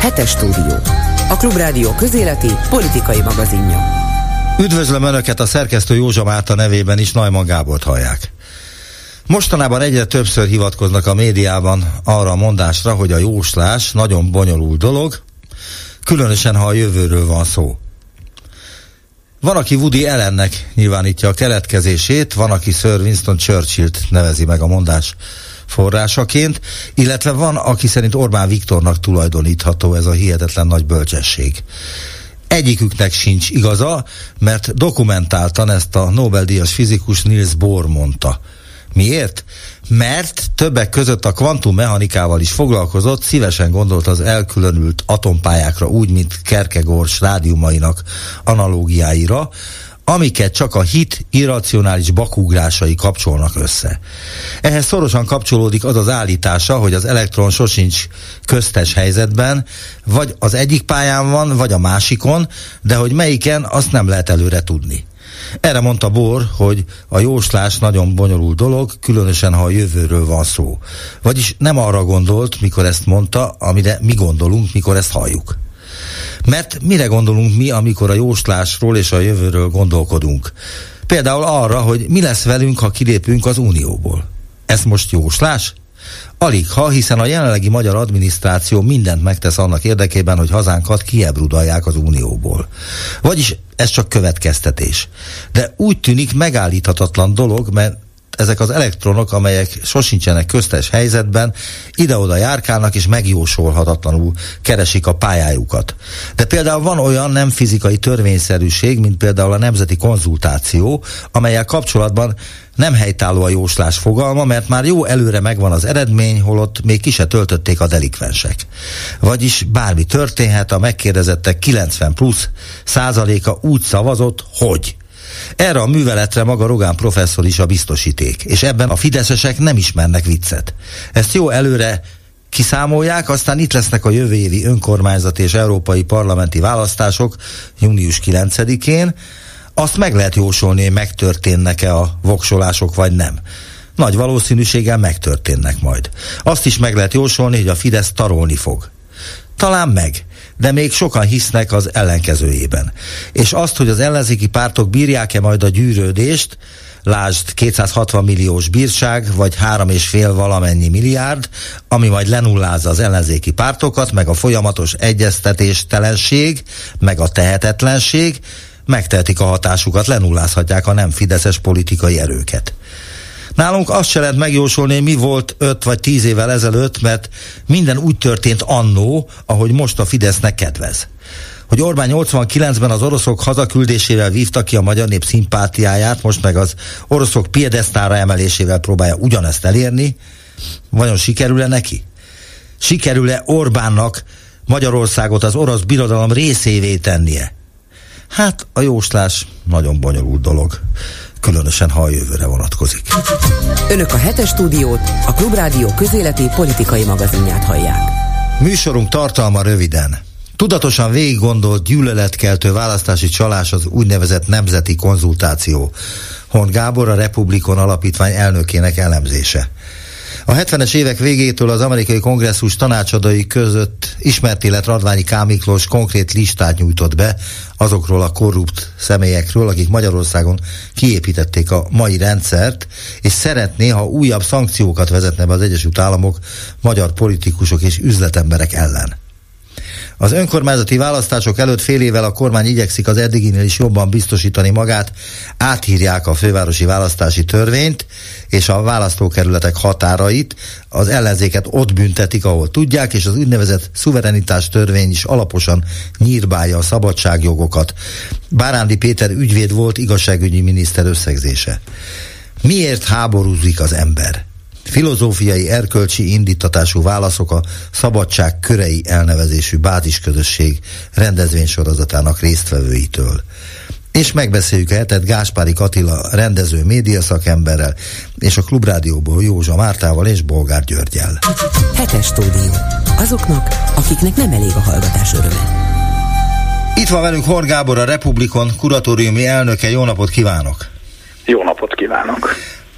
Hetes stúdió. A Klubrádió közéleti politikai magazinja. Üdvözlöm Önöket a szerkesztő Józsa Márta nevében is Najman Gábort hallják. Mostanában egyre többször hivatkoznak a médiában arra a mondásra, hogy a jóslás nagyon bonyolult dolog, különösen ha a jövőről van szó. Van, aki Woody Ellennek nyilvánítja a keletkezését, van, aki Sir Winston Churchill-t nevezi meg a mondás forrásaként, illetve van, aki szerint Orbán Viktornak tulajdonítható ez a hihetetlen nagy bölcsesség. Egyiküknek sincs igaza, mert dokumentáltan ezt a Nobel-díjas fizikus Niels Bohr mondta. Miért? Mert többek között a kvantummechanikával is foglalkozott, szívesen gondolt az elkülönült atompályákra úgy, mint Kierkegaard rádiumainak analógiáira, amiket csak a hit irracionális bakugrásai kapcsolnak össze. Ehhez szorosan kapcsolódik az az állítása, hogy az elektron sosincs köztes helyzetben, vagy az egyik pályán van, vagy a másikon, de hogy melyiken, azt nem lehet előre tudni. Erre mondta Bor, hogy a jóslás nagyon bonyolult dolog, különösen ha a jövőről van szó. Vagyis nem arra gondolt, mikor ezt mondta, amire mi gondolunk, mikor ezt halljuk. Mert mire gondolunk mi, amikor a jóslásról és a jövőről gondolkodunk? Például arra, hogy mi lesz velünk, ha kilépünk az Unióból. Ez most jóslás? Alig ha, hiszen a jelenlegi magyar adminisztráció mindent megtesz annak érdekében, hogy hazánkat kiebrudalják az Unióból. Vagyis ez csak következtetés. De úgy tűnik megállíthatatlan dolog, mert ezek az elektronok, amelyek sosincsenek köztes helyzetben, ide-oda járkálnak és megjósolhatatlanul keresik a pályájukat. De például van olyan nem fizikai törvényszerűség, mint például a nemzeti konzultáció, amelyel kapcsolatban nem helytálló a jóslás fogalma, mert már jó előre megvan az eredmény, holott még ki se töltötték a delikvensek. Vagyis bármi történhet, a megkérdezettek 90 plusz százaléka úgy szavazott, hogy erre a műveletre maga Rogán professzor is a biztosíték, és ebben a fideszesek nem ismernek viccet. Ezt jó előre kiszámolják, aztán itt lesznek a jövő évi önkormányzati és európai parlamenti választások június 9-én, azt meg lehet jósolni, hogy megtörténnek-e a voksolások, vagy nem. Nagy valószínűséggel megtörténnek majd. Azt is meg lehet jósolni, hogy a Fidesz tarolni fog. Talán meg, de még sokan hisznek az ellenkezőjében. És azt, hogy az ellenzéki pártok bírják-e majd a gyűrődést, lásd 260 milliós bírság, vagy három és fél valamennyi milliárd, ami majd lenullázza az ellenzéki pártokat, meg a folyamatos egyeztetéstelenség, meg a tehetetlenség, megtehetik a hatásukat, lenullázhatják a nem fideszes politikai erőket. Nálunk azt se lehet megjósolni, mi volt 5 vagy 10 évvel ezelőtt, mert minden úgy történt annó, ahogy most a Fidesznek kedvez. Hogy Orbán 89-ben az oroszok hazaküldésével vívta ki a magyar nép szimpátiáját, most meg az oroszok piedesztára emelésével próbálja ugyanezt elérni, vajon sikerül-e neki? Sikerül-e Orbánnak Magyarországot az orosz birodalom részévé tennie? Hát a jóslás nagyon bonyolult dolog különösen ha a jövőre vonatkozik. Önök a hetes stúdiót, a Klubrádió közéleti politikai magazinját hallják. Műsorunk tartalma röviden. Tudatosan végig gondolt gyűlöletkeltő választási csalás az úgynevezett nemzeti konzultáció. Hon Gábor a Republikon Alapítvány elnökének elemzése. A 70-es évek végétől az amerikai kongresszus tanácsadói között ismert élet Radványi Kámiklós konkrét listát nyújtott be azokról a korrupt személyekről, akik Magyarországon kiépítették a mai rendszert, és szeretné, ha újabb szankciókat vezetne be az Egyesült Államok magyar politikusok és üzletemberek ellen. Az önkormányzati választások előtt fél évvel a kormány igyekszik az eddiginél is jobban biztosítani magát, áthírják a fővárosi választási törvényt és a választókerületek határait, az ellenzéket ott büntetik, ahol tudják, és az úgynevezett szuverenitás törvény is alaposan nyírbálja a szabadságjogokat. Bárándi Péter ügyvéd volt igazságügyi miniszter összegzése. Miért háborúzik az ember? Filozófiai erkölcsi indítatású válaszok a Szabadság körei elnevezésű bázisközösség rendezvénysorozatának résztvevőitől. És megbeszéljük hetet Gáspári Katila rendező média szakemberrel, és a Klubrádióból Józsa Mártával és Bolgár Györgyel. Hetes stúdió. Azoknak, akiknek nem elég a hallgatás öröme. Itt van velünk Hor Gábor, a Republikon kuratóriumi elnöke. Jó napot kívánok! Jó napot kívánok!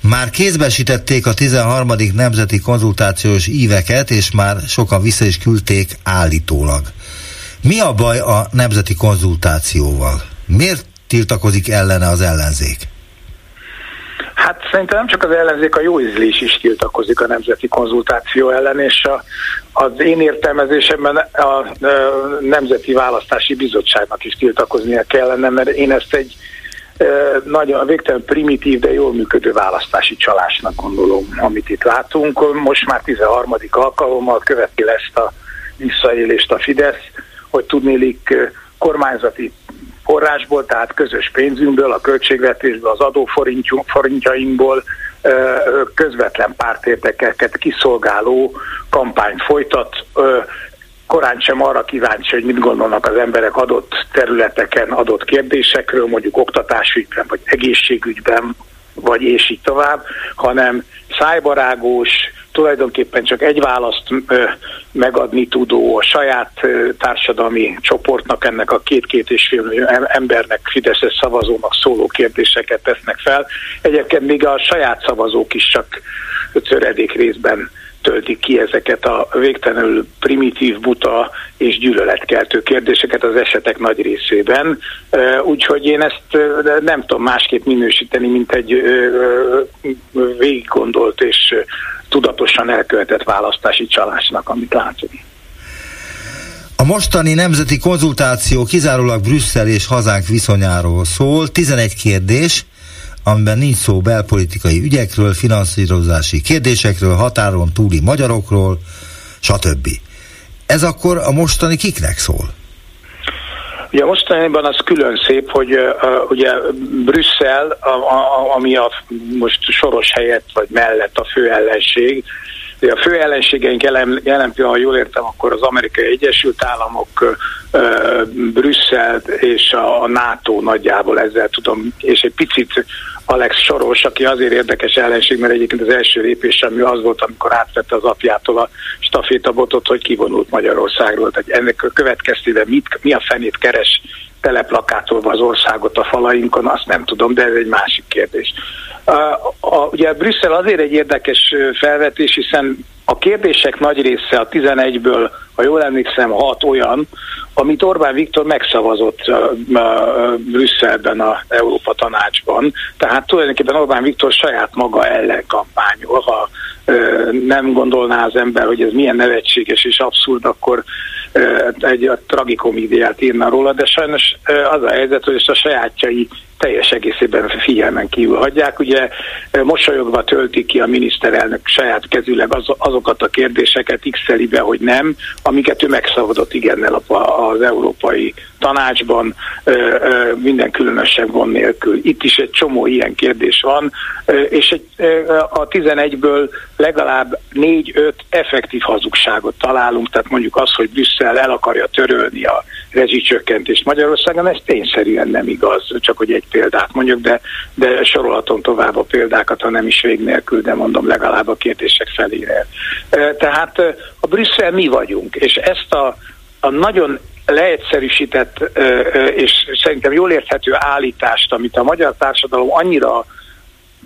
Már kézbesítették a 13. nemzeti konzultációs íveket, és már sokan vissza is küldték állítólag. Mi a baj a nemzeti konzultációval? Miért tiltakozik ellene az ellenzék? Hát szerintem nem csak az ellenzék, a jó ízlés is tiltakozik a nemzeti konzultáció ellen, és a, az én értelmezésemben a, a Nemzeti Választási Bizottságnak is tiltakoznia kellene, mert én ezt egy nagyon végtelen primitív, de jól működő választási csalásnak gondolom, amit itt látunk. Most már 13. alkalommal követi ezt a visszaélést a Fidesz, hogy tudnélik kormányzati forrásból, tehát közös pénzünkből, a költségvetésből, az adóforintjainkból közvetlen pártérdekeket kiszolgáló kampányt folytat, korán sem arra kíváncsi, hogy mit gondolnak az emberek adott területeken, adott kérdésekről, mondjuk oktatásügyben, vagy egészségügyben, vagy és így tovább, hanem szájbarágós, tulajdonképpen csak egy választ megadni tudó a saját társadalmi csoportnak, ennek a két-két és fél embernek, Fideszes szavazónak szóló kérdéseket tesznek fel. Egyébként még a saját szavazók is csak töredék részben töltik ki ezeket a végtelenül primitív, buta és gyűlöletkeltő kérdéseket az esetek nagy részében. Úgyhogy én ezt nem tudom másképp minősíteni, mint egy végiggondolt és tudatosan elkövetett választási csalásnak, amit látunk. A mostani nemzeti konzultáció kizárólag Brüsszel és hazánk viszonyáról szól. 11 kérdés, amiben nincs szó belpolitikai ügyekről, finanszírozási kérdésekről, határon túli magyarokról, stb. Ez akkor a mostani kiknek szól? Ugye mostaniban az külön szép, hogy uh, ugye Brüsszel, a, a, ami a most soros helyett vagy mellett a fő ellenség, a fő ellenségeink jelen, jelen ha jól értem, akkor az Amerikai Egyesült Államok, Brüsszel és a NATO nagyjából ezzel tudom, és egy picit Alex Soros, aki azért érdekes ellenség, mert egyébként az első lépés semmi az volt, amikor átvette az apjától a stafétabotot, hogy kivonult Magyarországról. Tehát ennek a következtében mit, mi a fenét keres teleplakátolva az országot a falainkon, azt nem tudom, de ez egy másik kérdés. A, a, ugye Brüsszel azért egy érdekes felvetés, hiszen a kérdések nagy része a 11-ből, ha jól emlékszem, hat olyan, amit Orbán Viktor megszavazott uh, uh, Brüsszelben, a Európa Tanácsban. Tehát tulajdonképpen Orbán Viktor saját maga ellen kampányol. Ha uh, nem gondolná az ember, hogy ez milyen nevetséges és abszurd, akkor egy tragikomédiát írna róla, de sajnos az a helyzet, hogy ezt a sajátjai teljes egészében figyelmen kívül hagyják. Ugye mosolyogva töltik ki a miniszterelnök saját kezüleg az, azokat a kérdéseket x hogy nem, amiket ő megszavadott igennel az Európai Tanácsban minden különösebb gond nélkül. Itt is egy csomó ilyen kérdés van, és egy, a 11-ből legalább 4-5 effektív hazugságot találunk, tehát mondjuk az, hogy Brüsszel el akarja törölni a rezsicsökkentést Magyarországon, ez tényszerűen nem igaz, csak hogy egy példát mondjuk, de, de sorolhatom tovább a példákat, ha nem is vég nélkül, de mondom legalább a kérdések felére. Tehát a Brüsszel mi vagyunk, és ezt a, a nagyon leegyszerűsített és szerintem jól érthető állítást, amit a magyar társadalom annyira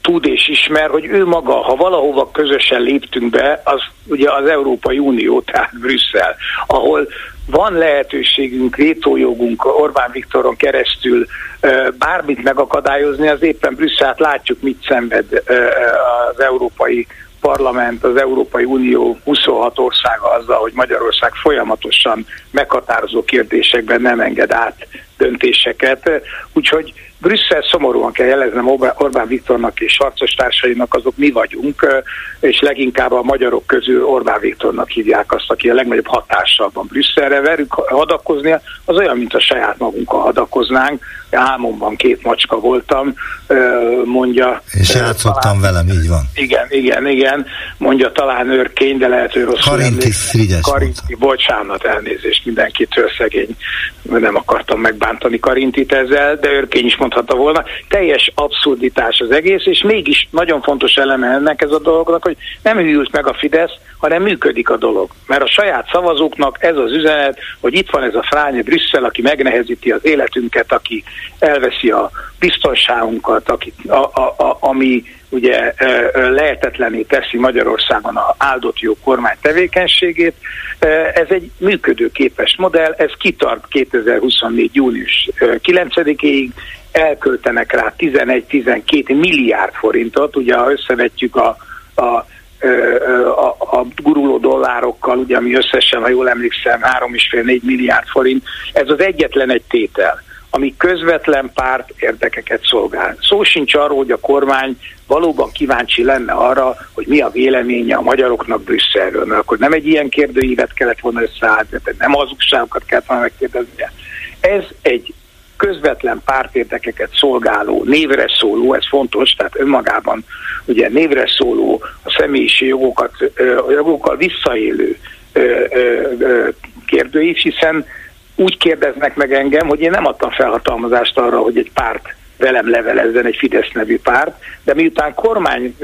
tud és ismer, hogy ő maga, ha valahova közösen léptünk be, az ugye az Európai Unió, tehát Brüsszel, ahol van lehetőségünk, vétójogunk Orbán Viktoron keresztül bármit megakadályozni, az éppen Brüsszelt látjuk, mit szenved az Európai Parlament, az Európai Unió 26 országa azzal, hogy Magyarország folyamatosan meghatározó kérdésekben nem enged át döntéseket. Úgyhogy Brüsszel szomorúan kell jeleznem Orbán Viktornak és harcos társainak, azok mi vagyunk, és leginkább a magyarok közül Orbán Viktornak hívják azt, aki a legnagyobb hatással van Brüsszelre. Verünk hadakozni, az olyan, mint a saját magunkkal hadakoznánk. Álmomban két macska voltam, mondja. És játszottam velem, így van. Igen, igen, igen, mondja talán őrkény, de lehet, hogy rosszul Karinti Frigyes Karinti, bocsánat, elnézést mindenkitől szegény, nem akartam megbántani Karintit ezzel, de őrkény is mondhatta volna. Teljes abszurditás az egész, és mégis nagyon fontos eleme ennek ez a dolognak, hogy nem hűlt meg a Fidesz, hanem működik a dolog. Mert a saját szavazóknak ez az üzenet, hogy itt van ez a fránya Brüsszel, aki megnehezíti az életünket, aki elveszi a biztonságunkat, aki, a, a, a, ami ugye lehetetlené teszi Magyarországon a áldott jó kormány tevékenységét. Ez egy működőképes modell, ez kitart 2024. június 9-ig, elköltenek rá 11-12 milliárd forintot, ugye ha összevetjük a, a a, a guruló dollárokkal, ugye ami összesen, ha jól emlékszem, 3,5-4 milliárd forint, ez az egyetlen egy tétel ami közvetlen párt érdekeket szolgál. Szó sincs arról, hogy a kormány valóban kíváncsi lenne arra, hogy mi a véleménye a magyaroknak Brüsszelről, mert akkor nem egy ilyen kérdőívet kellett volna összeállni, nem hazugságokat kellett volna megkérdezni. Ez egy közvetlen pártérdekeket szolgáló, névre szóló, ez fontos, tehát önmagában ugye névre szóló, a személyiség jogokat, a jogokkal visszaélő kérdőív, hiszen úgy kérdeznek meg engem, hogy én nem adtam felhatalmazást arra, hogy egy párt velem levelezzen egy Fidesz nevű párt, de miután kormány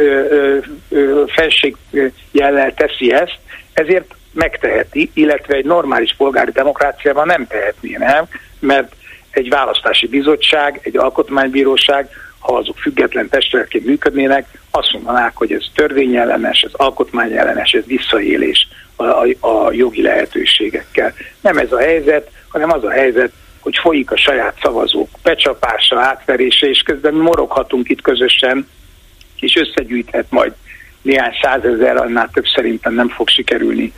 felségjellel teszi ezt, ezért megteheti, illetve egy normális polgári demokráciában nem tehetné, nem? Mert egy választási bizottság, egy alkotmánybíróság, ha azok független testületként működnének, azt mondanák, hogy ez törvényellenes, ez alkotmányellenes, ez visszaélés a, a, a jogi lehetőségekkel. Nem ez a helyzet, hanem az a helyzet, hogy folyik a saját szavazók becsapása, átverése, és közben moroghatunk itt közösen, és összegyűjthet majd néhány százezer, annál több szerintem nem fog sikerülni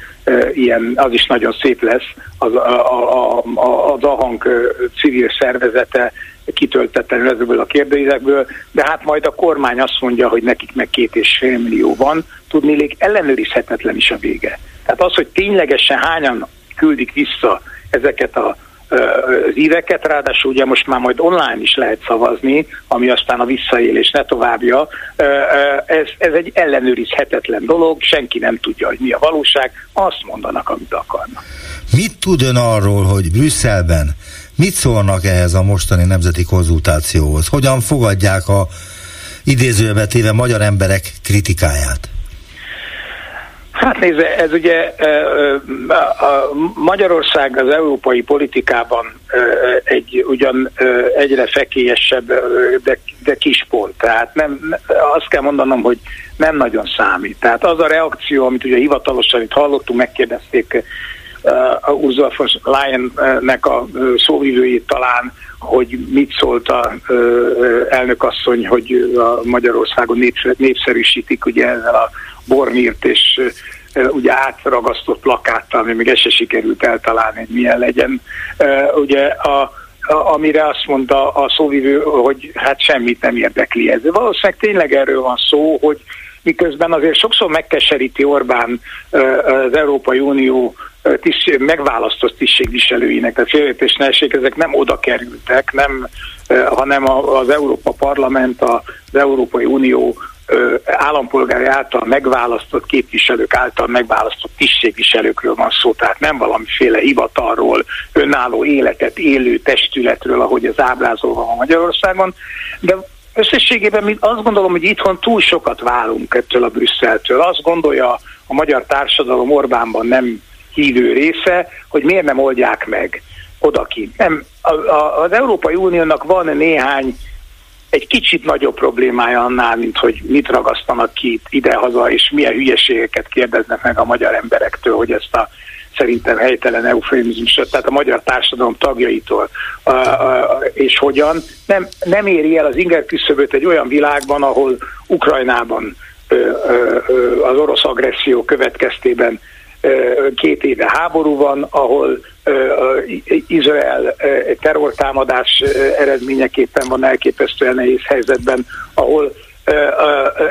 ilyen, az is nagyon szép lesz, az, a, a, a, az AHANG civil szervezete kitöltetlen ezekből a kérdőívekből, de hát majd a kormány azt mondja, hogy nekik meg két és fél millió van, tudni ellenőrizhetetlen is a vége. Tehát az, hogy ténylegesen hányan küldik vissza ezeket a az íveket, ráadásul ugye most már majd online is lehet szavazni, ami aztán a visszaélés ne továbbja. Ez, ez egy ellenőrizhetetlen dolog, senki nem tudja, hogy mi a valóság, azt mondanak, amit akarnak. Mit tud ön arról, hogy Brüsszelben mit szólnak ehhez a mostani nemzeti konzultációhoz? Hogyan fogadják a idézőbe téve magyar emberek kritikáját? Hát nézze, ez ugye a Magyarország az európai politikában egy ugyan egyre fekélyesebb, de, de kis. Tehát nem, azt kell mondanom, hogy nem nagyon számít. Tehát az a reakció, amit ugye hivatalosan itt hallottunk, megkérdezték uh, Ursula von Leyen-nek a szóvivőjét talán, hogy mit szólt a uh, elnökasszony, hogy a Magyarországon népszerűsítik ugye ezzel a Bornírt és ugye átragasztott plakáttal, ami még ezt se sikerült eltalálni, hogy milyen legyen. Ugye a amire azt mondta a szóvivő, hogy hát semmit nem érdekli ez. Valószínűleg tényleg erről van szó, hogy miközben azért sokszor megkeseríti Orbán az Európai Unió tisztség, megválasztott tisztségviselőinek, tehát félretés ne essék, ezek nem oda kerültek, nem, hanem az Európa Parlament, az Európai Unió állampolgári által megválasztott képviselők által megválasztott tisztségviselőkről van szó, tehát nem valamiféle hivatalról, önálló életet élő testületről, ahogy az ábrázolva van Magyarországon, de összességében mi azt gondolom, hogy itthon túl sokat válunk ettől a Brüsszeltől. Azt gondolja a magyar társadalom Orbánban nem hívő része, hogy miért nem oldják meg odaki. Nem, a, a, az Európai Uniónak van néhány egy kicsit nagyobb problémája annál, mint hogy mit ragasztanak ki ide-haza, és milyen hülyeségeket kérdeznek meg a magyar emberektől, hogy ezt a szerintem helytelen eufemizmusot, tehát a magyar társadalom tagjaitól, uh, uh, és hogyan. Nem, nem éri el az inger küszöböt egy olyan világban, ahol Ukrajnában uh, az orosz agresszió következtében két éve háború van, ahol Izrael terrortámadás eredményeképpen van elképesztően nehéz helyzetben, ahol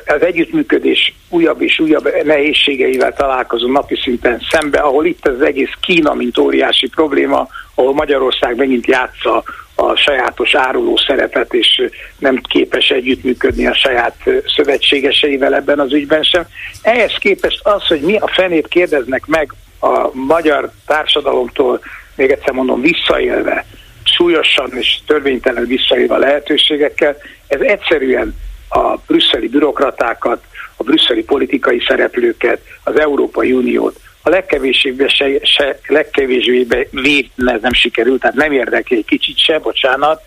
az együttműködés újabb és újabb nehézségeivel találkozó napi szinten szembe, ahol itt az egész Kína, mint óriási probléma, ahol Magyarország megint játsza a sajátos áruló szerepet, és nem képes együttműködni a saját szövetségeseivel ebben az ügyben sem. Ehhez képest az, hogy mi a fenét kérdeznek meg a magyar társadalomtól, még egyszer mondom, visszaélve, súlyosan és törvénytelen visszaélve a lehetőségekkel, ez egyszerűen a brüsszeli bürokratákat, a brüsszeli politikai szereplőket, az Európai Uniót, a legkevésbé, se, se, legkevésbé védne nem sikerült, tehát nem érdekli egy kicsit se, bocsánat,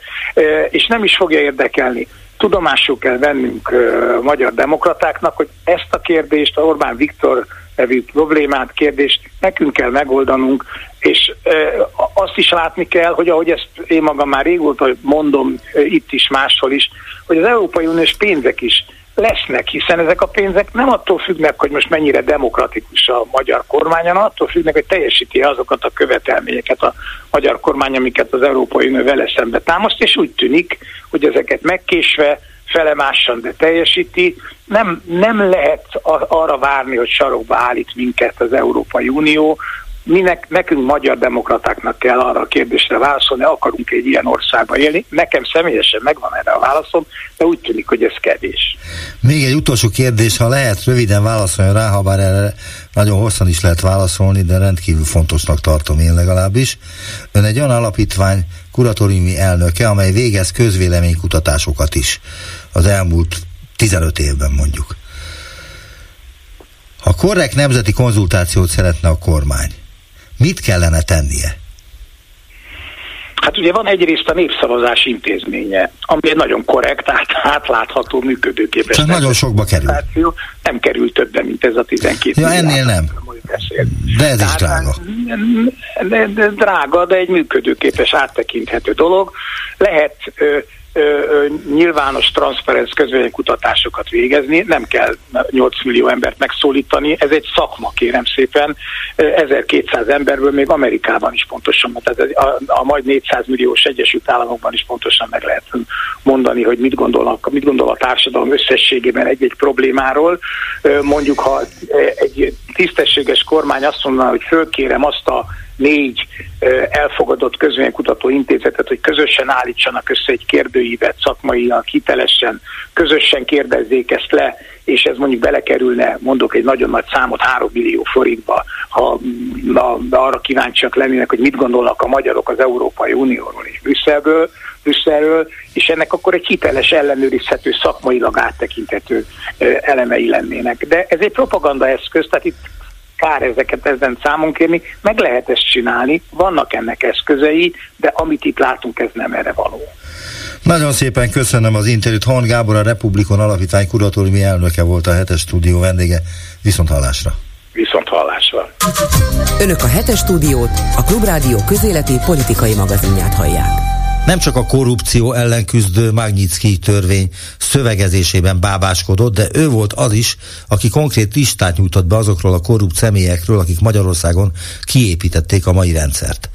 és nem is fogja érdekelni. Tudomásul kell vennünk magyar demokratáknak, hogy ezt a kérdést, Orbán Viktor nevű problémát, kérdést nekünk kell megoldanunk, és azt is látni kell, hogy ahogy ezt én magam már régóta mondom itt is, máshol is, hogy az Európai Uniós pénzek is lesznek, hiszen ezek a pénzek nem attól függnek, hogy most mennyire demokratikus a magyar kormány, hanem attól függnek, hogy teljesíti azokat a követelményeket a magyar kormány, amiket az Európai Unió vele szembe támaszt, és úgy tűnik, hogy ezeket megkésve, felemássan, de teljesíti. Nem, nem lehet arra várni, hogy sarokba állít minket az Európai Unió, minek, nekünk magyar demokratáknak kell arra a kérdésre válaszolni, akarunk egy ilyen országban élni. Nekem személyesen megvan erre a válaszom, de úgy tűnik, hogy ez kevés. Még egy utolsó kérdés, ha lehet röviden válaszolni rá, ha bár erre nagyon hosszan is lehet válaszolni, de rendkívül fontosnak tartom én legalábbis. Ön egy olyan alapítvány kuratóriumi elnöke, amely végez közvéleménykutatásokat is az elmúlt 15 évben mondjuk. Ha korrekt nemzeti konzultációt szeretne a kormány, Mit kellene tennie? Hát ugye van egyrészt a népszavazás intézménye, ami egy nagyon korrekt, át, átlátható, működőképes. Csak nagyon sokba kerül. Nem kerül többe, mint ez a 12 Ja, ennél nem. De ez is drága. De, de, drága, de egy működőképes, áttekinthető dolog. Lehet ö, nyilvános, transzparenc közvénykutatásokat végezni, nem kell 8 millió embert megszólítani, ez egy szakma, kérem szépen, 1200 emberből még Amerikában is pontosan, tehát a, a majd 400 milliós Egyesült Államokban is pontosan meg lehet mondani, hogy mit gondolnak, mit gondol a társadalom összességében egy-egy problémáról. Mondjuk, ha egy tisztességes kormány azt mondaná, hogy fölkérem azt a négy elfogadott közvénykutató intézetet, hogy közösen állítsanak össze egy kérdőívet szakmaiak, hitelesen, közösen kérdezzék ezt le, és ez mondjuk belekerülne, mondok egy nagyon nagy számot, 3 millió forintba, ha na, arra kíváncsiak lennének, hogy mit gondolnak a magyarok az Európai Unióról és Brüsszelből, Brüsszelről, és ennek akkor egy hiteles, ellenőrizhető, szakmailag áttekintető elemei lennének. De ez egy propaganda eszköz, tehát itt kár ezeket ezen számon kérni, meg lehet ezt csinálni, vannak ennek eszközei, de amit itt látunk, ez nem erre való. Nagyon szépen köszönöm az interjút. Hon Gábor, a Republikon Alapítvány kuratóriumi elnöke volt a hetes stúdió vendége. Viszont hallásra! Viszont hallásra! Önök a hetes stúdiót, a Klubrádió közéleti politikai magazinját hallják nem csak a korrupció ellen küzdő Magnitsky törvény szövegezésében bábáskodott, de ő volt az is, aki konkrét listát nyújtott be azokról a korrupt személyekről, akik Magyarországon kiépítették a mai rendszert.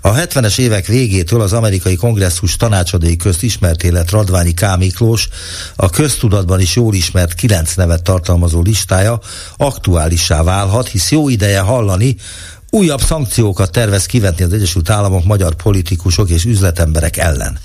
A 70-es évek végétől az amerikai kongresszus tanácsadói közt ismert élet Radványi K. Miklós, a köztudatban is jól ismert kilenc nevet tartalmazó listája aktuálissá válhat, hisz jó ideje hallani, újabb szankciókat tervez kivetni az Egyesült Államok magyar politikusok és üzletemberek ellen.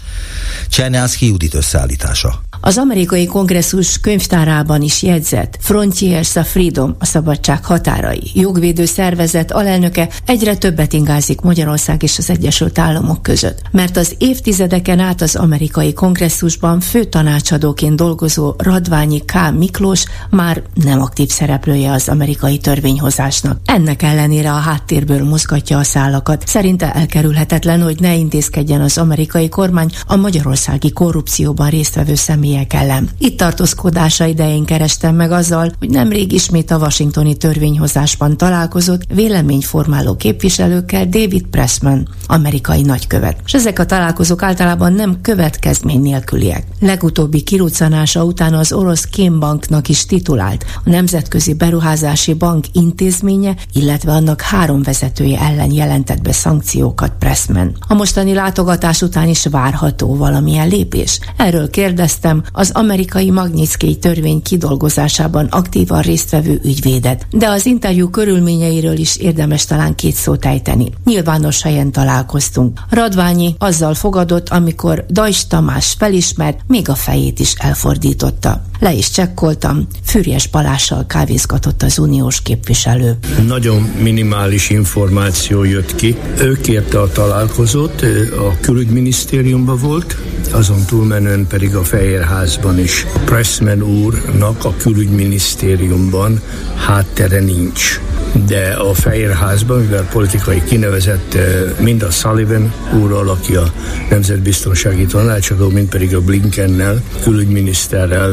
Csernyánszki Judit összeállítása. Az amerikai kongresszus könyvtárában is jegyzett Frontiers a Freedom, a szabadság határai. Jogvédő szervezet alelnöke egyre többet ingázik Magyarország és az Egyesült Államok között, mert az évtizedeken át az amerikai kongresszusban fő tanácsadóként dolgozó Radványi K. Miklós már nem aktív szereplője az amerikai törvényhozásnak. Ennek ellenére a háttérből mozgatja a szálakat. Szerinte elkerülhetetlen, hogy ne intézkedjen az amerikai kormány a magyarországi korrupcióban résztvevő személy személyek ellen. Itt tartózkodása idején kerestem meg azzal, hogy nemrég ismét a washingtoni törvényhozásban találkozott véleményformáló képviselőkkel David Pressman, amerikai nagykövet. És ezek a találkozók általában nem következmény nélküliek. Legutóbbi kiruccanása után az orosz Kémbanknak is titulált a Nemzetközi Beruházási Bank intézménye, illetve annak három vezetője ellen jelentett be szankciókat Pressman. A mostani látogatás után is várható valamilyen lépés. Erről kérdeztem az amerikai Magnitsky törvény kidolgozásában aktívan résztvevő ügyvédet, de az interjú körülményeiről is érdemes talán két szót ejteni. Nyilvános helyen találkoztunk. Radványi azzal fogadott, amikor Dajs Tamás felismert, még a fejét is elfordította. Le is csekkoltam, fűrjes palással kávézgatott az uniós képviselő. Nagyon minimális információ jött ki. Ő kérte a találkozót, a külügyminisztériumban volt, azon túlmenően pedig a Fehérházban is. Pressman úrnak a külügyminisztériumban háttere nincs de a Fehérházban, mivel politikai kinevezett mind a Sullivan úrral, aki a nemzetbiztonsági tanácsadó, mind pedig a Blinkennel, külügyminiszterrel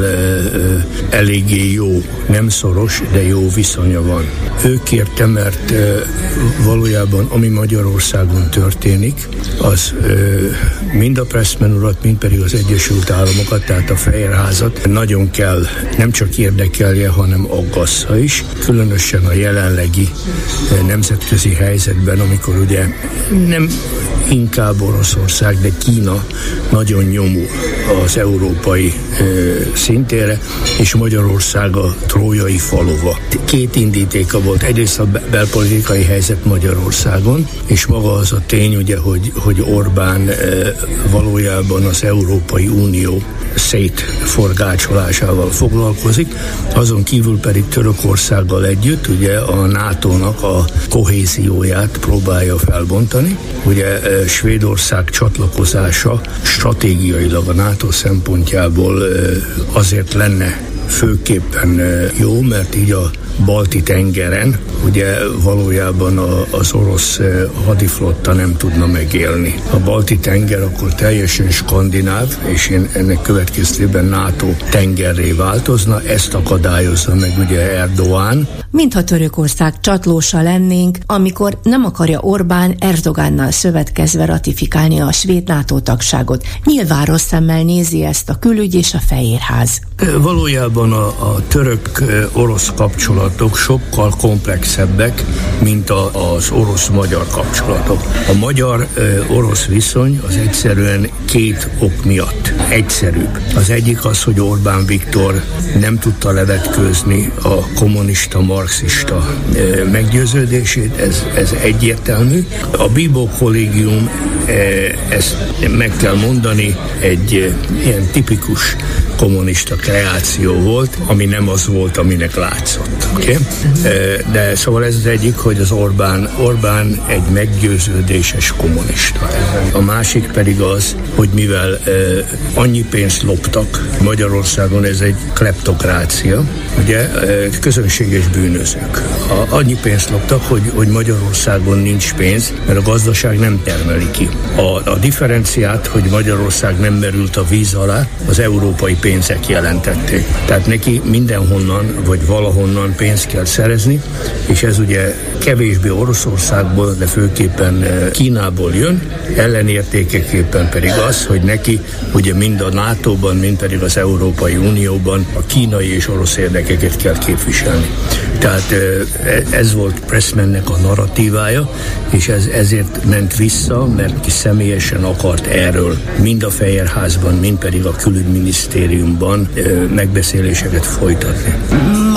eléggé jó, nem szoros, de jó viszonya van. Ő kérte, mert valójában ami Magyarországon történik, az mind a Pressman urat, mind pedig az Egyesült Államokat, tehát a Fehérházat. Nagyon kell nem csak érdekelje, hanem aggassza is, különösen a jelenlegi nemzetközi helyzetben, amikor ugye nem inkább Oroszország, de Kína nagyon nyomul az európai e, szintére, és Magyarország a trójai falova. Két indítéka volt. Egyrészt a belpolitikai helyzet Magyarországon, és maga az a tény, ugye, hogy, hogy Orbán e, valójában az Európai Unió szétforgácsolásával foglalkozik, azon kívül pedig Törökországgal együtt ugye a NATO-nak a kohézióját próbálja felbontani. Ugye Svédország csatlakozása stratégiailag a NATO szempontjából azért lenne főképpen jó, mert így a balti tengeren, ugye valójában a, az orosz hadiflotta nem tudna megélni. A balti tenger akkor teljesen skandináv, és én ennek következtében NATO tengerré változna, ezt akadályozza meg ugye Erdoğan. Mintha Törökország csatlósa lennénk, amikor nem akarja Orbán Erdogánnal szövetkezve ratifikálni a svéd NATO tagságot. Nyilván rossz szemmel nézi ezt a külügy és a Fehérház. Valójában a, a török-orosz kapcsolatok sokkal komplexebbek, mint a, az orosz-magyar kapcsolatok. A magyar-orosz viszony az egyszerűen két ok miatt egyszerűbb. Az egyik az, hogy Orbán Viktor nem tudta levetkőzni a kommunista, marxista meggyőződését, ez, ez egyértelmű. A Bibó kollégium, ezt meg kell mondani, egy ilyen tipikus kommunista kreáció volt, ami nem az volt, aminek látszott. Okay? De szóval ez az egyik, hogy az Orbán, Orbán egy meggyőződéses kommunista. A másik pedig az, hogy mivel annyi pénzt loptak Magyarországon, ez egy kleptokrácia, ugye közönséges bűnözők. A, annyi pénzt loptak, hogy, hogy Magyarországon nincs pénz, mert a gazdaság nem termeli ki. A, a differenciát, hogy Magyarország nem merült a víz alá, az európai pénzek jelentették. Tehát neki mindenhonnan, vagy valahonnan pénzt kell szerezni, és ez ugye kevésbé Oroszországból, de főképpen eh, Kínából jön, ellenértékeképpen pedig az, hogy neki ugye mind a NATO-ban, mind pedig az Európai Unióban a kínai és orosz érdekeket kell képviselni. Tehát eh, ez volt Pressmannek a narratívája, és ez ezért ment vissza, mert ki személyesen akart erről mind a Fehérházban, mind pedig a külügyminisztériumban eh, megbeszéléseket folytatni.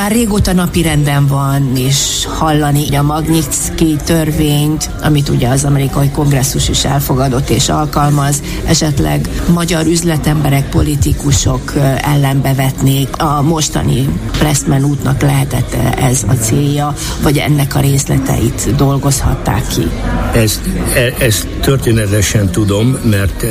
Már régóta napi renden van, és hallani a Magnitsky törvényt, amit ugye az amerikai kongresszus is elfogadott és alkalmaz, esetleg magyar üzletemberek, politikusok ellen bevetnék. A mostani Pressman útnak lehetett ez a célja, vagy ennek a részleteit dolgozhatták ki? Ezt, e, ezt történetesen tudom, mert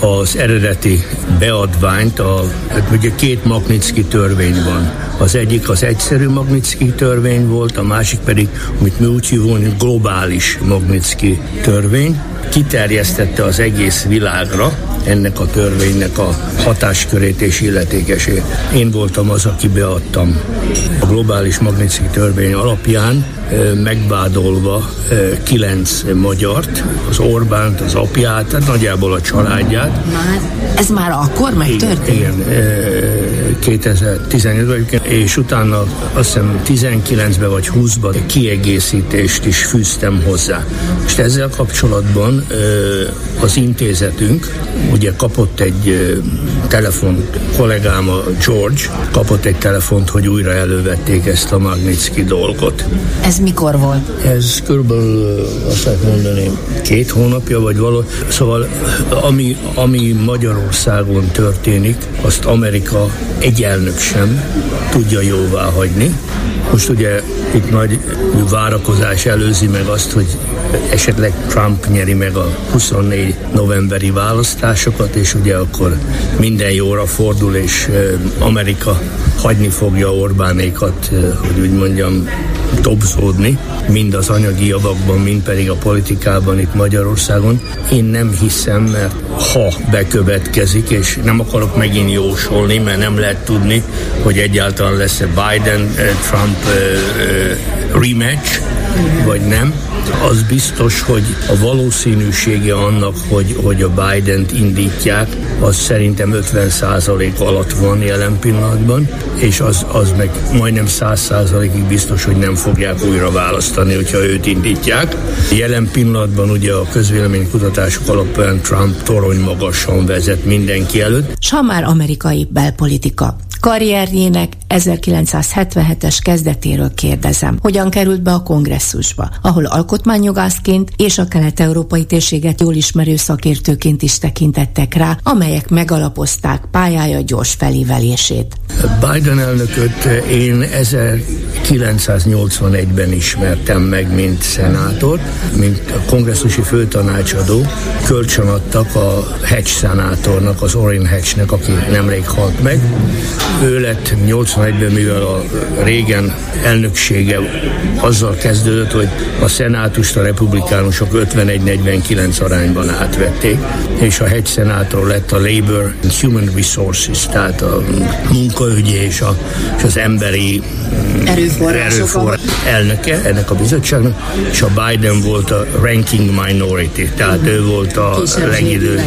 az eredeti beadványt, a, hát ugye két Magnitsky törvény van. Az egyik az egyszerű Magnitsky törvény volt, a másik pedig, amit mi úgy hívunk, globális Magnitsky törvény. Kiterjesztette az egész világra ennek a törvénynek a hatáskörét és illetékesét. Én voltam az, aki beadtam a globális Magnitsky törvény alapján, megvádolva kilenc magyart, az Orbánt, az apját, tehát nagyjából a családját. Már, ez már akkor megtörtént? Igen, igen 2015-ben, és utána azt hiszem 19-ben vagy 20-ban kiegészítést is fűztem hozzá. És ezzel kapcsolatban az intézetünk ugye kapott egy telefont, kollégám a George kapott egy telefont, hogy újra elővették ezt a Magnitsky dolgot. Ez mikor volt? Ez körülbelül azt lehet mondani két hónapja, vagy való. Szóval ami, ami Magyarországon történik, azt Amerika egy sem tudja jóvá hagyni Most ugye itt nagy várakozás előzi meg azt, hogy esetleg Trump nyeri meg a 24 novemberi választásokat, és ugye akkor minden jóra fordul, és Amerika hagyni fogja Orbánékat, hogy úgy mondjam, dobzódni, mind az anyagi javakban, mind pedig a politikában itt Magyarországon. Én nem hiszem, mert ha bekövetkezik, és nem akarok megint jósolni, mert nem lehet tudni, hogy egyáltalán lesz-e Biden-Trump rematch, vagy nem, az biztos, hogy a valószínűsége annak, hogy, hogy a Biden-t indítják, az szerintem 50% alatt van jelen pillanatban, és az, az meg majdnem 100%-ig biztos, hogy nem fogják újra választani, hogyha őt indítják. Jelen pillanatban ugye a közvéleménykutatások alapján Trump torony magasan vezet mindenki előtt. S amerikai belpolitika. Karrierjének 1977-es kezdetéről kérdezem, hogyan került be a kongresszusba, ahol alkotmányjogászként és a kelet-európai térséget jól ismerő szakértőként is tekintettek rá, amelyek megalapozták pályája gyors felívelését. Biden elnököt én 1981-ben ismertem meg, mint szenátor, mint a kongresszusi főtanácsadó. Kölcsönadtak a Hedge szenátornak, az Orrin Hedge-nek, aki nemrég halt meg. Ő lett 81-ben, mivel a régen elnöksége azzal kezdődött, hogy a szenátust a republikánusok 51-49 arányban átvették, és a hegy szenátor lett a Labor and Human Resources, tehát a munkaügyi és, a, és az emberi erőforrások elnöke ennek a bizottságnak, és a Biden volt a ranking minority, tehát ő volt a legidő.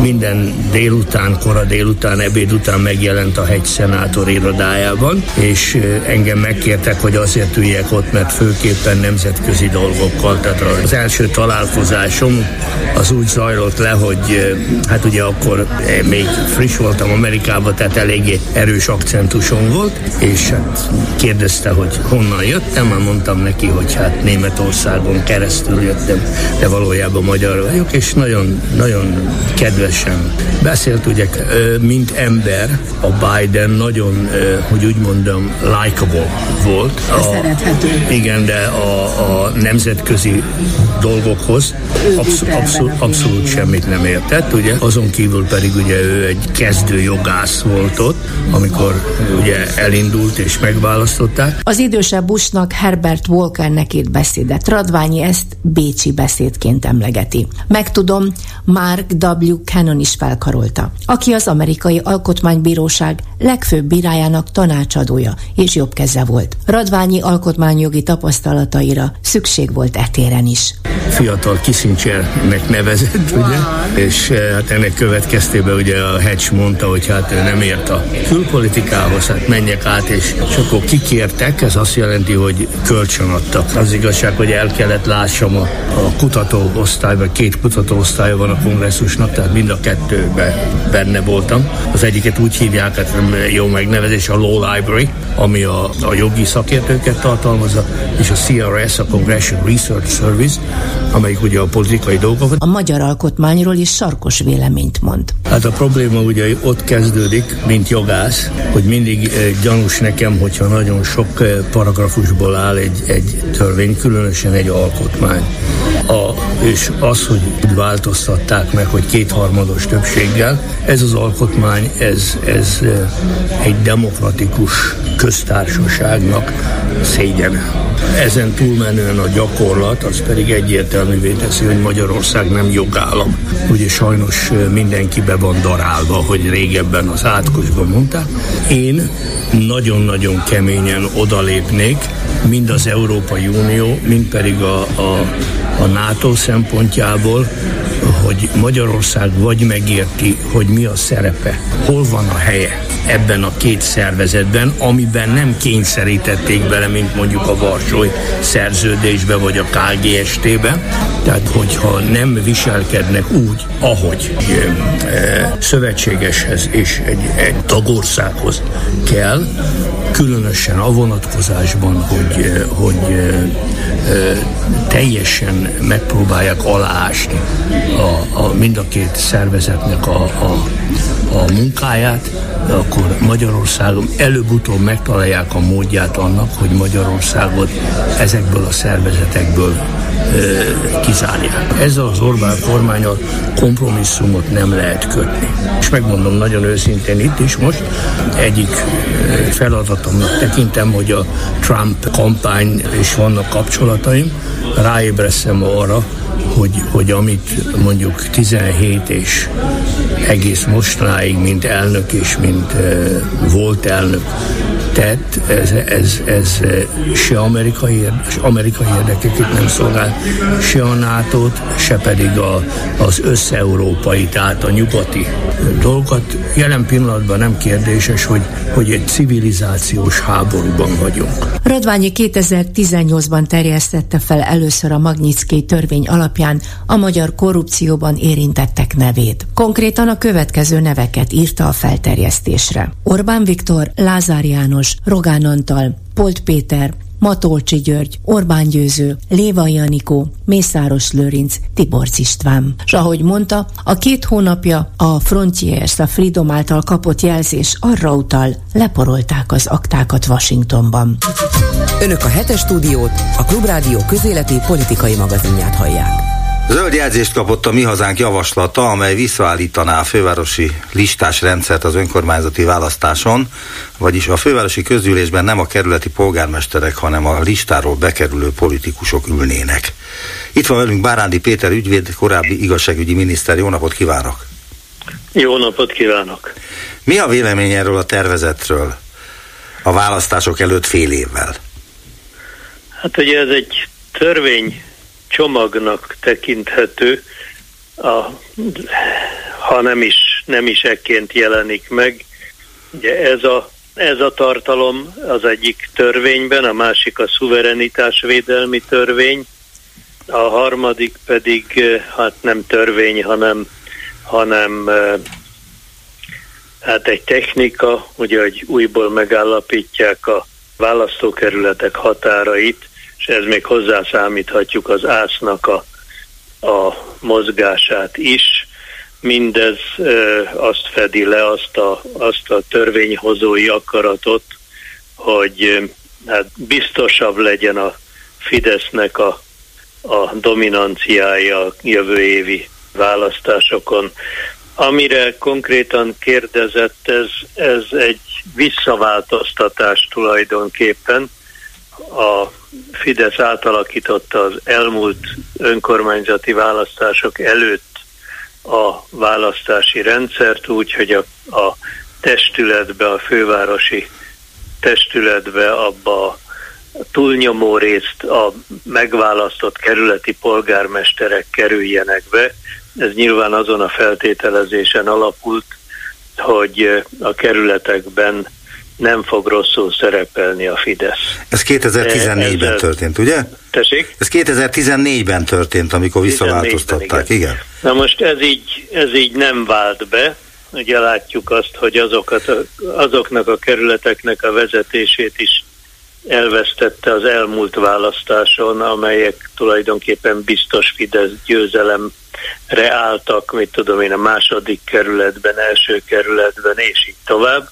Minden délután, kora délután, ebéd után megjelent a hegy szenátor irodájában, és engem megkértek, hogy azért üljek ott, mert főképpen nemzetközi dolgokkal. Tehát az első találkozásom az úgy zajlott le, hogy hát ugye akkor még friss voltam Amerikában, tehát eléggé erős akcentusom volt, és hát kérdezte, hogy honnan jöttem, már mondtam neki, hogy hát Németországon keresztül jöttem, de valójában magyar vagyok, és nagyon, nagyon kedvesen beszélt, ugye, mint ember, a Biden nagyon, hogy úgy mondom, likable volt. A, Szerethető. Igen, de a, a nemzetközi dolgokhoz abszol, abszol, abszolút semmit nem értett, ugye? Azon kívül pedig ugye ő egy kezdő jogász volt ott, amikor ugye elindult és megválasztották. Az idősebb Bushnak Herbert Walkernek írt beszédet. Radványi ezt bécsi beszédként emlegeti. Megtudom, Mark W. Cannon is felkarolta, aki az amerikai alkotmánybíróság legfőbb bírájának tanácsadója és jobb keze volt. Radványi alkotmányjogi tapasztalataira szükség volt etéren is. Fiatal Kissingernek nevezett, wow. ugye? És eh, hát ennek következtében ugye a Hedge mondta, hogy hát ő nem ért a külpolitikához, hát menjek át, és, és akkor kikértek, ez azt jelenti, hogy kölcsön adtak. Az igazság, hogy el kellett lássam a, a kutatóosztályban, két kutatóosztálya van a kongresszusnak, tehát mind a kettőben benne voltam. Az egyiket úgy hívják, hát nem jó megnevezés, a Law Library, ami a, a jogi szakértőket tartalmazza, és a CRS, a Congressional Research Service, amelyik ugye a politikai dolgokat. A magyar alkotmányról is sarkos véleményt mond. Hát a probléma ugye ott kezdődik, mint jogász, hogy mindig eh, gyanús nekem, hogyha nagyon sok eh, paragrafusból áll egy, egy törvény, különösen egy alkotmány. A, és az, hogy úgy változtatták meg, hogy kétharmados többséggel, ez az alkotmány, ez, ez eh, egy demokratikus köztársaságnak szégyen. Ezen túlmenően a gyakorlat, az pedig egyértelművé teszi, hogy Magyarország nem jogállam. Ugye sajnos mindenki be van darálva, hogy régebben az átkosban mondták. Én nagyon-nagyon keményen odalépnék, mind az Európai Unió, mind pedig a, a, a NATO szempontjából, hogy Magyarország vagy megérti, hogy mi a szerepe, hol van a helye ebben a két szervezetben, amiben nem kényszerítették bele, mint mondjuk a Varsói szerződésbe vagy a KGST-be. Tehát, hogyha nem viselkednek úgy, ahogy e, e, szövetségeshez és egy, egy tagországhoz kell, különösen a vonatkozásban, hogy, hogy teljesen megpróbálják aláásni a, a, mind a két szervezetnek a, a, a munkáját, akkor Magyarországon előbb-utóbb megtalálják a módját annak, hogy Magyarországot ezekből a szervezetekből kizárják. Ezzel az Orbán kormányal kompromisszumot nem lehet kötni. És megmondom nagyon őszintén itt is most, egyik feladatomnak tekintem, hogy a Trump kampány és vannak kapcsolataim, ráébreszem arra, hogy, hogy amit mondjuk 17 és egész mostanáig, mint elnök és mint uh, volt elnök tett, ez, ez, ez se amerikai, amerikai érdekeket nem szolgál, se a nato se pedig a, az összeurópai, tehát a nyugati dolgokat. Jelen pillanatban nem kérdéses, hogy, hogy egy civilizációs háborúban vagyunk. Radványi 2018-ban terjesztette fel először a Magnitsky törvény alapján a magyar korrupcióban érintettek nevét. Konkrétan a következő neveket írta a felterjesztésre. Orbán Viktor, Lázár János, Rogán Antal, Polt Péter, Matolcsi György, Orbán Győző, Léva Janikó, Mészáros Lőrinc, Tiborc István. És ahogy mondta, a két hónapja a Frontiers, a Freedom által kapott jelzés arra utal, leporolták az aktákat Washingtonban. Önök a hetes stúdiót, a Klubrádió közéleti politikai magazinját hallják. Zöld jelzést kapott a Mi Hazánk javaslata, amely visszaállítaná a fővárosi listás rendszert az önkormányzati választáson, vagyis a fővárosi közgyűlésben nem a kerületi polgármesterek, hanem a listáról bekerülő politikusok ülnének. Itt van velünk Bárándi Péter ügyvéd, korábbi igazságügyi miniszter. Jó napot kívánok! Jó napot kívánok! Mi a vélemény erről a tervezetről a választások előtt fél évvel? Hát ugye ez egy törvény csomagnak tekinthető, a, ha nem is, nem is ekként jelenik meg. Ugye ez a, ez a tartalom az egyik törvényben, a másik a szuverenitásvédelmi törvény, a harmadik pedig hát nem törvény, hanem, hanem hát egy technika, ugye, hogy újból megállapítják a választókerületek határait, és ez még hozzászámíthatjuk az ásznak a, a mozgását is. Mindez ö, azt fedi le, azt a, azt a törvényhozói akaratot, hogy ö, hát biztosabb legyen a Fidesznek a, a dominanciája a jövő évi választásokon. Amire konkrétan kérdezett, ez, ez egy visszaváltoztatás tulajdonképpen a Fidesz átalakította az elmúlt önkormányzati választások előtt a választási rendszert úgy, hogy a, a testületbe, a fővárosi testületbe abba a túlnyomó részt a megválasztott kerületi polgármesterek kerüljenek be. Ez nyilván azon a feltételezésen alapult, hogy a kerületekben nem fog rosszul szerepelni a Fidesz. Ez 2014-ben Ezzel... történt, ugye? Tessék? Ez 2014-ben történt, amikor visszaváltoztatták, igen. igen. Na most ez így, ez így nem vált be, ugye látjuk azt, hogy azokat a, azoknak a kerületeknek a vezetését is elvesztette az elmúlt választáson, amelyek tulajdonképpen biztos Fidesz győzelemre álltak, mit tudom én, a második kerületben, első kerületben, és így tovább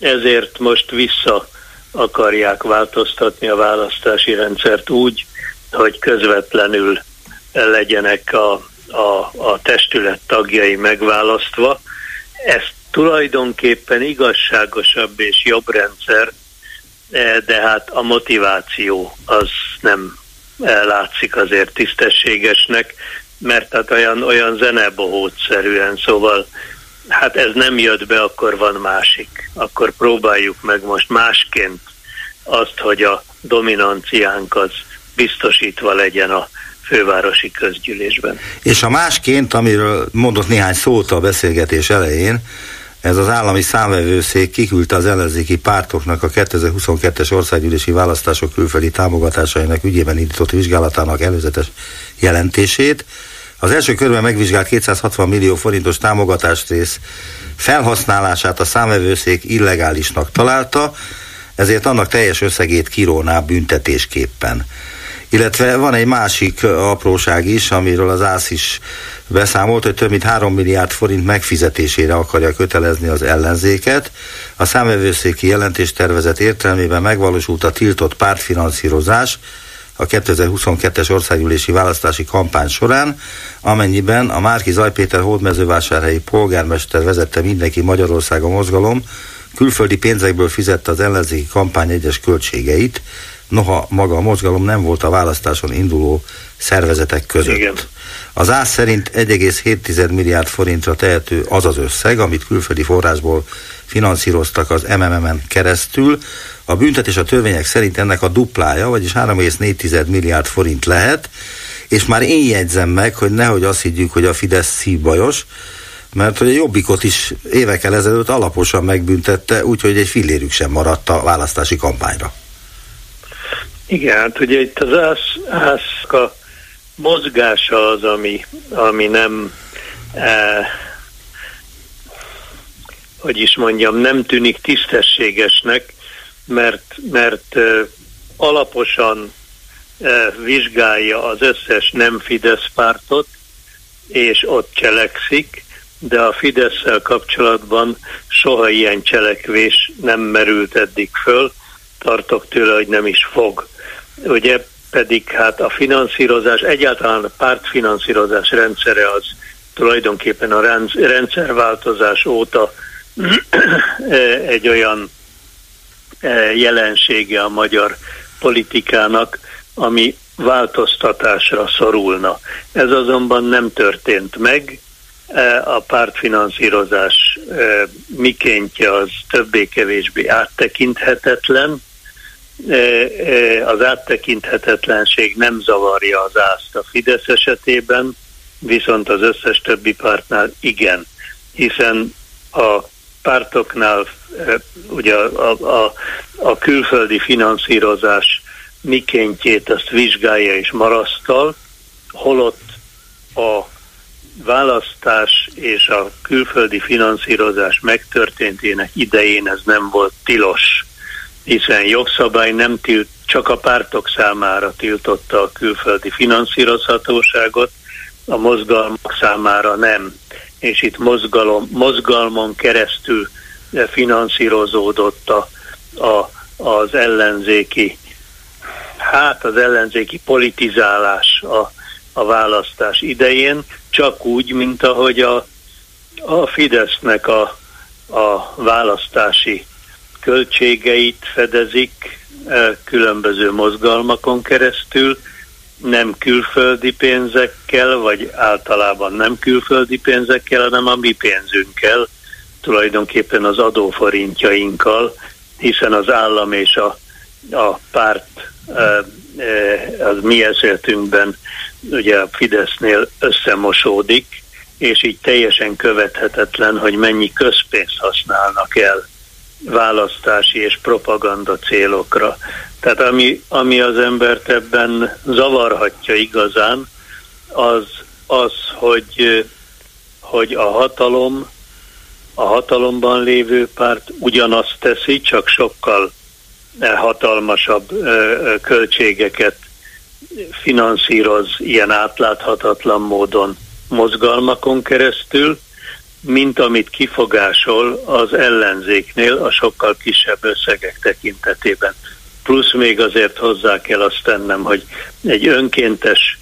ezért most vissza akarják változtatni a választási rendszert úgy, hogy közvetlenül legyenek a, a, a testület tagjai megválasztva. Ez tulajdonképpen igazságosabb és jobb rendszer, de hát a motiváció az nem látszik azért tisztességesnek, mert hát olyan, olyan zenebohótszerűen, szóval hát ez nem jött be, akkor van másik. Akkor próbáljuk meg most másként azt, hogy a dominanciánk az biztosítva legyen a fővárosi közgyűlésben. És a másként, amiről mondott néhány szót a beszélgetés elején, ez az állami számvevőszék kiküldte az ellenzéki pártoknak a 2022-es országgyűlési választások külföldi támogatásainak ügyében indított vizsgálatának előzetes jelentését, az első körben megvizsgált 260 millió forintos támogatást rész felhasználását a számvevőszék illegálisnak találta, ezért annak teljes összegét kiróná büntetésképpen. Illetve van egy másik apróság is, amiről az ÁSZ is beszámolt, hogy több mint 3 milliárd forint megfizetésére akarja kötelezni az ellenzéket. A számvevőszéki jelentéstervezet értelmében megvalósult a tiltott pártfinanszírozás, a 2022-es országgyűlési választási kampány során, amennyiben a Márki Zajpéter hódmezővásárhelyi polgármester vezette mindenki Magyarország a mozgalom, külföldi pénzekből fizette az ellenzéki kampány egyes költségeit, noha maga a mozgalom nem volt a választáson induló szervezetek között. Igen. Az ÁSZ szerint 1,7 milliárd forintra tehető az az összeg, amit külföldi forrásból finanszíroztak az MMM-en keresztül. A büntetés a törvények szerint ennek a duplája, vagyis 3,4 milliárd forint lehet, és már én jegyzem meg, hogy nehogy azt higgyük, hogy a Fidesz szívbajos, mert hogy a Jobbikot is évekkel ezelőtt alaposan megbüntette, úgyhogy egy fillérük sem maradt a választási kampányra. Igen, hát ugye itt az ász, a mozgása az, ami, ami nem eh, hogy is mondjam, nem tűnik tisztességesnek, mert, mert alaposan vizsgálja az összes nem Fidesz pártot, és ott cselekszik, de a fidesz kapcsolatban soha ilyen cselekvés nem merült eddig föl, tartok tőle, hogy nem is fog. Ugye pedig hát a finanszírozás, egyáltalán a pártfinanszírozás rendszere az tulajdonképpen a rendszerváltozás óta egy olyan eh, jelensége a magyar politikának, ami változtatásra szorulna. Ez azonban nem történt meg, eh, a pártfinanszírozás eh, mikéntje az többé-kevésbé áttekinthetetlen, az áttekinthetetlenség nem zavarja az ászt a Fidesz esetében, viszont az összes többi pártnál igen, hiszen a pártoknál ugye a, a, a külföldi finanszírozás mikéntjét azt vizsgálja és marasztal, holott a választás és a külföldi finanszírozás megtörténtének idején ez nem volt tilos hiszen jogszabály nem tilt, csak a pártok számára tiltotta a külföldi finanszírozhatóságot, a mozgalmak számára nem. És itt mozgalom, mozgalmon keresztül finanszírozódott a, a, az ellenzéki, hát az ellenzéki politizálás a, a választás idején, csak úgy, mint ahogy a, a Fidesznek a, a választási költségeit fedezik e, különböző mozgalmakon keresztül, nem külföldi pénzekkel, vagy általában nem külföldi pénzekkel, hanem a mi pénzünkkel, tulajdonképpen az adóforintjainkkal, hiszen az állam és a, a párt az mi esetünkben ugye a Fidesznél összemosódik, és így teljesen követhetetlen, hogy mennyi közpénzt használnak el választási és propaganda célokra. Tehát ami, ami az embert ebben zavarhatja igazán, az, az hogy, hogy a hatalom, a hatalomban lévő párt ugyanazt teszi, csak sokkal hatalmasabb költségeket finanszíroz ilyen átláthatatlan módon mozgalmakon keresztül, mint amit kifogásol az ellenzéknél a sokkal kisebb összegek tekintetében. Plusz még azért hozzá kell azt tennem, hogy egy önkéntes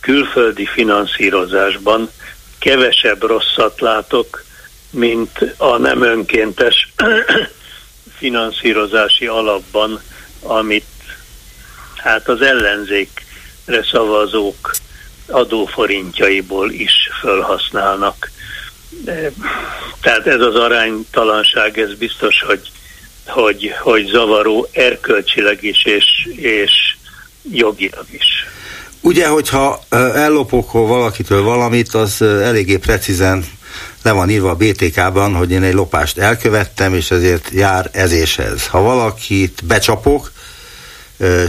külföldi finanszírozásban kevesebb rosszat látok, mint a nem önkéntes finanszírozási alapban, amit hát az ellenzékre szavazók adóforintjaiból is felhasználnak. Tehát ez az aránytalanság, ez biztos, hogy, hogy, hogy zavaró erkölcsileg is, és, és jogilag is. Ugye, hogyha ellopok valakitől valamit, az eléggé precízen le van írva a BTK-ban, hogy én egy lopást elkövettem, és ezért jár ezéshez. Ha valakit becsapok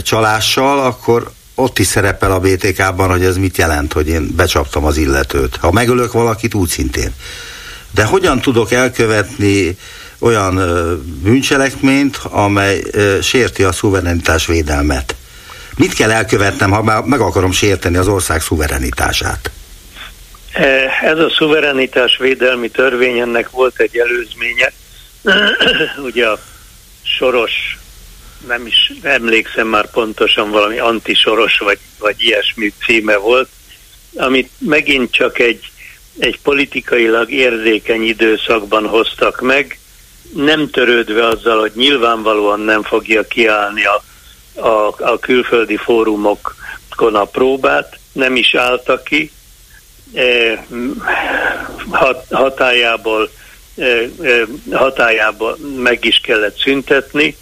csalással, akkor ott is szerepel a BTK-ban, hogy ez mit jelent, hogy én becsaptam az illetőt. Ha megölök valakit, úgy szintén. De hogyan tudok elkövetni olyan bűncselekményt, amely sérti a szuverenitás védelmet? Mit kell elkövetnem, ha meg akarom sérteni az ország szuverenitását? Ez a szuverenitás védelmi törvény, ennek volt egy előzménye. Ugye a soros, nem is emlékszem már pontosan, valami antisoros vagy, vagy ilyesmi címe volt, amit megint csak egy, egy politikailag érzékeny időszakban hoztak meg, nem törődve azzal, hogy nyilvánvalóan nem fogja kiállni a, a, a külföldi fórumokon a próbát, nem is állta ki, e, hat, hatájából, e, e, hatájából meg is kellett szüntetni.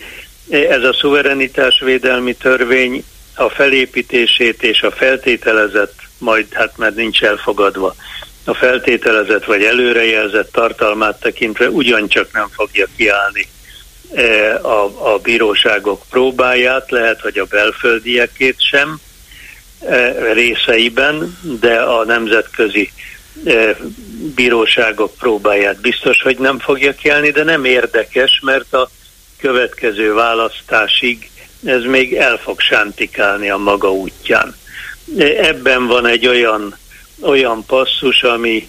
Ez a szuverenitásvédelmi törvény a felépítését és a feltételezett, majd hát mert nincs elfogadva, a feltételezett vagy előrejelzett tartalmát tekintve ugyancsak nem fogja kiállni e, a, a bíróságok próbáját, lehet, hogy a belföldiekét sem e, részeiben, de a nemzetközi e, bíróságok próbáját biztos, hogy nem fogja kiállni, de nem érdekes, mert a következő választásig ez még el fog sántikálni a maga útján. Ebben van egy olyan olyan passzus, ami,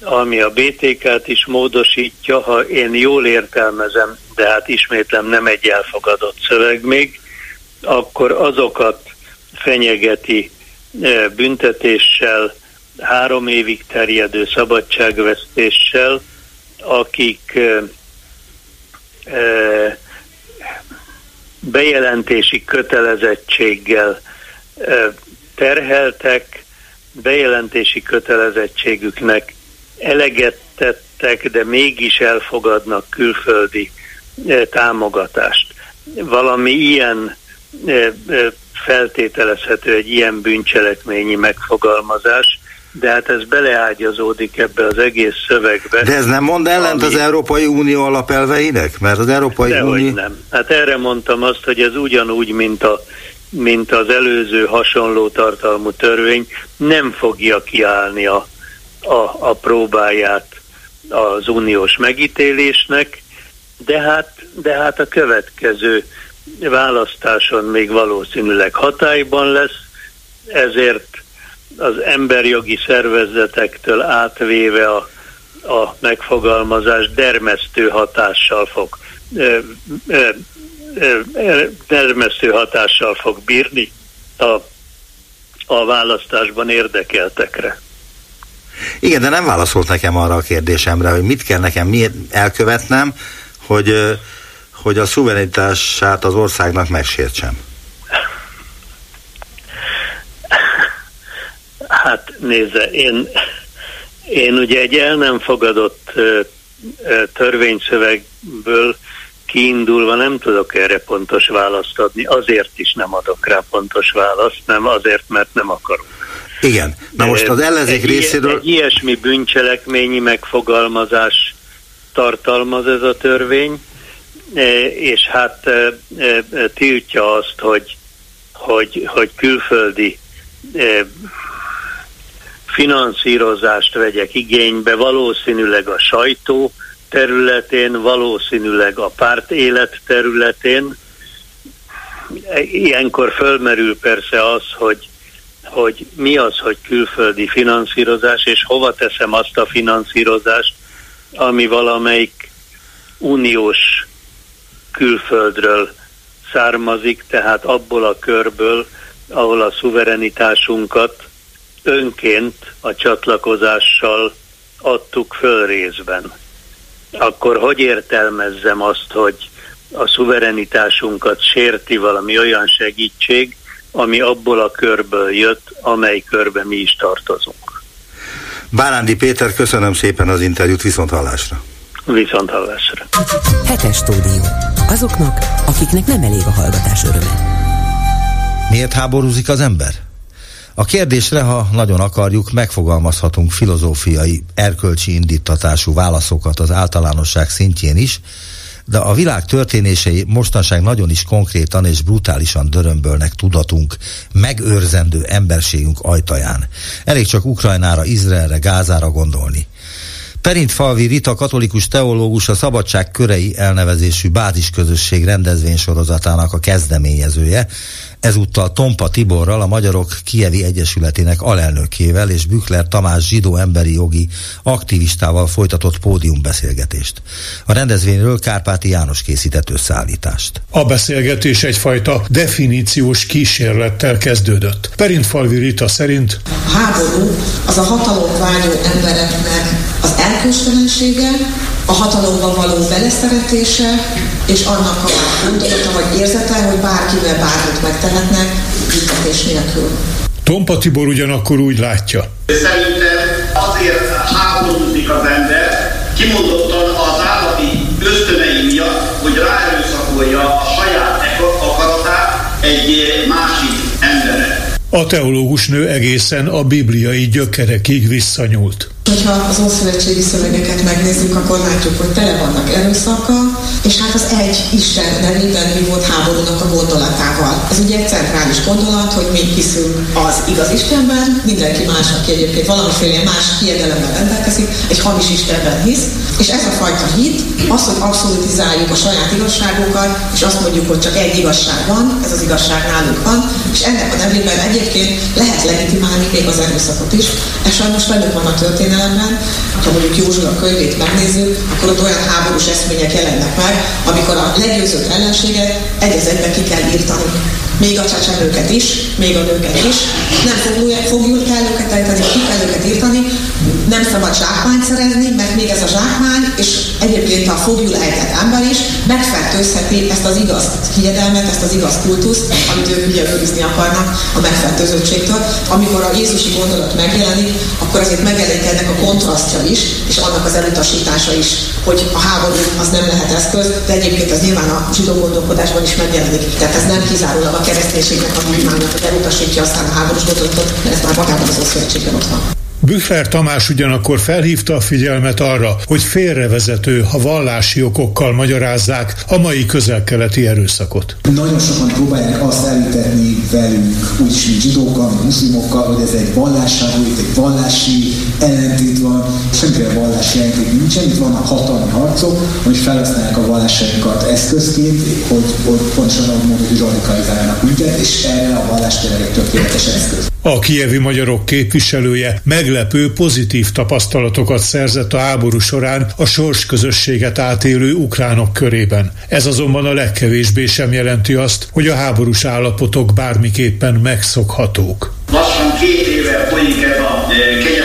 ami a BTK-t is módosítja, ha én jól értelmezem, de hát ismétlem nem egy elfogadott szöveg még, akkor azokat fenyegeti e, büntetéssel, három évig terjedő szabadságvesztéssel, akik e, e, bejelentési kötelezettséggel terheltek, bejelentési kötelezettségüknek eleget tettek, de mégis elfogadnak külföldi támogatást. Valami ilyen feltételezhető egy ilyen bűncselekményi megfogalmazás, de hát ez beleágyazódik ebbe az egész szövegbe. De ez nem mond ellent ami... az Európai Unió alapelveinek? Mert az Európai Dehogy Unió... nem. Hát erre mondtam azt, hogy ez ugyanúgy, mint a mint az előző hasonló tartalmú törvény, nem fogja kiállni a, a, a próbáját az uniós megítélésnek, de hát, de hát a következő választáson még valószínűleg hatályban lesz, ezért az emberjogi szervezetektől átvéve a, a megfogalmazás dermesztő hatással fog ö, ö, termesztő hatással fog bírni a, a választásban érdekeltekre. Igen, de nem válaszolt nekem arra a kérdésemre, hogy mit kell nekem miért elkövetnem, hogy, hogy a szuverenitását az országnak megsértsem. Hát nézze, én, én ugye egy el nem fogadott törvényszövegből kiindulva nem tudok erre pontos választ adni, azért is nem adok rá pontos választ, nem azért, mert nem akarok. Igen. Na most az ellenzék egy részéről... Egy ilyesmi bűncselekményi megfogalmazás tartalmaz ez a törvény, és hát tiltja azt, hogy, hogy, hogy külföldi finanszírozást vegyek igénybe, valószínűleg a sajtó területén, valószínűleg a párt élet területén. Ilyenkor fölmerül persze az, hogy, hogy mi az, hogy külföldi finanszírozás, és hova teszem azt a finanszírozást, ami valamelyik uniós külföldről származik, tehát abból a körből, ahol a szuverenitásunkat önként a csatlakozással adtuk föl részben akkor hogy értelmezzem azt, hogy a szuverenitásunkat sérti valami olyan segítség, ami abból a körből jött, amely körbe mi is tartozunk. Bárándi Péter, köszönöm szépen az interjút, viszont hallásra. Viszont hallásra. Hetes stúdió. Azoknak, akiknek nem elég a hallgatás öröme. Miért háborúzik az ember? A kérdésre, ha nagyon akarjuk, megfogalmazhatunk filozófiai, erkölcsi indítatású válaszokat az általánosság szintjén is, de a világ történései mostanság nagyon is konkrétan és brutálisan dörömbölnek tudatunk, megőrzendő emberségünk ajtaján. Elég csak Ukrajnára, Izraelre, Gázára gondolni. Falvi Rita katolikus teológus a Szabadság körei elnevezésű bázisközösség rendezvénysorozatának a kezdeményezője, ezúttal Tompa Tiborral, a Magyarok Kievi Egyesületének alelnökével és Bükler Tamás zsidó emberi jogi aktivistával folytatott pódiumbeszélgetést. A rendezvényről Kárpáti János készített összeállítást. A beszélgetés egyfajta definíciós kísérlettel kezdődött. Perintfalvi Rita szerint a háború az a hatalom vágyó embereknek az elköstelensége, a hatalomba való beleszeretése, és annak a gondolata vagy érzete, hogy bárkivel bármit megtehetnek, büntetés nélkül. Tompa Tibor ugyanakkor úgy látja. Szerintem azért háborúzik az ember, kimondottan A teológus nő egészen a bibliai gyökerekig visszanyúlt. Hogyha az ószövetségi szövegeket megnézzük, akkor látjuk, hogy tele vannak erőszakkal, és hát az egy Isten nevében volt háborúnak a gondolatával. Ez ugye egy centrális gondolat, hogy mi hiszünk az igaz Istenben, mindenki más, aki egyébként valamiféle más hiedelemmel rendelkezik, egy hamis Istenben hisz, és ez a fajta hit, az, hogy abszolutizáljuk a saját igazságokat, és azt mondjuk, hogy csak egy igazság van, ez az igazság nálunk van, és ennek a nevében egyébként lehet legitimálni még az erőszakot is. Ez sajnos velük van a történelemben. Ha mondjuk Józsula könyvét megnézzük, akkor ott olyan háborús eszmények jelennek meg, amikor a legyőzött ellenséget egy az egyben ki kell írtani még a csecsemőket is, még a nőket is. Nem fogjuk, kell őket ejteni, ki kell őket írtani, nem szabad zsákmányt szerezni, mert még ez a zsákmány, és egyébként a fogjul ejtett ember is megfertőzheti ezt az igaz hiedelmet, ezt az igaz kultuszt, amit ők ugye őrizni akarnak a megfertőzöttségtől. Amikor a Jézusi gondolat megjelenik, akkor azért megjelenik ennek a kontrasztja is, és annak az elutasítása is, hogy a háború az nem lehet eszköz, de egyébként az nyilván a zsidó gondolkodásban is megjelenik. Tehát ez nem kizárólag a kereszténységnek a vívmánynak, hogy elutasítja aztán a háborús gondolatot, mert ez már magában az Ószövetségben ott van. Büchler Tamás ugyanakkor felhívta a figyelmet arra, hogy félrevezető, ha vallási okokkal magyarázzák a mai közel-keleti erőszakot. Nagyon sokan próbálják azt elítetni velünk, úgyis zsidókkal, muszlimokkal, hogy ez egy vallásából, itt egy vallási ellentét van, semmiféle vallási ellentét nincsen, itt vannak hatalmi harcok, hogy felhasználják a vallásainkat eszközként, hogy, hogy pontosan ahogy mondod, hogy radikalizáljanak minket, és erre a vallás tényleg egy tökéletes eszköz. A kievi magyarok képviselője meglepő pozitív tapasztalatokat szerzett a háború során a sors közösséget átélő ukránok körében. Ez azonban a legkevésbé sem jelenti azt, hogy a háborús állapotok bármiképpen megszokhatók. Lassan két éve folyik ez a e,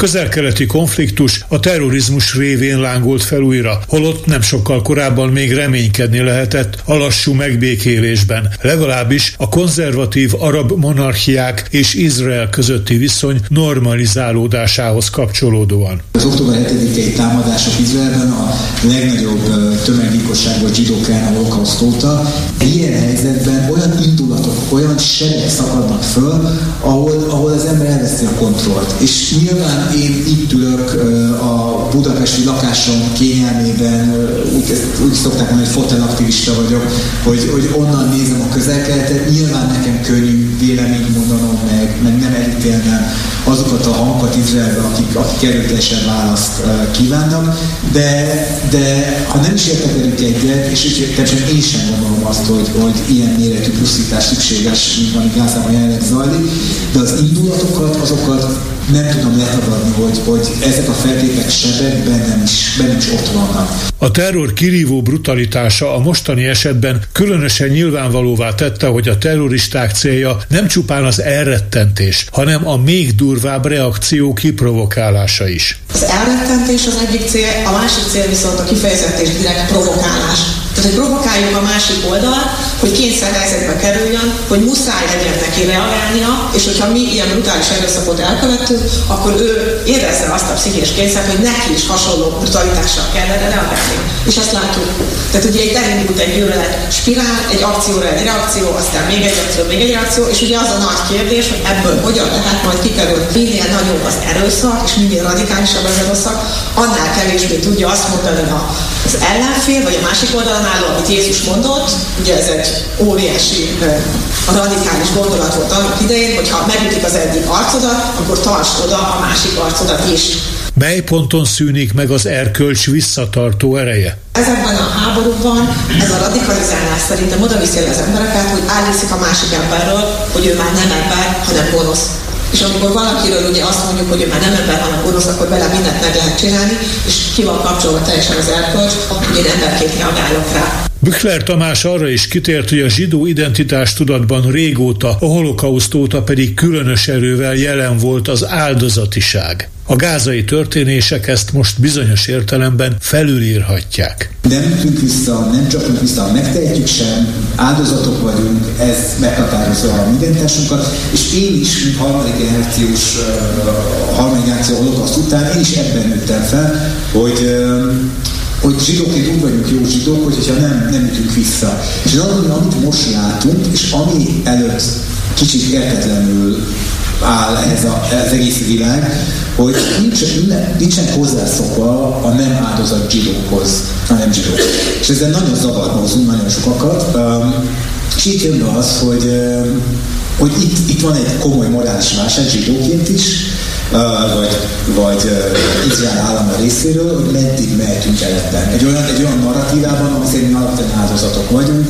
közel-keleti konfliktus a terrorizmus révén lángolt fel újra, holott nem sokkal korábban még reménykedni lehetett a lassú megbékélésben, legalábbis a konzervatív arab monarchiák és Izrael közötti viszony normalizálódásához kapcsolódóan. Az október 7-i támadások Izraelben a legnagyobb tömeggyilkosság volt zsidók a holokauszt óta. Ilyen helyzetben olyan indulatok, olyan sebek szakadnak föl, ahol, ahol az ember elveszi a kontrollt. És nyilván én itt ülök a budapesti lakásom kényelmében, úgy, úgy szokták mondani, hogy fotelaktivista vagyok, hogy, hogy onnan nézem a közelkeletet, nyilván nekem könnyű véleményt mondanom meg, meg nem elítélnem azokat a hangokat Izraelben, akik, akik erőteljesebb választ kívánnak, de, de ha nem is értek velük egyet, és természetesen én sem gondolom azt, hogy, hogy ilyen méretű pusztítás szükséges, mint ami Gázában jelenleg zajlik, de az indulatokat, azokat nem tudom letagadni, hogy, hogy ezek a feltétek sebek bennem is, bennem is ott vannak. A terror kirívó brutalitása a mostani esetben különösen nyilvánvalóvá tette, hogy a terroristák célja nem csupán az elrettentés, hanem a még durvább reakció kiprovokálása is. Az elrettentés az egyik cél, a másik cél viszont a kifejezett és direkt provokálás. Tehát, hogy provokáljuk a másik oldalt, hogy kényszer helyzetbe kerüljön, hogy muszáj legyen neki reagálnia, és hogyha mi ilyen brutális erőszakot elkövetünk, akkor ő érezze azt a pszichés kényszert, hogy neki is hasonló brutalitással kellene reagálni. És azt látjuk. Tehát ugye itt elindult egy gyűlölet spirál, egy akcióra egy reakció, aztán még egy akció, még egy reakció, és ugye az a nagy kérdés, hogy ebből hogyan lehet majd kikerülni. Minél nagyobb az erőszak, és minél radikálisabb az erőszak, annál kevésbé tudja azt mondani az ellenfél, vagy a másik oldalon álló, amit Jézus mondott, ugye ez egy óriási a radikális gondolat volt annak idején, hogy ha megütik az egyik arcodat, akkor tartsd oda a másik arcodat is. Mely ponton szűnik meg az erkölcs visszatartó ereje? Ezekben a háborúban ez a radikalizálás szerintem oda viszi az embereket, hogy állítszik a másik emberről, hogy ő már nem ember, hanem gonosz. És amikor valakiről ugye azt mondjuk, hogy ő már nem ember, hanem gonosz, akkor vele mindent meg lehet csinálni, és ki van kapcsolva teljesen az erkölcs, hogy én emberként reagálok rá. Büchler Tamás arra is kitért, hogy a zsidó identitás tudatban régóta, a holokauszt óta pedig különös erővel jelen volt az áldozatiság. A gázai történések ezt most bizonyos értelemben felülírhatják. Nem ütünk vissza, nem csapunk vissza, megtehetjük sem, áldozatok vagyunk, ez meghatározza a mindentársunkat, és én is, mint harmadik generációs, harmadik generáció holokaszt után, én is ebben nőttem fel, hogy hogy zsidóként úgy vagyunk jó zsidók, hogyha nem, nem ütünk vissza. És az, amit most látunk, és ami előtt kicsit értetlenül áll ez a, az egész világ, hogy nincs, nincsen hozzászokva a nem áldozat zsidókhoz, a nem zsidók. És ezzel nagyon zavarba hozunk nagyon sokakat. És itt jön az, hogy, hogy itt, itt van egy komoly morális válság zsidóként is, vagy, vagy Izrael állama részéről, hogy meddig mehetünk el ebben. Egy olyan, egy olyan narratívában, ami szerint alapvetően áldozatok vagyunk,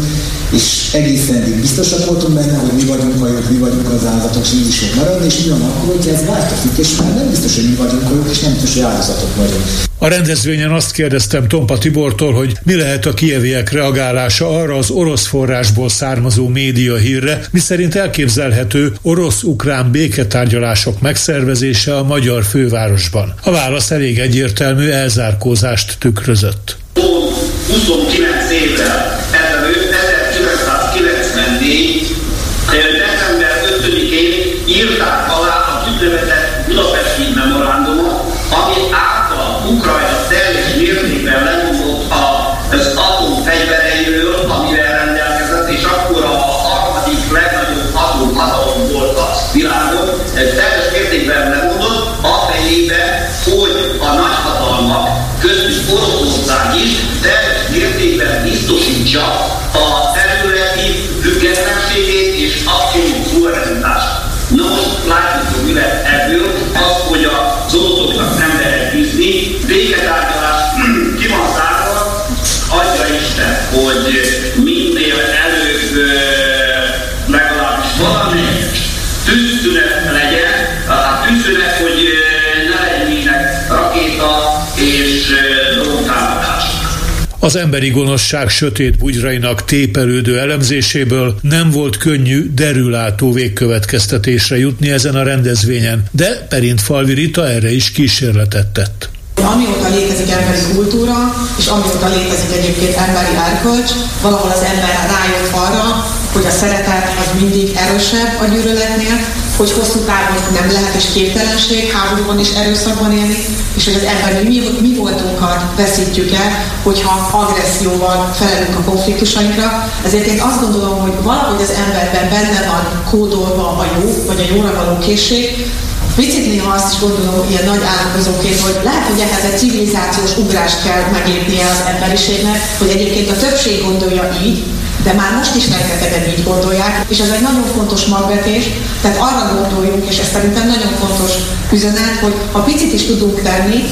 és egészen eddig biztosak voltunk benne, hogy mi vagyunk vagyunk, mi vagyunk az áldozatok, és így is fog maradni, és mi van akkor, hogy ez változik, és már nem biztos, hogy mi vagyunk vagyunk, és nem biztos, hogy áldozatok vagyunk. A rendezvényen azt kérdeztem Tompa Tibortól, hogy mi lehet a kieviek reagálása arra az orosz forrásból származó média hírre, miszerint elképzelhető orosz-ukrán béketárgyalások megszervezése a magyar fővárosban. A válasz elég egyértelmű elzárkózást tükrözött. 29 Az emberi gonoszság sötét bugyrainak tépelődő elemzéséből nem volt könnyű, derülátó végkövetkeztetésre jutni ezen a rendezvényen, de Perint Falvi Rita erre is kísérletet tett. Amióta létezik emberi kultúra, és amióta létezik egyébként emberi erkölcs, valahol az ember rájött arra, hogy a szeretet az mindig erősebb a gyűlöletnél, hogy hosszú távon nem lehet és képtelenség háborúban és erőszakban élni, és hogy az ember mi, mi voltunkat veszítjük el, hogyha agresszióval felelünk a konfliktusainkra. Ezért én azt gondolom, hogy valahogy az emberben benne van kódolva a jó, vagy a jóra való készség, Picit néha azt is gondolom, ilyen nagy államkozóként, hogy lehet, hogy ehhez egy civilizációs ugrást kell megépnie az emberiségnek, hogy egyébként a többség gondolja így, de már most is rengetegen így gondolják, és ez egy nagyon fontos magvetés, tehát arra gondoljunk, és ez szerintem nagyon fontos üzenet, hogy ha picit is tudunk tenni,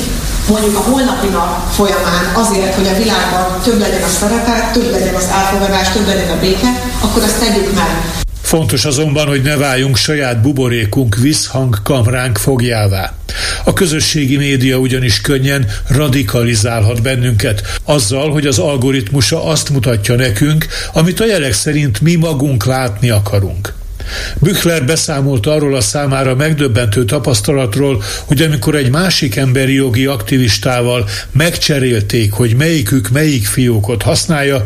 mondjuk a holnapi nap folyamán azért, hogy a világban több legyen a szeretet, több legyen az elfogadás, több legyen a béke, akkor azt tegyük meg. Fontos azonban, hogy ne váljunk saját buborékunk visszhangkamránk fogjává. A közösségi média ugyanis könnyen radikalizálhat bennünket azzal, hogy az algoritmusa azt mutatja nekünk, amit a jelek szerint mi magunk látni akarunk. Büchler beszámolt arról a számára megdöbbentő tapasztalatról, hogy amikor egy másik emberi jogi aktivistával megcserélték, hogy melyikük melyik fiókot használja,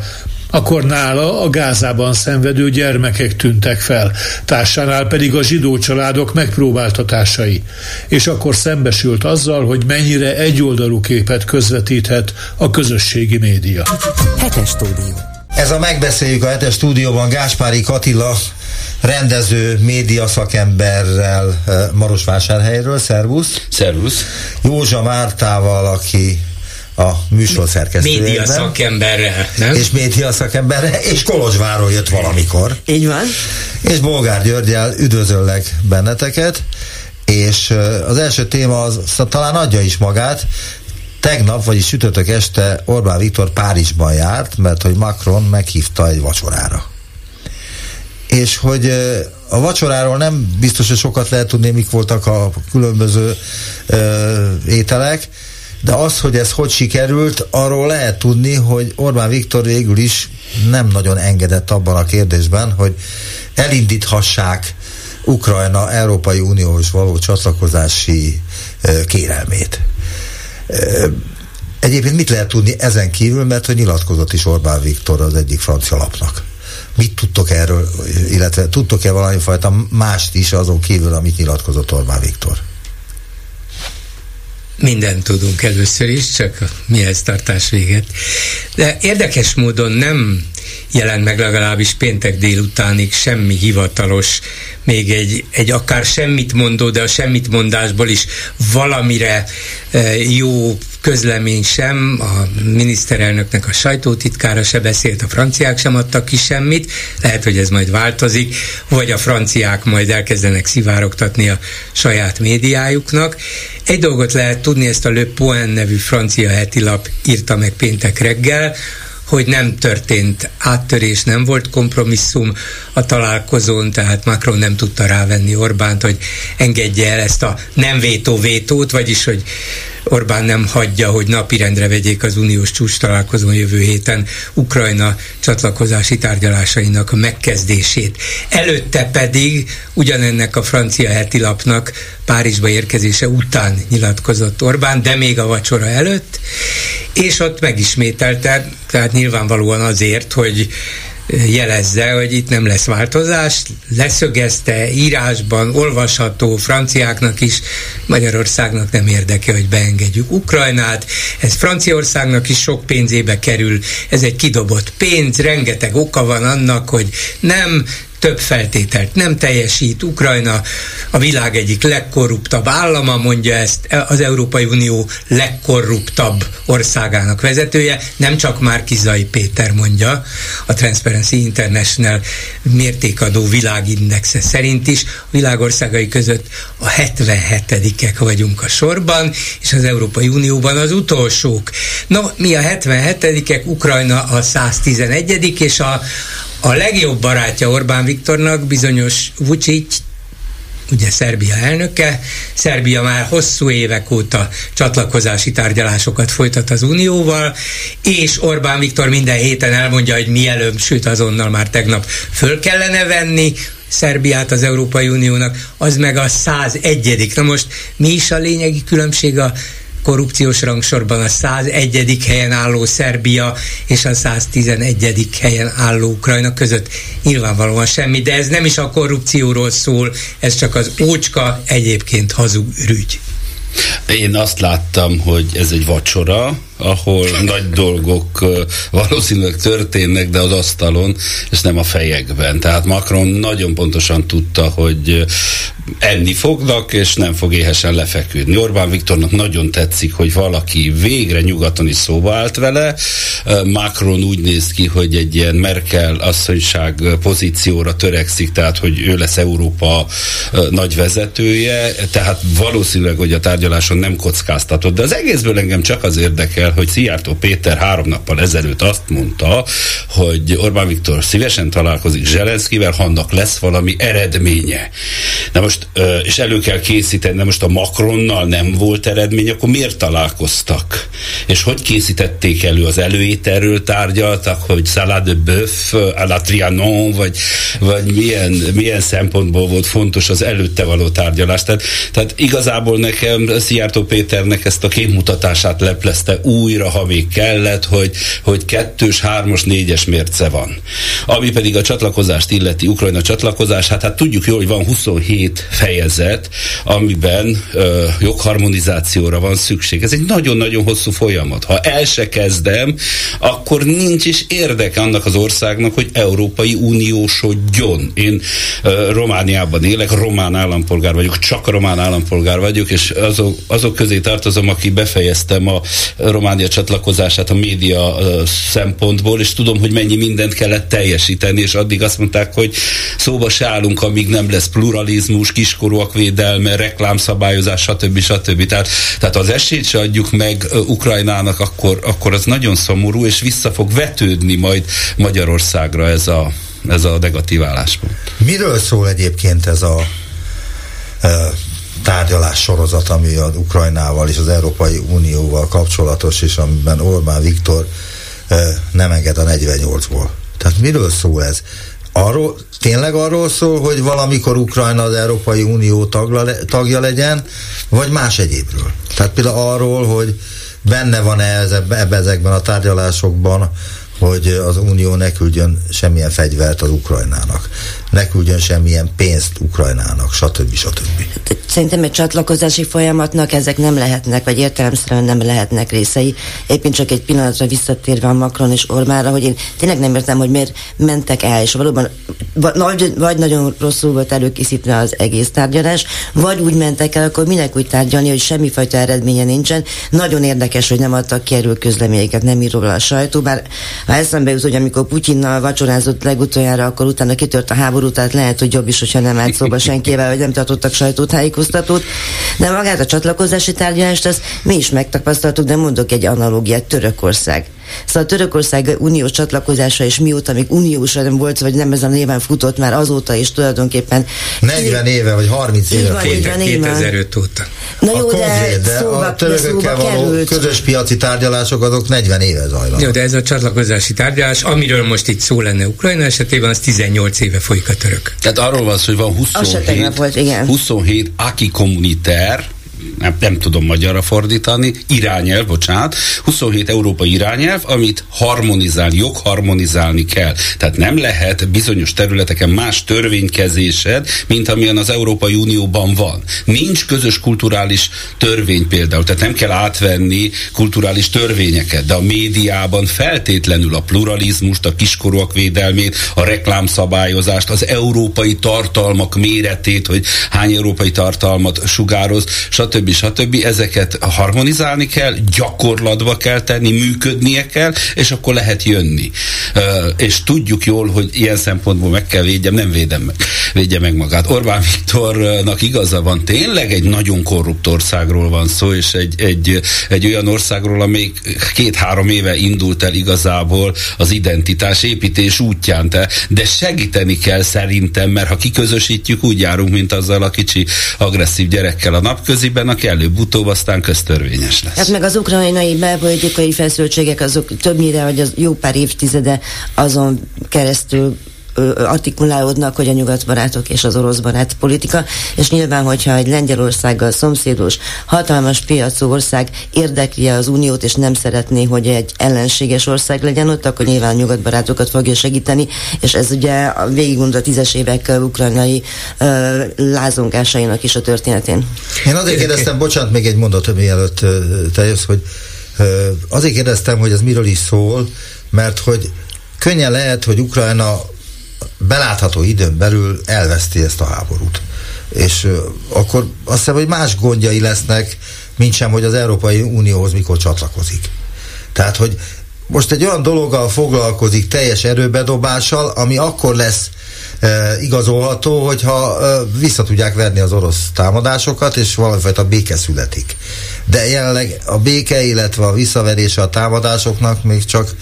akkor nála a Gázában szenvedő gyermekek tűntek fel, társánál pedig a zsidó családok megpróbáltatásai, és akkor szembesült azzal, hogy mennyire egyoldalú képet közvetíthet a közösségi média. Hetes stúdió. Ez a megbeszéljük a hetes stúdióban Gáspári Katilla rendező, média szakemberrel eh, Marosvásárhelyről. Szervusz! Szervusz! Józsa Mártával, aki a műsor szerkesztője. Média szakemberre, nem? És média szakemberre, és Kolozsváról jött valamikor. Így van. És Bolgár Györgyel üdvözöllek benneteket, és az első téma az talán adja is magát, tegnap, vagyis sütötök este Orbán Viktor Párizsban járt, mert hogy Macron meghívta egy vacsorára és hogy a vacsoráról nem biztos, hogy sokat lehet tudni, mik voltak a különböző ö, ételek, de az, hogy ez hogy sikerült, arról lehet tudni, hogy Orbán Viktor végül is nem nagyon engedett abban a kérdésben, hogy elindíthassák Ukrajna Európai Uniós való csatlakozási kérelmét. Egyébként mit lehet tudni ezen kívül, mert hogy nyilatkozott is Orbán Viktor az egyik francia lapnak. Mit tudtok erről, illetve tudtok-e valami fajta mást is azon kívül, amit nyilatkozott Orbán Viktor? Mindent tudunk először is, csak mihez tartás véget. De érdekes módon nem jelent meg legalábbis péntek délutánig semmi hivatalos, még egy, egy akár semmit mondó, de a semmit mondásból is valamire e, jó közlemény sem, a miniszterelnöknek a sajtótitkára se beszélt, a franciák sem adtak ki semmit, lehet, hogy ez majd változik, vagy a franciák majd elkezdenek szivárogtatni a saját médiájuknak. Egy dolgot lehet tudni, ezt a Le Point nevű francia hetilap írta meg péntek reggel, hogy nem történt áttörés, nem volt kompromisszum a találkozón, tehát Macron nem tudta rávenni Orbánt, hogy engedje el ezt a nem vétó vétót, vagyis hogy Orbán nem hagyja, hogy napirendre vegyék az uniós csúcs találkozón jövő héten Ukrajna csatlakozási tárgyalásainak a megkezdését. Előtte pedig ugyanennek a francia hetilapnak Párizsba érkezése után nyilatkozott Orbán, de még a vacsora előtt, és ott megismételte, tehát nyilvánvalóan azért, hogy jelezze, hogy itt nem lesz változás, leszögezte írásban, olvasható franciáknak is, Magyarországnak nem érdeke, hogy beengedjük Ukrajnát, ez Franciaországnak is sok pénzébe kerül, ez egy kidobott pénz, rengeteg oka van annak, hogy nem több feltételt nem teljesít. Ukrajna a világ egyik legkorruptabb állama, mondja ezt az Európai Unió legkorruptabb országának vezetője, nem csak Márkizai Péter mondja, a Transparency International mértékadó világindexe szerint is, a világországai között a 77-ek vagyunk a sorban, és az Európai Unióban az utolsók. No, mi a 77-ek, Ukrajna a 111 és a, a legjobb barátja Orbán Viktornak bizonyos Vucic, ugye Szerbia elnöke. Szerbia már hosszú évek óta csatlakozási tárgyalásokat folytat az Unióval, és Orbán Viktor minden héten elmondja, hogy mielőbb, sőt azonnal már tegnap föl kellene venni, Szerbiát az Európai Uniónak, az meg a 101. Na most mi is a lényegi különbség a korrupciós rangsorban a 101. helyen álló Szerbia és a 111. helyen álló Ukrajna között nyilvánvalóan semmi, de ez nem is a korrupcióról szól, ez csak az ócska egyébként hazug rügy. Én azt láttam, hogy ez egy vacsora, ahol nagy dolgok valószínűleg történnek, de az asztalon, és nem a fejekben. Tehát Macron nagyon pontosan tudta, hogy enni fognak, és nem fog éhesen lefeküdni. Orbán Viktornak nagyon tetszik, hogy valaki végre nyugaton is szóba állt vele. Macron úgy néz ki, hogy egy ilyen Merkel asszonyság pozícióra törekszik, tehát hogy ő lesz Európa nagy vezetője, tehát valószínűleg, hogy a tárgyaláson nem kockáztatott. De az egészből engem csak az érdekel, hogy Szijjártó Péter három nappal ezelőtt azt mondta, hogy Orbán Viktor szívesen találkozik Zselenszkivel, ha annak lesz valami eredménye. Na most, és elő kell készíteni, de most a Macronnal nem volt eredmény, akkor miért találkoztak? És hogy készítették elő? Az előételről tárgyaltak, hogy salade de bœuf, à la Trianon, vagy, vagy milyen, milyen szempontból volt fontos az előtte való tárgyalás. Tehát, tehát igazából nekem Szijjártó Péternek ezt a képmutatását leplezte újra, ha még kellett, hogy, hogy kettős, hármas, négyes mérce van. Ami pedig a csatlakozást illeti, Ukrajna csatlakozás, hát, hát tudjuk jól, hogy van 27 fejezet, amiben ö, jogharmonizációra van szükség. Ez egy nagyon-nagyon hosszú folyamat. Ha el se kezdem, akkor nincs is érdeke annak az országnak, hogy Európai Uniósodjon. Én ö, Romániában élek, román állampolgár vagyok, csak román állampolgár vagyok, és azok, azok közé tartozom, aki befejeztem a Románia csatlakozását a média szempontból, és tudom, hogy mennyi mindent kellett teljesíteni, és addig azt mondták, hogy szóba se állunk, amíg nem lesz pluralizmus, kiskorúak védelme, reklámszabályozás, stb. stb. Tehát, tehát az esélyt se adjuk meg Ukrajnának, akkor, akkor az nagyon szomorú, és vissza fog vetődni majd Magyarországra ez a, ez a negatív álláspont. Miről szól egyébként ez a tárgyalás sorozat, ami az Ukrajnával és az Európai Unióval kapcsolatos, és amiben Orbán Viktor nem enged a 48-ból. Tehát miről szól ez? Arról, tényleg arról szól, hogy valamikor Ukrajna az Európai Unió tagla, tagja legyen, vagy más egyébről? Tehát például arról, hogy benne van-e ebbe, ezekben a tárgyalásokban hogy az Unió ne küldjön semmilyen fegyvert az Ukrajnának, ne küldjön semmilyen pénzt Ukrajnának, stb. stb. Szerintem egy csatlakozási folyamatnak ezek nem lehetnek, vagy értelemszerűen nem lehetnek részei. Éppen csak egy pillanatra visszatérve a Macron és Orbánra, hogy én tényleg nem értem, hogy miért mentek el, és valóban vagy, vagy nagyon rosszul volt előkészítve az egész tárgyalás, vagy úgy mentek el, akkor minek úgy tárgyalni, hogy semmifajta eredménye nincsen. Nagyon érdekes, hogy nem adtak ki erről közleményeket, nem ír róla a sajtó, bár ha eszembe jut, hogy amikor Putyinnal vacsorázott legutoljára, akkor utána kitört a háború, tehát lehet, hogy jobb is, hogyha nem állt szóba senkivel, vagy nem tartottak sajtótájékoztatót. De magát a csatlakozási tárgyalást, ezt mi is megtapasztaltuk, de mondok egy analógiát, Törökország. Szóval Törökország uniós csatlakozása, és mióta még uniós nem volt, vagy nem ezen a néven futott, már azóta is tulajdonképpen... 40 éve, vagy 30 éve. Van, 2005 óta. Na jó, a de, de szóba, a törökökkel való került. közös piaci tárgyalások azok 40 éve zajlanak. Jó, de ez a csatlakozási tárgyalás, amiről most itt szó lenne Ukrajna esetében, az 18 éve folyik a török. Tehát arról van szó, hogy van 27, volt, igen. 27 aki kommuniter, nem, nem tudom magyarra fordítani, irányelv, bocsánat, 27 európai irányelv, amit harmonizálni, jogharmonizálni kell. Tehát nem lehet bizonyos területeken más törvénykezésed, mint amilyen az Európai Unióban van. Nincs közös kulturális törvény például, tehát nem kell átvenni kulturális törvényeket, de a médiában feltétlenül a pluralizmust, a kiskorúak védelmét, a reklámszabályozást, az európai tartalmak méretét, hogy hány európai tartalmat sugároz, stb stb. stb. Ezeket harmonizálni kell, gyakorlatba kell tenni, működnie kell, és akkor lehet jönni. És tudjuk jól, hogy ilyen szempontból meg kell védjem, nem védem meg, védje meg magát. Orbán Viktornak igaza van, tényleg egy nagyon korrupt országról van szó, és egy, egy, egy olyan országról, amelyik két-három éve indult el igazából az identitás építés útján, de, de segíteni kell szerintem, mert ha kiközösítjük, úgy járunk, mint azzal a kicsi agresszív gyerekkel a napköziben, aki előbb-utóbb aztán köztörvényes lesz. Hát meg az ukrajnai belpolitikai feszültségek azok többnyire, vagy az jó pár évtizede azon keresztül artikulálódnak, hogy a nyugatbarátok és az orosz barát politika, és nyilván, hogyha egy Lengyelországgal szomszédos, hatalmas piacú ország érdekli az uniót, és nem szeretné, hogy egy ellenséges ország legyen ott, akkor nyilván nyugatbarátokat fogja segíteni, és ez ugye végig a tízes évek ukrajnai uh, lázongásainak is a történetén. Én azért kérdeztem, bocsánat, még egy mondat, mielőtt uh, te jössz, hogy uh, azért kérdeztem, hogy ez miről is szól, mert hogy könnyen lehet, hogy Ukrajna belátható időn belül elveszti ezt a háborút. És akkor azt hiszem, hogy más gondjai lesznek, mint sem, hogy az Európai Unióhoz mikor csatlakozik. Tehát, hogy most egy olyan dologgal foglalkozik teljes erőbedobással, ami akkor lesz e, igazolható, hogyha e, vissza tudják verni az orosz támadásokat, és valamifajta béke születik. De jelenleg a béke, illetve a visszaverése a támadásoknak még csak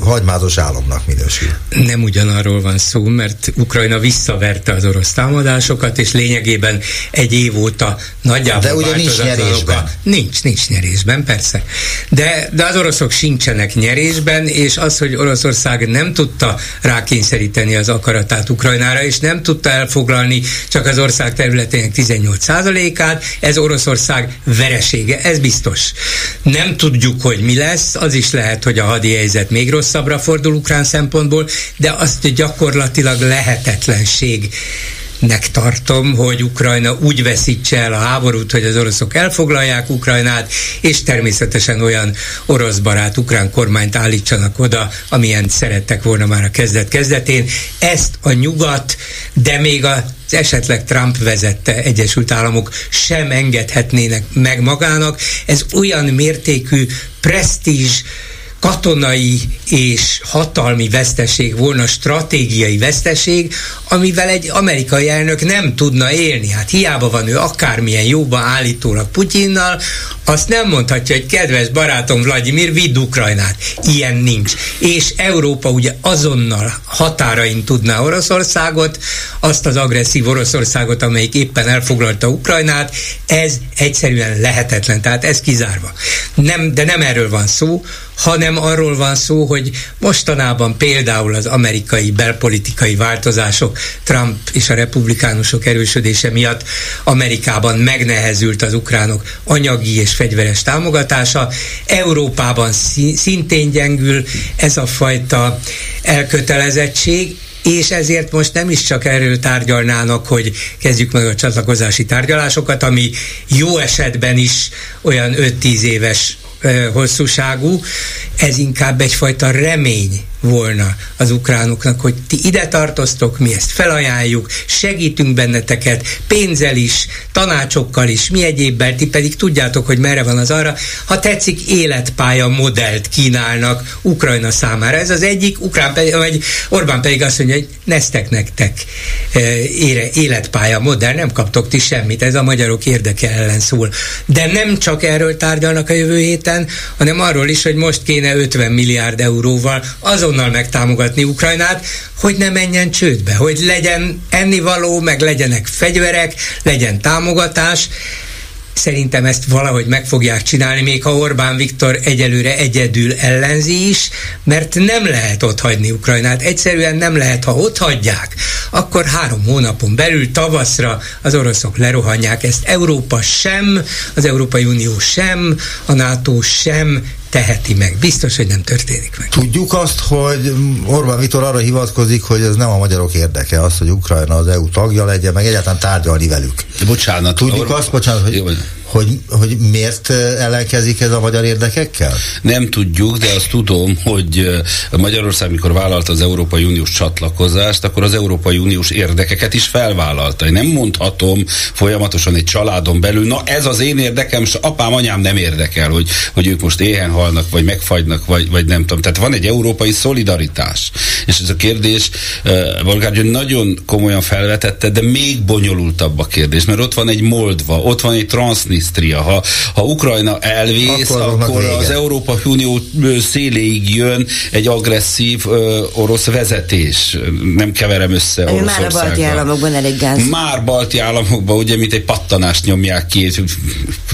hagymázos álomnak minősül. Nem ugyanarról van szó, mert Ukrajna visszaverte az orosz támadásokat, és lényegében egy év óta nagyjából De ugye nincs nyerésben. Nincs, nincs nyerésben, persze. De, de az oroszok sincsenek nyerésben, és az, hogy Oroszország nem tudta rákényszeríteni az akaratát Ukrajnára, és nem tudta elfoglalni csak az ország területének 18%-át, ez Oroszország veresége, ez biztos. Nem tudjuk, hogy mi lesz, az is lehet, hogy a hadi helyzet még rosszabbra fordul ukrán szempontból, de azt gyakorlatilag lehetetlenség nek tartom, hogy Ukrajna úgy veszítse el a háborút, hogy az oroszok elfoglalják Ukrajnát, és természetesen olyan orosz barát ukrán kormányt állítsanak oda, amilyen szerettek volna már a kezdet-kezdetén. Ezt a nyugat, de még a az esetleg Trump vezette Egyesült Államok sem engedhetnének meg magának. Ez olyan mértékű presztízs katonai és hatalmi veszteség volna, stratégiai veszteség, amivel egy amerikai elnök nem tudna élni. Hát hiába van ő akármilyen jóba állítólag Putyinnal, azt nem mondhatja, hogy kedves barátom Vladimir, vidd Ukrajnát. Ilyen nincs. És Európa ugye azonnal határain tudná Oroszországot, azt az agresszív Oroszországot, amelyik éppen elfoglalta Ukrajnát, ez egyszerűen lehetetlen. Tehát ez kizárva. Nem, de nem erről van szó, hanem arról van szó, hogy mostanában például az amerikai belpolitikai változások, Trump és a republikánusok erősödése miatt Amerikában megnehezült az ukránok anyagi és fegyveres támogatása, Európában szintén gyengül ez a fajta elkötelezettség, és ezért most nem is csak erről tárgyalnának, hogy kezdjük meg a csatlakozási tárgyalásokat, ami jó esetben is olyan 5-10 éves hosszúságú, ez inkább egyfajta remény volna az ukránoknak, hogy ti ide tartoztok, mi ezt felajánljuk, segítünk benneteket, pénzzel is, tanácsokkal is, mi egyébbel, ti pedig tudjátok, hogy merre van az arra. Ha tetszik, életpálya modellt kínálnak Ukrajna számára. Ez az egyik, Ukrán pedig, vagy Orbán pedig azt mondja, hogy neztek nektek ére, életpálya modell, nem kaptok ti semmit, ez a magyarok érdeke ellen szól. De nem csak erről tárgyalnak a jövő héten, hanem arról is, hogy most kéne 50 milliárd euróval azon azonnal megtámogatni Ukrajnát, hogy ne menjen csődbe, hogy legyen ennivaló, meg legyenek fegyverek, legyen támogatás, Szerintem ezt valahogy meg fogják csinálni, még ha Orbán Viktor egyelőre egyedül ellenzi is, mert nem lehet ott hagyni Ukrajnát. Egyszerűen nem lehet, ha ott hagyják, akkor három hónapon belül tavaszra az oroszok lerohanják ezt. Európa sem, az Európai Unió sem, a NATO sem teheti meg. Biztos, hogy nem történik meg. Tudjuk azt, hogy Orbán Viktor arra hivatkozik, hogy ez nem a magyarok érdeke, az, hogy Ukrajna az EU tagja legyen, meg egyáltalán tárgyalni velük. Bocsánat. Tudjuk Orbán... azt, bocsánat, hogy... Jó, hogy, hogy miért ellenkezik ez a magyar érdekekkel? Nem tudjuk, de azt tudom, hogy Magyarország, mikor vállalta az Európai Uniós csatlakozást, akkor az Európai Uniós érdekeket is felvállalta. Én nem mondhatom folyamatosan egy családon belül, na ez az én érdekem, és apám, anyám nem érdekel, hogy, hogy ők most éhen halnak, vagy megfagynak, vagy, vagy nem tudom. Tehát van egy európai szolidaritás. És ez a kérdés, Bolgár nagyon komolyan felvetette, de még bonyolultabb a kérdés, mert ott van egy Moldva, ott van egy Transnistria, Transnistria. Ha, ha Ukrajna elvész, akkor, akkor az Európa Unió széléig jön egy agresszív ö, orosz vezetés. Nem keverem össze Már a balti államokban elég gáz. Már balti államokban, ugye, mint egy pattanást nyomják ki,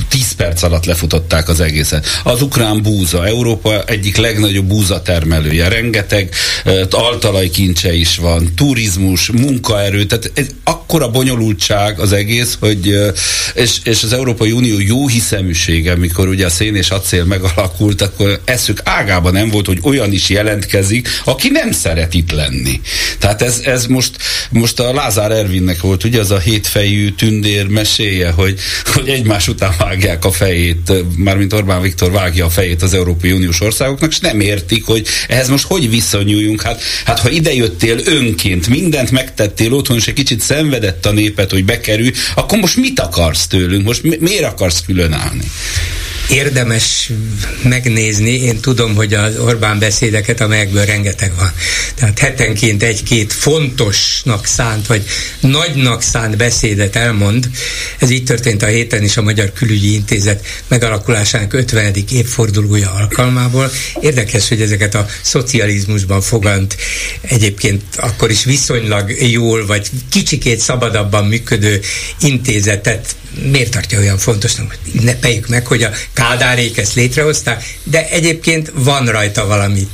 10 perc alatt lefutották az egészet. Az ukrán búza, Európa egyik legnagyobb búza termelője. Rengeteg altalaj kincse is van, turizmus, munkaerő, tehát ez akkora bonyolultság az egész, hogy és, és az Európai Unió jó hiszeműsége, mikor ugye a szén és acél megalakult, akkor eszük ágában nem volt, hogy olyan is jelentkezik, aki nem szeret itt lenni. Tehát ez, ez most, most a Lázár Ervinnek volt ugye az a hétfejű tündér meséje, hogy, hogy egymás után vágják a fejét, mármint Orbán Viktor vágja a fejét az Európai Uniós országoknak, és nem értik, hogy ehhez most hogy viszonyuljunk. Hát Hát ha idejöttél önként, mindent megtettél otthon, és egy kicsit szenvedett a népet, hogy bekerül, akkor most mit akarsz tőlünk? Most mi, miért akarsz különállni? érdemes megnézni. Én tudom, hogy az Orbán beszédeket, amelyekből rengeteg van. Tehát hetenként egy-két fontosnak szánt, vagy nagynak szánt beszédet elmond. Ez így történt a héten is a Magyar Külügyi Intézet megalakulásának 50. évfordulója alkalmából. Érdekes, hogy ezeket a szocializmusban fogant egyébként akkor is viszonylag jól, vagy kicsikét szabadabban működő intézetet miért tartja olyan fontosnak? Ünnepeljük meg, hogy a Kádárék ezt létrehozták, de egyébként van rajta valami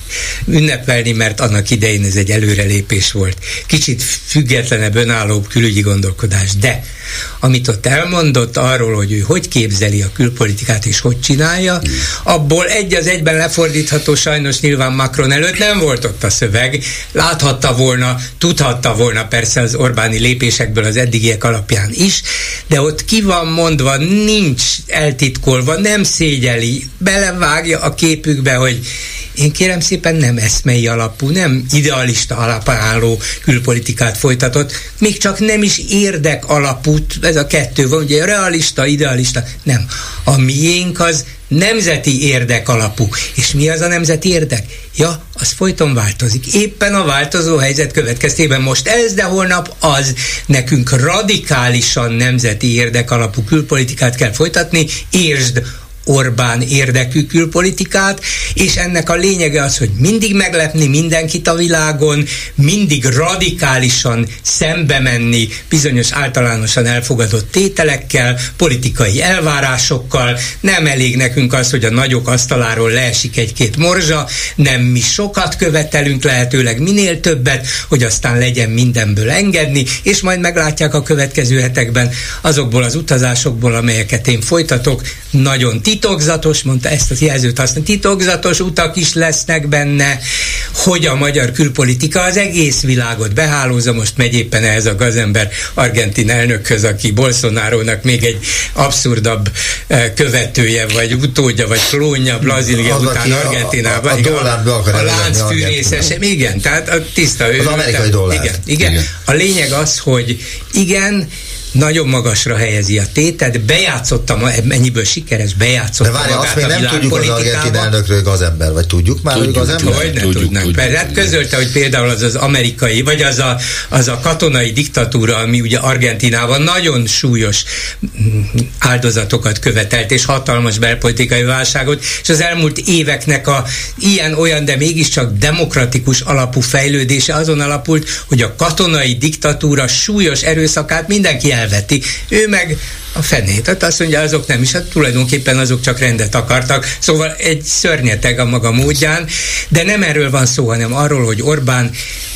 ünnepelni, mert annak idején ez egy előrelépés volt. Kicsit függetlenebb, önállóbb külügyi gondolkodás, de amit ott elmondott arról, hogy ő hogy képzeli a külpolitikát és hogy csinálja, abból egy az egyben lefordítható sajnos nyilván Macron előtt nem volt ott a szöveg, láthatta volna, tudhatta volna persze az Orbáni lépésekből az eddigiek alapján is, de ott ki van mondva, nincs eltitkolva, nem szégyeli, belevágja a képükbe, hogy én kérem szépen nem eszmei alapú, nem idealista alapán álló külpolitikát folytatott, még csak nem is érdek alapú, ez a kettő van, ugye realista, idealista, nem. A miénk az nemzeti érdek alapú. És mi az a nemzeti érdek? Ja, az folyton változik. Éppen a változó helyzet következtében most ez, de holnap az. Nekünk radikálisan nemzeti érdek alapú külpolitikát kell folytatni, értsd, Orbán érdekű külpolitikát, és ennek a lényege az, hogy mindig meglepni mindenkit a világon, mindig radikálisan szembe menni bizonyos általánosan elfogadott tételekkel, politikai elvárásokkal, nem elég nekünk az, hogy a nagyok asztaláról leesik egy-két morzsa, nem mi sokat követelünk, lehetőleg minél többet, hogy aztán legyen mindenből engedni, és majd meglátják a következő hetekben azokból az utazásokból, amelyeket én folytatok, nagyon titokzatos, mondta ezt a jelzőt használni, titokzatos utak is lesznek benne, hogy a magyar külpolitika az egész világot behálózza, most megy éppen ehhez a gazember argentin elnökhöz, aki Bolsonaro-nak még egy abszurdabb eh, követője, vagy utódja, vagy klónja Brazília után Argentinában. A, a, a, a, a lánc fűrészes, igen, tehát a tiszta Az amerikai dollár. Igen, igen, igen. A lényeg az, hogy igen, nagyon magasra helyezi a tétet, bejátszottam, mennyiből sikeres, bejátszottam De várj, azt még nem tudjuk az argentin elnökről gazember, vagy tudjuk már, tudjuk, hogy gazember? Hogy ne tudjuk, tudnánk. Tudjuk, tudjuk, hát közölte, hogy például az az amerikai, vagy az a, az a katonai diktatúra, ami ugye Argentinában nagyon súlyos mm, áldozatokat követelt, és hatalmas belpolitikai válságot, és az elmúlt éveknek a ilyen-olyan, de mégiscsak demokratikus alapú fejlődése azon alapult, hogy a katonai diktatúra súlyos erőszakát mindenki el elveti. Ő meg a fenét. Tehát azt mondja, azok nem is, hát tulajdonképpen azok csak rendet akartak. Szóval egy szörnyeteg a maga módján, de nem erről van szó, hanem arról, hogy Orbán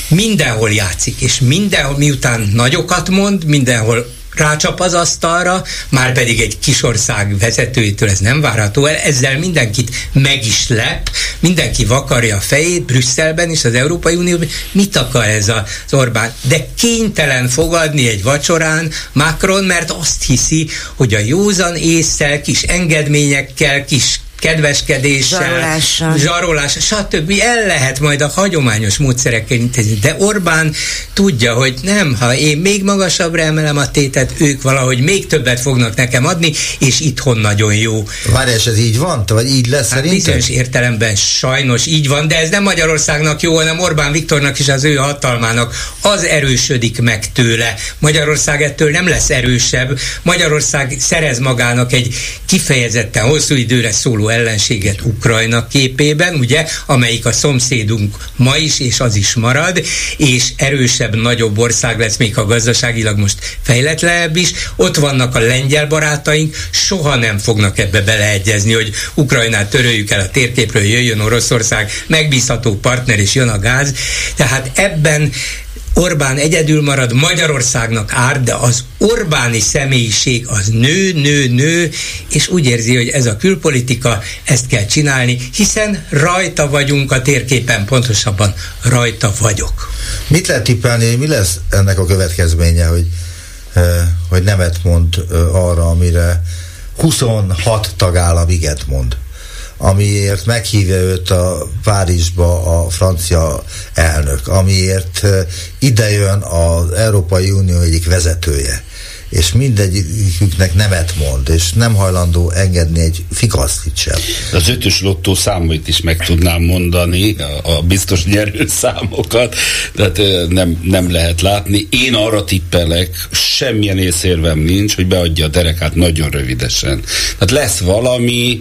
mindenhol játszik, és mindenhol, miután nagyokat mond, mindenhol rácsap az asztalra, már pedig egy kisország vezetőjétől ez nem várható el, ezzel mindenkit meg is lep, mindenki vakarja a fejét Brüsszelben és az Európai Unióban, mit akar ez az Orbán? De kénytelen fogadni egy vacsorán Macron, mert azt hiszi, hogy a józan észsel, kis engedményekkel, kis kedveskedéssel, zsarolással, zsarolás, stb. el lehet majd a hagyományos módszerekkel intézni. De Orbán tudja, hogy nem, ha én még magasabbra emelem a tétet, ők valahogy még többet fognak nekem adni, és itthon nagyon jó. Várj, és ez így van? Vagy így lesz hát szerintem? Bizonyos értelemben sajnos így van, de ez nem Magyarországnak jó, hanem Orbán Viktornak és az ő hatalmának az erősödik meg tőle. Magyarország ettől nem lesz erősebb. Magyarország szerez magának egy kifejezetten hosszú időre szóló ellenséget Ukrajna képében, ugye, amelyik a szomszédunk ma is, és az is marad, és erősebb, nagyobb ország lesz, még ha gazdaságilag most fejletlenebb is. Ott vannak a lengyel barátaink, soha nem fognak ebbe beleegyezni, hogy Ukrajnát töröljük el a térképről, jöjjön Oroszország, megbízható partner, és jön a gáz. Tehát ebben Orbán egyedül marad, Magyarországnak ár, de az Orbáni személyiség az nő, nő, nő, és úgy érzi, hogy ez a külpolitika, ezt kell csinálni, hiszen rajta vagyunk a térképen, pontosabban rajta vagyok. Mit lehet tippelni, mi lesz ennek a következménye, hogy, hogy nemet mond arra, amire 26 tagállam iget mond? Amiért meghívja őt a Párizsba a francia elnök, amiért idejön az Európai Unió egyik vezetője és mindegyiküknek nemet mond, és nem hajlandó engedni egy fikasztit sem. Az ötös lottó számait is meg tudnám mondani, a, a biztos nyerő számokat, tehát nem, nem lehet látni. Én arra tippelek, semmilyen észérvem nincs, hogy beadja a derekát nagyon rövidesen. Tehát lesz valami,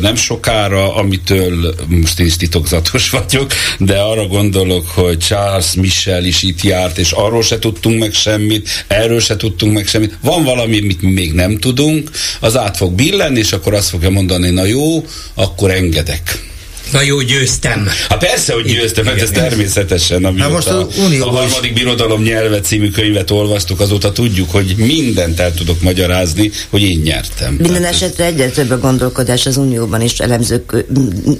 nem sokára, amitől most én is titokzatos vagyok, de arra gondolok, hogy Charles Michel is itt járt, és arról se tudtunk meg semmit, erről se tudtunk meg semmit. Van valami, amit még nem tudunk, az át fog billenni, és akkor azt fogja mondani, na jó, akkor engedek. Na jó, győztem. Hát persze, hogy győztem, mert hát ez természetesen, amióta most a, a harmadik is... birodalom nyelve című könyvet olvastuk, azóta tudjuk, hogy mindent el tudok magyarázni, hogy én nyertem. Minden Tehát esetre egyre több a gondolkodás az Unióban is, elemzők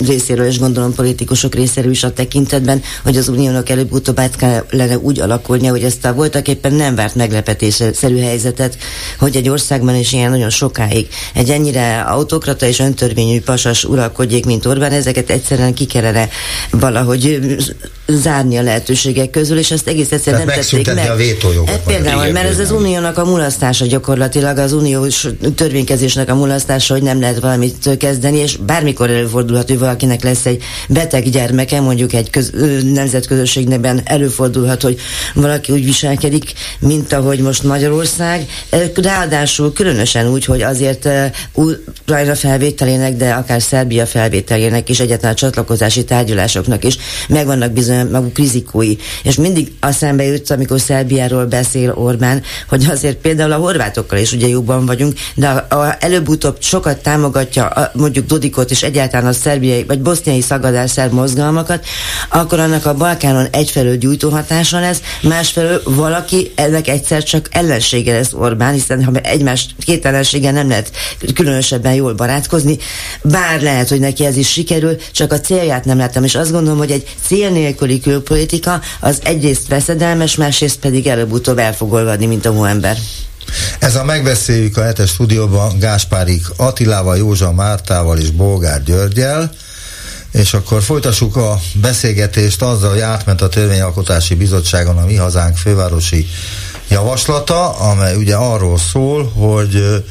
részéről, és gondolom politikusok részéről is a tekintetben, hogy az Uniónak előbb-utóbb át kellene úgy alakulnia, hogy ezt a voltak éppen nem várt meglepetésszerű helyzetet, hogy egy országban is ilyen nagyon sokáig egy ennyire autokrata és öntörvényű pasas uralkodjék, mint Orbán, ezeket egyszerűen ki kellene valahogy zárni a lehetőségek közül, és ezt egész egyszerűen nem tették meg. a vétójogot. E, például, mert ez az uniónak a mulasztása gyakorlatilag, az uniós törvénykezésnek a mulasztása, hogy nem lehet valamit kezdeni, és bármikor előfordulhat, hogy valakinek lesz egy beteg gyermeke, mondjuk egy köz, nemzetközösségben előfordulhat, hogy valaki úgy viselkedik, mint ahogy most Magyarország, ráadásul különösen úgy, hogy azért Ukrajna felvételének, de akár Szerbia felvételének is egyet a csatlakozási tárgyalásoknak is megvannak bizony maguk rizikói. És mindig szembe jut, amikor Szerbiáról beszél Orbán, hogy azért például a horvátokkal is ugye jobban vagyunk, de a, a előbb-utóbb sokat támogatja a, mondjuk Dodikot és egyáltalán a szerbiai vagy boszniai szagadás szerb mozgalmakat, akkor annak a Balkánon egyfelől gyújtó hatása lesz, másfelől valaki ennek egyszer csak ellensége lesz Orbán, hiszen ha egymás két ellenséggel nem lehet különösebben jól barátkozni, bár lehet, hogy neki ez is sikerül, csak a célját nem láttam, és azt gondolom, hogy egy cél nélküli külpolitika az egyrészt veszedelmes, másrészt pedig előbb-utóbb el fog olvadni, mint a hóember. Ez a megbeszéljük a hetes stúdióban Gáspárik Attilával, Józsa Mártával és Bolgár Györgyel, és akkor folytassuk a beszélgetést azzal, hogy átment a Törvényalkotási Bizottságon a Mi Hazánk fővárosi javaslata, amely ugye arról szól, hogy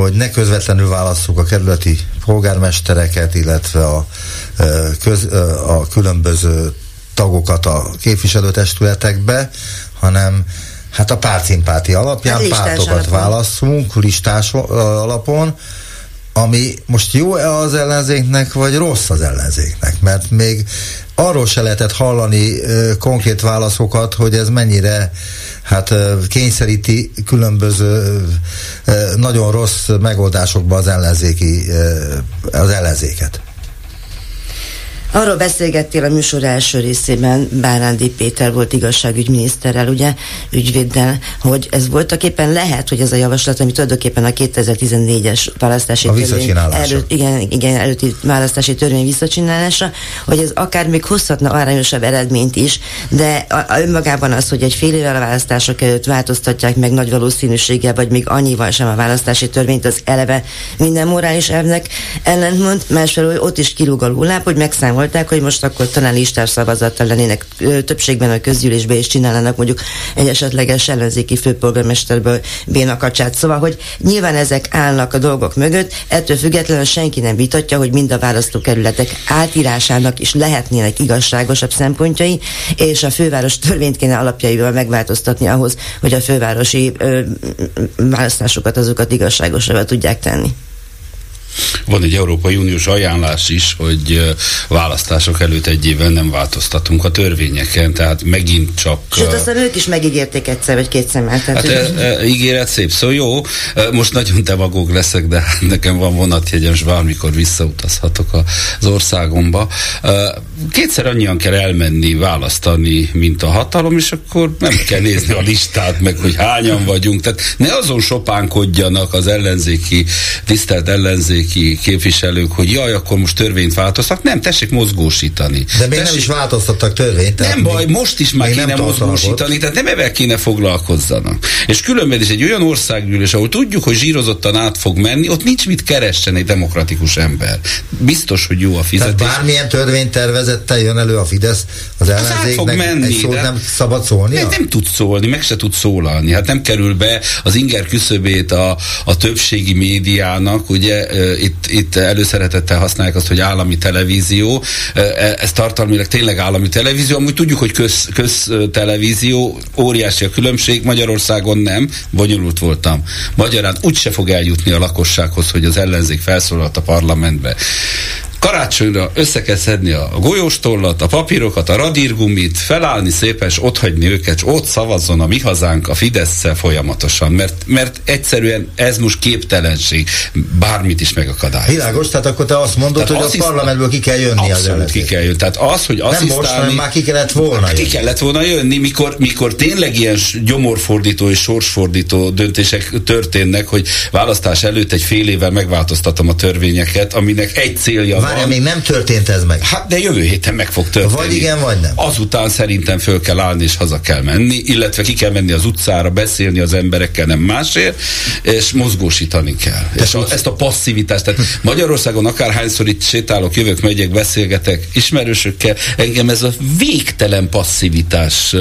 hogy ne közvetlenül válasszuk a kerületi polgármestereket, illetve a, köz, a különböző tagokat a képviselőtestületekbe, hanem hát a pártszimpátia alapján hát pártokat alapon. válaszunk, listás alapon, ami most jó-e az ellenzéknek, vagy rossz az ellenzéknek? Mert még arról se lehetett hallani ö, konkrét válaszokat, hogy ez mennyire hát kényszeríti különböző nagyon rossz megoldásokba az ellenzéki az ellenzéket. Arról beszélgettél a műsor első részében, Bárándi Péter volt igazságügyminiszterrel, ugye, ügyvéddel, hogy ez voltak éppen lehet, hogy ez a javaslat, ami tulajdonképpen a 2014-es választási a törvény előtt, igen, igen, előtti választási törvény visszacsinálása, hogy ez akár még hozhatna arányosabb eredményt is, de a, a önmagában az, hogy egy fél évvel a választások előtt változtatják meg nagy valószínűséggel, vagy még annyival sem a választási törvényt, az eleve minden morális elvnek ellentmond, másfelől ott is kirúg a lóláp, hogy megszámol javasolták, hogy most akkor talán listás szavazattal lennének többségben a közgyűlésbe, és csinálnának mondjuk egy esetleges ellenzéki főpolgármesterből bénakacsát. Szóval, hogy nyilván ezek állnak a dolgok mögött, ettől függetlenül senki nem vitatja, hogy mind a választókerületek átírásának is lehetnének igazságosabb szempontjai, és a főváros törvényt kéne alapjaival megváltoztatni ahhoz, hogy a fővárosi ö, választásokat azokat igazságosabbá tudják tenni. Van egy Európai Uniós ajánlás is, hogy választások előtt egy évvel nem változtatunk a törvényeken, tehát megint csak... Sőt, aztán ők is megígérték egyszer vagy két szemmel. Hát e, e, ígéret szép szó, jó. Most nagyon demagóg leszek, de nekem van vonatjegyem, és bármikor visszautazhatok az országomba. Kétszer annyian kell elmenni, választani, mint a hatalom, és akkor nem kell nézni a listát, meg hogy hányan vagyunk. Tehát ne azon sopánkodjanak az ellenzéki, tisztelt ellenzék ellenzéki képviselők, hogy jaj, akkor most törvényt változtak. Nem, tessék mozgósítani. De még tessék, nem is változtattak törvényt. Nem baj, most is már kéne mozgósítani, tehát nem ebben kéne foglalkozzanak. És különben is egy olyan országgyűlés, ahol tudjuk, hogy zsírozottan át fog menni, ott nincs mit keressen egy demokratikus ember. Biztos, hogy jó a fizetés. Tehát bármilyen törvénytervezettel jön elő a Fidesz, az ellenzéknek fog menni, egy szót de- nem szabad szólni? Nem, nem tud szólni, meg se tud szólalni. Hát nem kerül be az inger küszöbét a, a többségi médiának, ugye itt, itt előszeretettel használják azt, hogy állami televízió. E, Ez tartalmilag tényleg állami televízió. Amúgy tudjuk, hogy köz, köztelevízió, óriási a különbség, Magyarországon nem, bonyolult voltam. Magyarán úgyse fog eljutni a lakossághoz, hogy az ellenzék felszólalt a parlamentbe. Karácsonyra össze kell szedni a golyóstollat, a papírokat, a radírgumit, felállni szépen, és ott hagyni őket, és ott szavazzon a mi hazánk a fidesz folyamatosan, mert, mert egyszerűen ez most képtelenség, bármit is megakadályoz. Világos, tehát akkor te azt mondod, Tehát hogy assziszt- a parlamentből ki kell jönni az Abszolút ellenzék. ki kell jönni. Tehát az, hogy Nem most, hanem már ki kellett volna Ki jönni. kellett volna jönni, mikor, mikor tényleg ilyen gyomorfordító és sorsfordító döntések történnek, hogy választás előtt egy fél évvel megváltoztatom a törvényeket, aminek egy célja Várjál, van. még nem történt ez meg. Hát de jövő héten meg fog történni. Vagy igen, vagy nem. Azután szerintem föl kell állni és haza kell menni, illetve ki kell menni az utcára, beszélni az emberekkel, nem másért, és mozgósítani kell. és a, ezt a passzivitást, tehát Magyarországon akárhányszor itt sétálok, jövök, megyek, beszélgetek ismerősökkel, engem ez a végtelen passzivitás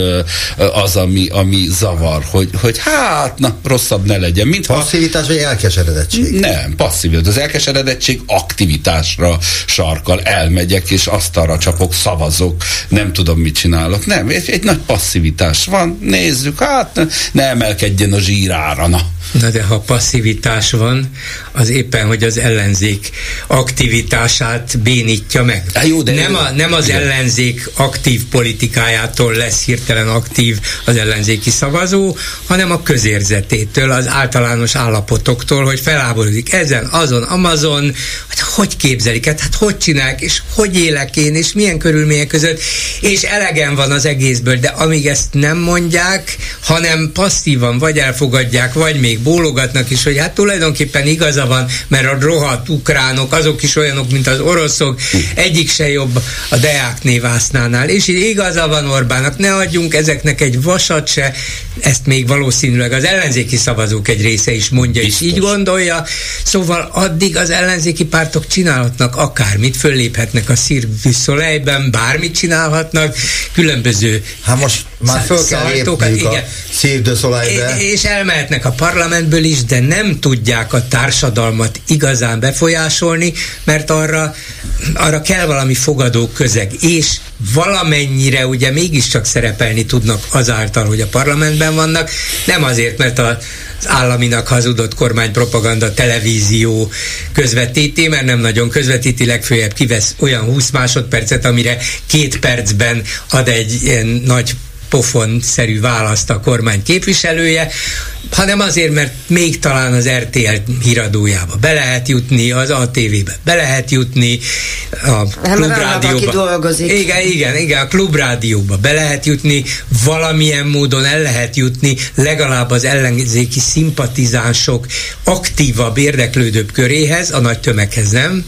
az, ami, ami zavar, hogy, hogy hát, na, rosszabb ne legyen. Mintha Passzivitás vagy elkeseredettség? nem, passzivitás. Az elkeseredettség aktivitásra sarkal. Elmegyek, és asztalra csapok, szavazok, nem tudom, mit csinálok. Nem, egy, egy nagy passzivitás van. Nézzük, hát ne, ne emelkedjen a zsírára, na. Na de ha passzivitás van, az éppen, hogy az ellenzék aktivitását bénítja meg. Há, jó, de- nem, a, nem az Igen. ellenzék aktív politikájától lesz hirtelen aktív az ellenzéki szavazó, hanem a közérzetétől, az általános állapotoktól, hogy feláborodik ezen, azon, amazon, hogy hogy képzelik, hát, hát hogy csinálják, és hogy élek én, és milyen körülmények között, és elegem van az egészből, de amíg ezt nem mondják, hanem passzívan vagy elfogadják, vagy még bólogatnak is, hogy hát tulajdonképpen igaza van, mert a rohadt ukránok, azok is olyanok, mint az oroszok, egyik se jobb a Deák névásznánál, és így igaza van Orbának, ne adjunk ezeknek egy vasat se, ezt még valószínűleg az ellenzéki szavazók egy része is mondja, és így gondolja, szóval addig az ellenzéki pártok csinálhatnak akármit, fölléphetnek a szírvűszolejben, bármit csinálhatnak, különböző Hát most már föl kell lépniük a. Cirque Soleilbe. És elmehetnek a parlamentből is, de nem tudják a társadalmat igazán befolyásolni, mert arra, arra kell valami fogadó közeg, és valamennyire ugye mégiscsak szerepelni tudnak azáltal, hogy a parlamentben vannak, nem azért, mert a államinak hazudott kormánypropaganda televízió közvetíti, mert nem nagyon közvetíti, legfőjebb kivesz olyan 20 másodpercet, amire két percben ad egy ilyen nagy pofon-szerű választ a kormány képviselője, hanem azért, mert még talán az RTL híradójába be lehet jutni, az ATV-be be lehet jutni, a Hát, klubrádióba. dolgozik. Igen, igen, igen, a klubrádióba be lehet jutni, valamilyen módon el lehet jutni, legalább az ellenzéki szimpatizánsok aktívabb, érdeklődőbb köréhez, a nagy tömeghez nem.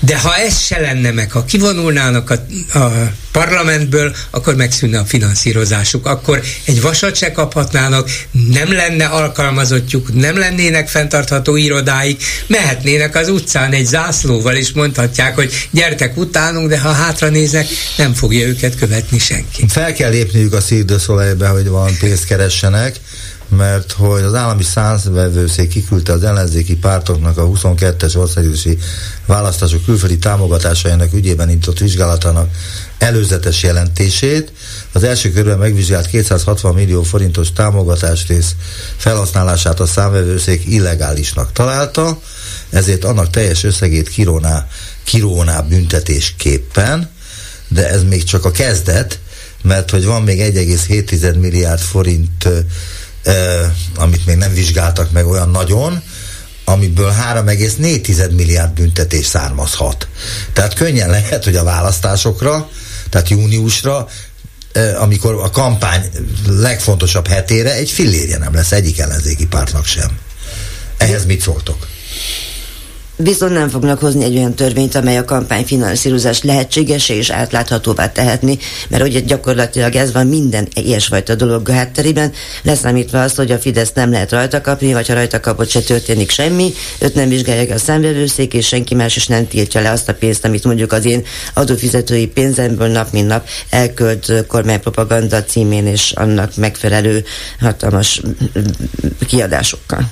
De ha ez se lenne meg, ha kivonulnának a, a parlamentből, akkor megszűnne a finanszírozásuk. Akkor egy vasat se kaphatnának, nem lenne alkalmazottjuk, nem lennének fenntartható irodáik, mehetnének az utcán egy zászlóval, és mondhatják, hogy gyertek utánunk, de ha hátra néznek, nem fogja őket követni senki. Fel kell lépniük a Cirque hogy van pénzt keressenek, mert hogy az állami számvevőszék kiküldte az ellenzéki pártoknak a 22-es országgyűlési választások külföldi támogatásainak ügyében indított vizsgálatának előzetes jelentését. Az első körben megvizsgált 260 millió forintos támogatás rész felhasználását a számvevőszék illegálisnak találta, ezért annak teljes összegét kiróná, kiróná büntetésképpen, de ez még csak a kezdet, mert hogy van még 1,7 milliárd forint, amit még nem vizsgáltak meg olyan nagyon, amiből 3,4 milliárd büntetés származhat. Tehát könnyen lehet, hogy a választásokra, tehát júniusra, amikor a kampány legfontosabb hetére egy fillérje nem lesz egyik ellenzéki pártnak sem. Ehhez mit szóltok? Viszont nem fognak hozni egy olyan törvényt, amely a kampányfinanszírozást lehetséges és átláthatóvá tehetni, mert ugye gyakorlatilag ez van minden ilyesfajta dolog a hátterében, leszámítva azt, hogy a Fidesz nem lehet rajta kapni, vagy ha rajta kapott, se történik semmi, őt nem vizsgálják a szemvevőszék, és senki más is nem tiltja le azt a pénzt, amit mondjuk az én adófizetői pénzemből nap mint nap elkölt kormánypropaganda címén és annak megfelelő hatalmas kiadásokkal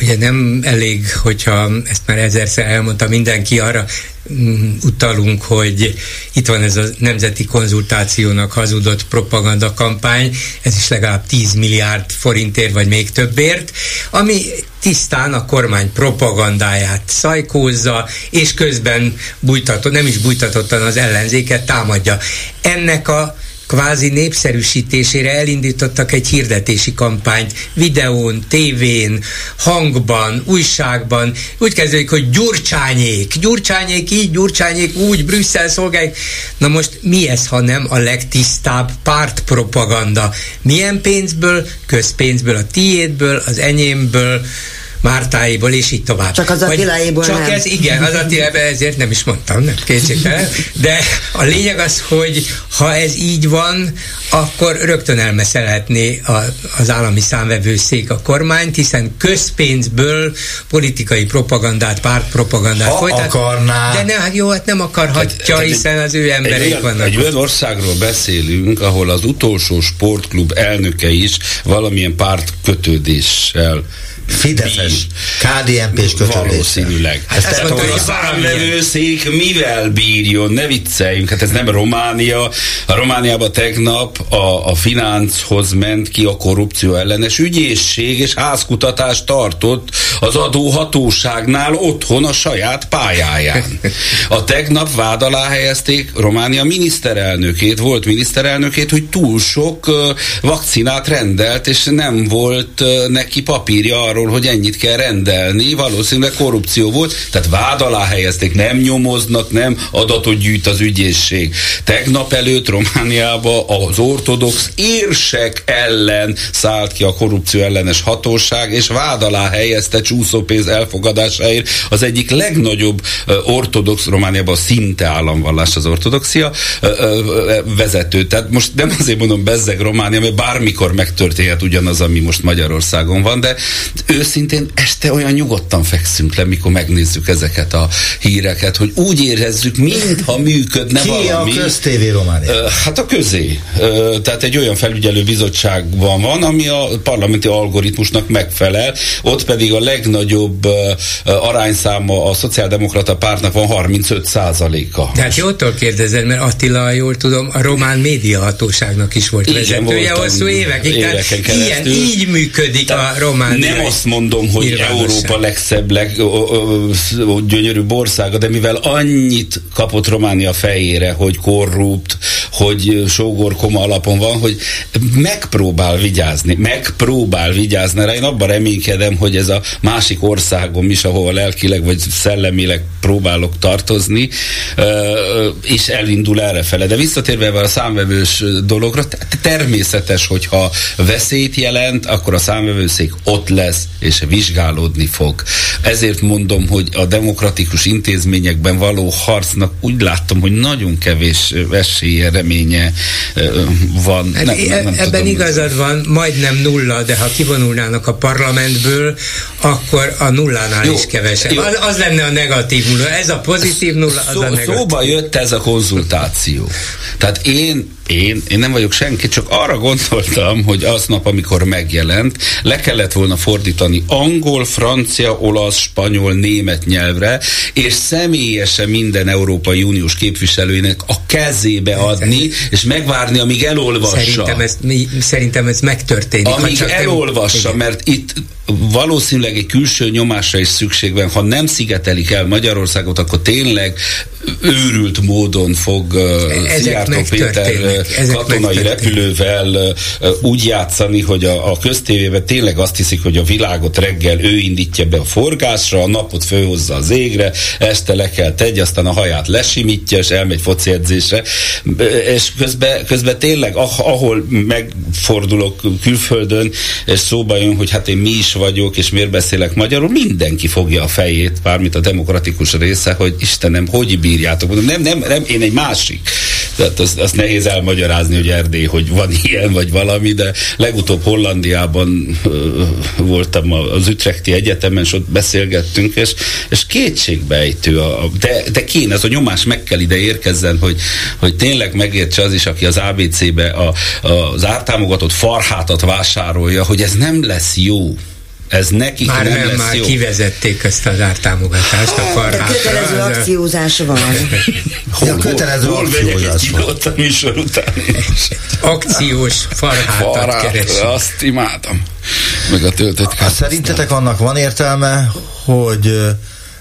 ugye nem elég, hogyha ezt már ezerszer elmondta mindenki, arra mm, utalunk, hogy itt van ez a nemzeti konzultációnak hazudott propaganda kampány, ez is legalább 10 milliárd forintért, vagy még többért, ami tisztán a kormány propagandáját szajkózza, és közben bújtatott, nem is bújtatottan az ellenzéket támadja. Ennek a kvázi népszerűsítésére elindítottak egy hirdetési kampányt videón, tévén, hangban, újságban. Úgy kezdődik, hogy gyurcsányék, gyurcsányék így, gyurcsányék úgy, Brüsszel szolgálják. Na most mi ez, ha nem a legtisztább pártpropaganda? Milyen pénzből? Közpénzből, a tiédből, az enyémből, Mártáiból, és így tovább. Csak az Attiláiból Csak nem. ez, igen, az Attiláiból, ezért nem is mondtam, nem kétségtelen. De a lényeg az, hogy ha ez így van, akkor rögtön elmeszelhetné a, az állami számvevőszék a kormányt, hiszen közpénzből politikai propagandát, pártpropagandát ha folytat. akarná. De nem, hát jó, hát nem akarhatja, hiszen az ő emberek egy olyan, vannak. Egy olyan országról beszélünk, ahol az utolsó sportklub elnöke is valamilyen párt kötődéssel Fideszes, KDNP-s kötődéssel. Valószínűleg. Hát mondta, hogy a számvevőszék mivel bírjon, ne vicceljünk, hát ez nem Románia. A Romániában tegnap a, a Finanszhoz ment ki a korrupció ellenes ügyészség, és házkutatást tartott az adóhatóságnál otthon a saját pályáján. A tegnap vád alá helyezték Románia miniszterelnökét, volt miniszterelnökét, hogy túl sok vakcinát rendelt, és nem volt neki papírja arról, hogy ennyit kell rendelni, valószínűleg korrupció volt, tehát vád alá helyezték, nem nyomoznak, nem adatot gyűjt az ügyészség. Tegnap előtt Romániába az ortodox érsek ellen szállt ki a korrupció ellenes hatóság, és vád alá helyezte csúszópénz elfogadásáért az egyik legnagyobb ortodox, Romániában szinte államvallás az ortodoxia vezető. Tehát most nem azért mondom bezzeg Románia, mert bármikor megtörténhet ugyanaz, ami most Magyarországon van, de őszintén este olyan nyugodtan fekszünk le, mikor megnézzük ezeket a híreket, hogy úgy érezzük, mintha működne Ki valami. a köztévé Románia? Hát a közé. Tehát egy olyan felügyelő bizottságban van, ami a parlamenti algoritmusnak megfelel, ott pedig a legnagyobb arányszáma a szociáldemokrata pártnak van 35 százaléka. Tehát jótól kérdezed, mert Attila, jól tudom, a román médiahatóságnak is volt Igen, vezetője voltam hosszú évekig. éveken Tehát ilyen, így működik a román Nem azt mondom, hogy nyilvánosság. Európa legszebb, leg, ö, ö, ö, gyönyörűbb országa, de mivel annyit kapott Románia fejére, hogy korrupt, hogy sógorkoma alapon van, hogy megpróbál vigyázni, megpróbál vigyázni rá. Én abban reménykedem, hogy ez a másik országom is, ahova lelkileg vagy szellemileg próbálok tartozni, és elindul errefele. De visszatérve a számvevős dologra, te- természetes, hogyha veszélyt jelent, akkor a számvevőszék ott lesz, és vizsgálódni fog. Ezért mondom, hogy a demokratikus intézményekben való harcnak úgy láttam, hogy nagyon kevés esélye, reménye van. Hát e- ebben tudom. igazad van, majdnem nulla, de ha kivonulnának a parlamentből, akkor a nullánál Jó, is kevesebb. jó. Az, az lenne a negatív nulla. Ez a pozitív nulla, az Szó, a negatív. szóba jött ez a konzultáció. Tehát én, én, én nem vagyok senki, csak arra gondoltam, hogy aznap, amikor megjelent, le kellett volna fordítani angol, francia, olasz, spanyol, német nyelvre, és személyesen minden Európai Uniós képviselőnek a kezébe adni, és megvárni, amíg elolvassa. Szerintem ez, mi, szerintem ez megtörténik. Amíg nem- elolvassa, Igen. mert itt valószínűleg egy külső nyomásra is szükség van. Ha nem szigetelik el Magyarországot, akkor tényleg őrült módon fog uh, Szijjártó Péter. Ezek katonai repülővel úgy játszani, hogy a, a köztévében tényleg azt hiszik, hogy a világot reggel ő indítja be a forgásra, a napot főhozza az égre, este le kell tegy, aztán a haját lesimítja, és elmegy foci edzésre, és közben, közben tényleg, ah, ahol megfordulok külföldön, és szóba jön, hogy hát én mi is vagyok, és miért beszélek magyarul, mindenki fogja a fejét, bármit a demokratikus része, hogy Istenem, hogy bírjátok? Nem, nem, nem, én egy másik. Tehát azt, azt nehéz elmagyarázni, hogy Erdély, hogy van ilyen, vagy valami, de legutóbb Hollandiában ö, voltam az Ütrechti Egyetemen, és ott beszélgettünk, és, és kétségbejtő, a, de, de kéne, ez a nyomás meg kell ide érkezzen, hogy, hogy tényleg megértse az is, aki az ABC-be a, a, az ártámogatott farhátat vásárolja, hogy ez nem lesz jó ez nekik már nem, nem lesz már jó. kivezették ezt az ártámogatást a farhátra. Kötelező akciózás van. Hol, ja, kötelező hol, hol akciózás van. Ott a műsor után. Akciós farhátat Farát, keres. azt imádom. Meg a töltött Hát szerintetek annak van értelme, hogy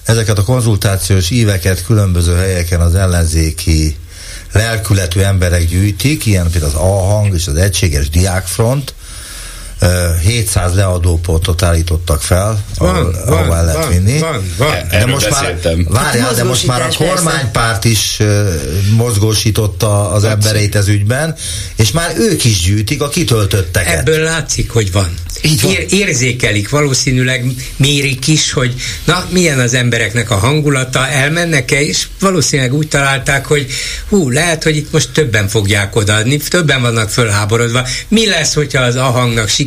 ezeket a konzultációs éveket különböző helyeken az ellenzéki lelkületű emberek gyűjtik, ilyen például az A-hang és az Egységes Diákfront, 700 leadópontot állítottak fel, Van, ahol, van, ahol el lehet van, vinni. van, van. De Erről most már, várjál, de most már a kormánypárt is mozgósította az embereit ez ügyben, és már ők is gyűjtik a kitöltötteket. Ebből látszik, hogy van. Így van. Ér, érzékelik, valószínűleg mérik is, hogy na, milyen az embereknek a hangulata, elmennek-e, és valószínűleg úgy találták, hogy hú, lehet, hogy itt most többen fogják odaadni, többen vannak fölháborodva. Mi lesz, hogyha az ahangnak sikerül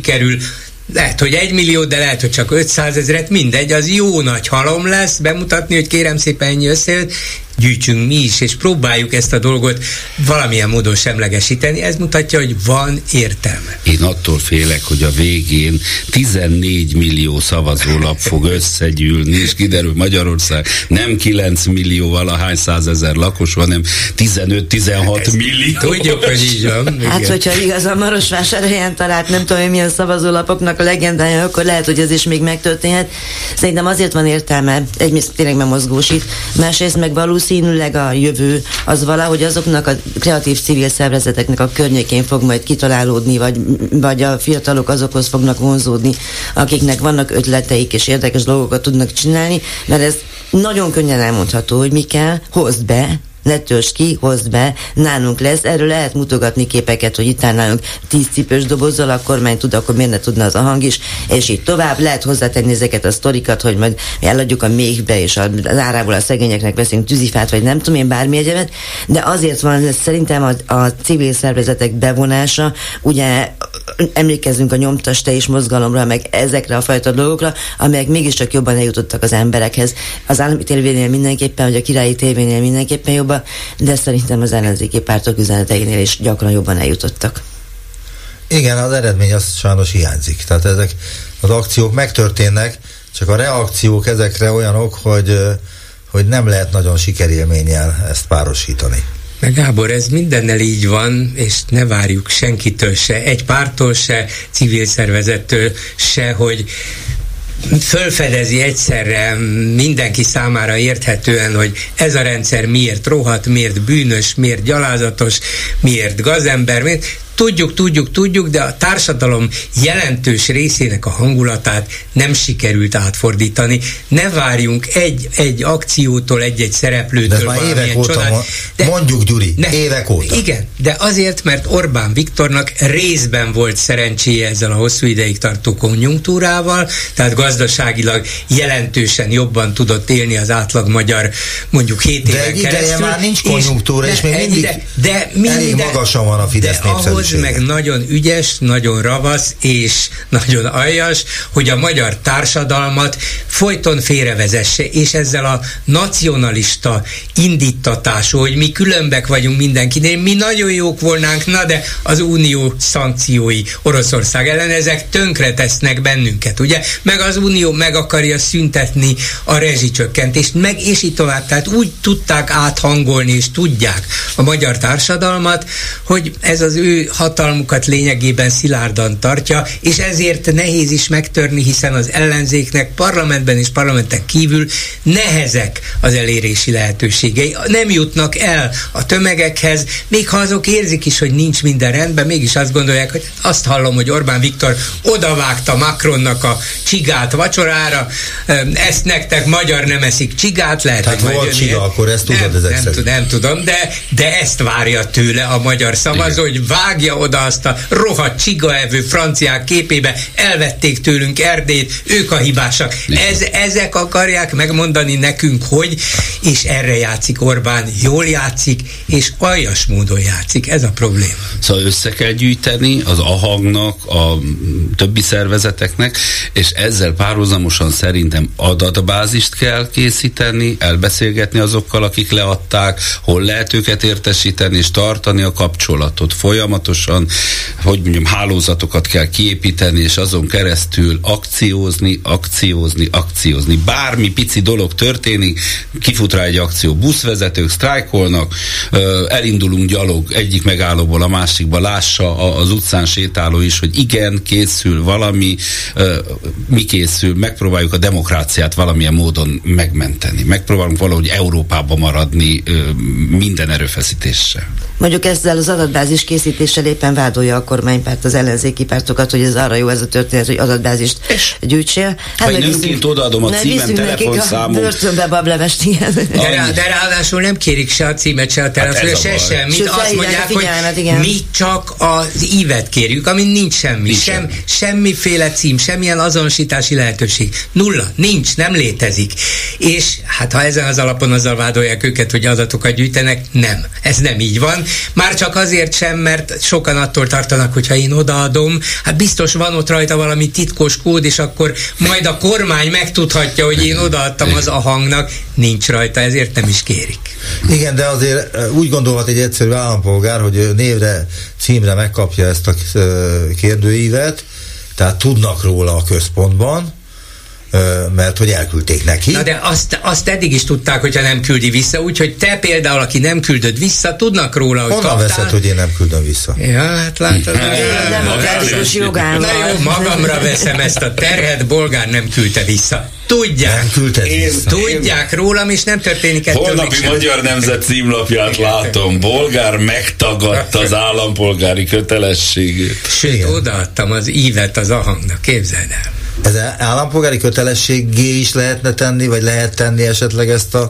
lehet, hogy egy millió, de lehet, hogy csak 500 ezeret, mindegy, az jó nagy halom lesz, bemutatni, hogy kérem szépen ennyi összejött, gyűjtsünk mi is, és próbáljuk ezt a dolgot valamilyen módon semlegesíteni. Ez mutatja, hogy van értelme. Én attól félek, hogy a végén 14 millió szavazólap fog összegyűlni, és kiderül Magyarország nem 9 millió valahány százezer lakos, hanem 15-16 millió. Tudjuk, hogy így van. Hát, hogyha igazán Marosvásárhelyen talált nem tudom, hogy milyen szavazólapoknak a legendája, akkor lehet, hogy ez is még megtörténhet. Szerintem azért van értelme, egyrészt tényleg meg mozgósít, másrészt meg valószínűleg a jövő az valahogy azoknak a kreatív civil szervezeteknek a környékén fog majd kitalálódni, vagy, vagy a fiatalok azokhoz fognak vonzódni, akiknek vannak ötleteik és érdekes dolgokat tudnak csinálni, mert ez nagyon könnyen elmondható, hogy mi kell, hozd be, ne törzs ki, hozd be, nálunk lesz. Erről lehet mutogatni képeket, hogy itt áll nálunk tíz cipős dobozzal, a kormány tud, akkor miért ne tudna az a hang is, és így tovább. Lehet hozzátenni ezeket a sztorikat, hogy majd eladjuk a méhbe, és az árából a szegényeknek veszünk tűzifát, vagy nem tudom én bármi egyebet, de azért van szerintem a, a civil szervezetek bevonása, ugye emlékezzünk a nyomtas te is mozgalomra, meg ezekre a fajta dolgokra, amelyek mégiscsak jobban eljutottak az emberekhez. Az állami tévénél mindenképpen, vagy a királyi tévénél mindenképpen jobban, de szerintem az ellenzéki pártok üzeneteinél is gyakran jobban eljutottak. Igen, az eredmény az sajnos hiányzik. Tehát ezek az akciók megtörténnek, csak a reakciók ezekre olyanok, hogy, hogy nem lehet nagyon sikerélménnyel ezt párosítani. Meg Gábor, ez mindennel így van, és ne várjuk senkitől se, egy pártól se, civil szervezettől se, hogy fölfedezi egyszerre mindenki számára érthetően, hogy ez a rendszer miért rohadt, miért bűnös, miért gyalázatos, miért gazember, miért Tudjuk, tudjuk, tudjuk, de a társadalom jelentős részének a hangulatát nem sikerült átfordítani. Ne várjunk egy, egy akciótól, egy-egy szereplőtől De már évek óta csodát. mo- mondjuk, Gyuri, évek óta. Igen, de azért, mert Orbán Viktornak részben volt szerencséje ezzel a hosszú ideig tartó konjunktúrával, tehát gazdaságilag jelentősen jobban tudott élni az átlag magyar mondjuk 7 De éven ideje keresztül. már nincs konjunktúra, és még egy mindig ide- de elég minden, magasan van a Fidesz de ahhoz népszerűsége. meg nagyon ügyes, nagyon ravasz és nagyon aljas, hogy a magyar társadalmat folyton félrevezesse, és ezzel a nacionalista indítatású, hogy mi különbek vagyunk mindenkinél, mi nagyon jók volnánk, na de az unió szankciói Oroszország ellen, ezek tönkre tesznek bennünket, ugye? Meg az unió meg akarja szüntetni a rezsicsökkentést, meg és így tovább. Tehát úgy tudták áthangolni, és tudják a magyar társadalmat, hogy ez az ő hatalmukat lényegében szilárdan tartja, és ezért nehéz is megtörni, hiszen az ellenzéknek parlamentben és parlamenten kívül nehezek az elérési lehetőségei. Nem jutnak el a tömegekhez, még ha azok érzik is, hogy nincs minden rendben, mégis azt gondolják, hogy azt hallom, hogy Orbán Viktor odavágta Macronnak a csigát vacsorára, ezt nektek magyar nem eszik csigát, lehet, Tehát hogy volt csiga, akkor ezt tudod nem, ezek nem, szerint. nem tudom, de, de ezt várja tőle a magyar szavazó, hogy vágja oda azt a rohadt csigaevő franciák képébe, elvették tőlünk Erdét, ők a hibásak. Ez, ezek akarják megmondani nekünk, hogy, és erre játszik Orbán, jól játszik, és aljas módon játszik. Ez a probléma. Szóval össze kell gyűjteni az ahagnak, a többi szervezeteknek, és ezzel párhuzamosan szerintem adatbázist kell készíteni, elbeszélgetni azokkal, akik leadták, hol lehet őket értesíteni, és tartani a kapcsolatot folyamatosan, hogy mondjam, hálózatokat kell kiépíteni, és azon keresztül akciózni, akciózni, akciózni. Bármi pici dolog történik, kifut rá egy akció, buszvezetők sztrájkolnak, elindulunk gyalog egyik megállóból a másikba, lássa az utcán sétáló is, hogy igen, készül valami, mi készül, megpróbáljuk a demokráciát valamilyen módon megmenteni. Megpróbálunk valahogy Európába maradni minden erőfeszítéssel. Mondjuk ezzel az adatbázis készítéssel éppen vádolja a kormánypárt az ellenzéki pártokat, hogy ez arra jó ez a történet, hogy adatbázist gyűjtsél. Hát, ha önként odaadom a címem, telefonszámom. Börtönbe bablevest, igen. De, rá, de ráadásul nem kérik se a címet, se a telefon, hát se semmit. Sőt, azt mondják, hogy igen. mi csak az ívet kérjük, ami nincs semmi. Nincs sem, semmiféle cím, semmilyen azonosítási lehetőség. Nulla, nincs, nem létezik. És hát ha ezen az alapon azzal vádolják őket, hogy adatokat gyűjtenek, nem. Ez nem így van. Már csak azért sem, mert sokan attól tartanak, hogy ha én odaadom, hát biztos van ott rajta valami titkos kód, és akkor majd a kormány megtudhatja, hogy én odaadtam az a hangnak. Nincs rajta, ezért nem is kérik. Igen, de azért úgy gondolhat egy egyszerű állampolgár, hogy névre, címre megkapja ezt a kérdőívet, tehát tudnak róla a központban, mert hogy elküldték neki. Na de azt, azt eddig is tudták, hogyha nem küldi vissza, úgyhogy te például, aki nem küldöd vissza, tudnak róla, hogy Honnan kaptál. veszed, hogy én nem küldöm vissza? Ja, hát látod. Demokratikus jogállam. Na jó, magamra veszem ezt a terhet, bolgár nem küldte vissza. Tudják. Nem küldted vissza. Tudják rólam, és nem történik ettől Holnapi még Magyar Nemzet címlapját látom. Bolgár megtagadta az állampolgári kötelességét. Sőt, odaadtam az ívet az ahangnak, képzeld el. Ez állampolgári kötelességé is lehetne tenni, vagy lehet tenni esetleg ezt a,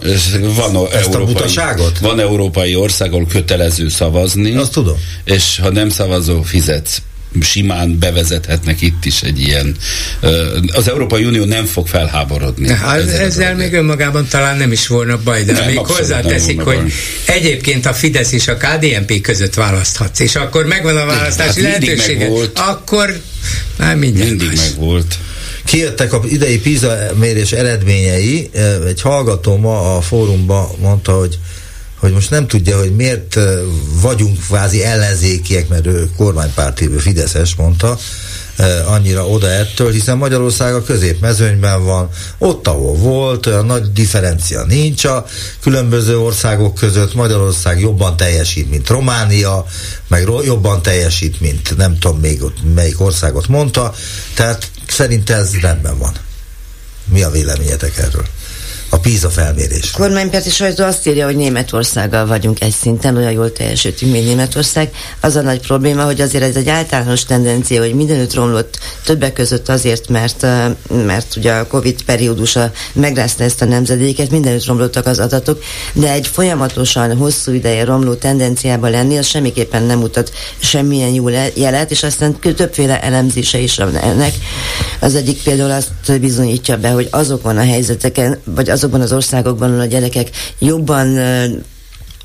van a ezt európai, a butaságot? Van európai ország, ahol kötelező szavazni. Azt tudom. És ha nem szavazó, fizetsz simán bevezethetnek itt is egy ilyen. Az Európai Unió nem fog felháborodni. Hát, ezzel, ezzel még önmagában talán nem is volna baj, de nem, még hozzáteszik, hogy baj. egyébként a Fidesz és a KDNP között választhatsz, és akkor megvan a választási hát lehetősége. Akkor már mindjárt Mindig más. meg volt. Kijöttek a idei PISA mérés eredményei. Egy hallgató ma a fórumban mondta, hogy hogy most nem tudja, hogy miért vagyunk kvázi ellenzékiek, mert ő kormánypárti, ő Fideszes mondta, annyira oda ettől, hiszen Magyarország a középmezőnyben van, ott, ahol volt, olyan nagy differencia nincs a különböző országok között, Magyarország jobban teljesít, mint Románia, meg jobban teljesít, mint nem tudom még ott melyik országot mondta, tehát szerint ez rendben van. Mi a véleményetek erről? A PISA felmérés. Kormánypárti sajtó azt írja, hogy Németországgal vagyunk egy szinten, olyan jól teljesítünk, mint Németország. Az a nagy probléma, hogy azért ez egy általános tendencia, hogy mindenütt romlott többek között azért, mert, mert ugye a Covid periódusa megrázta ezt a nemzedéket, mindenütt romlottak az adatok, de egy folyamatosan hosszú ideje romló tendenciában lenni, az semmiképpen nem mutat semmilyen jó jelet, és aztán többféle elemzése is van ennek. Az egyik például azt bizonyítja be, hogy azokon a helyzeteken, vagy az azokban az országokban, ahol a gyerekek jobban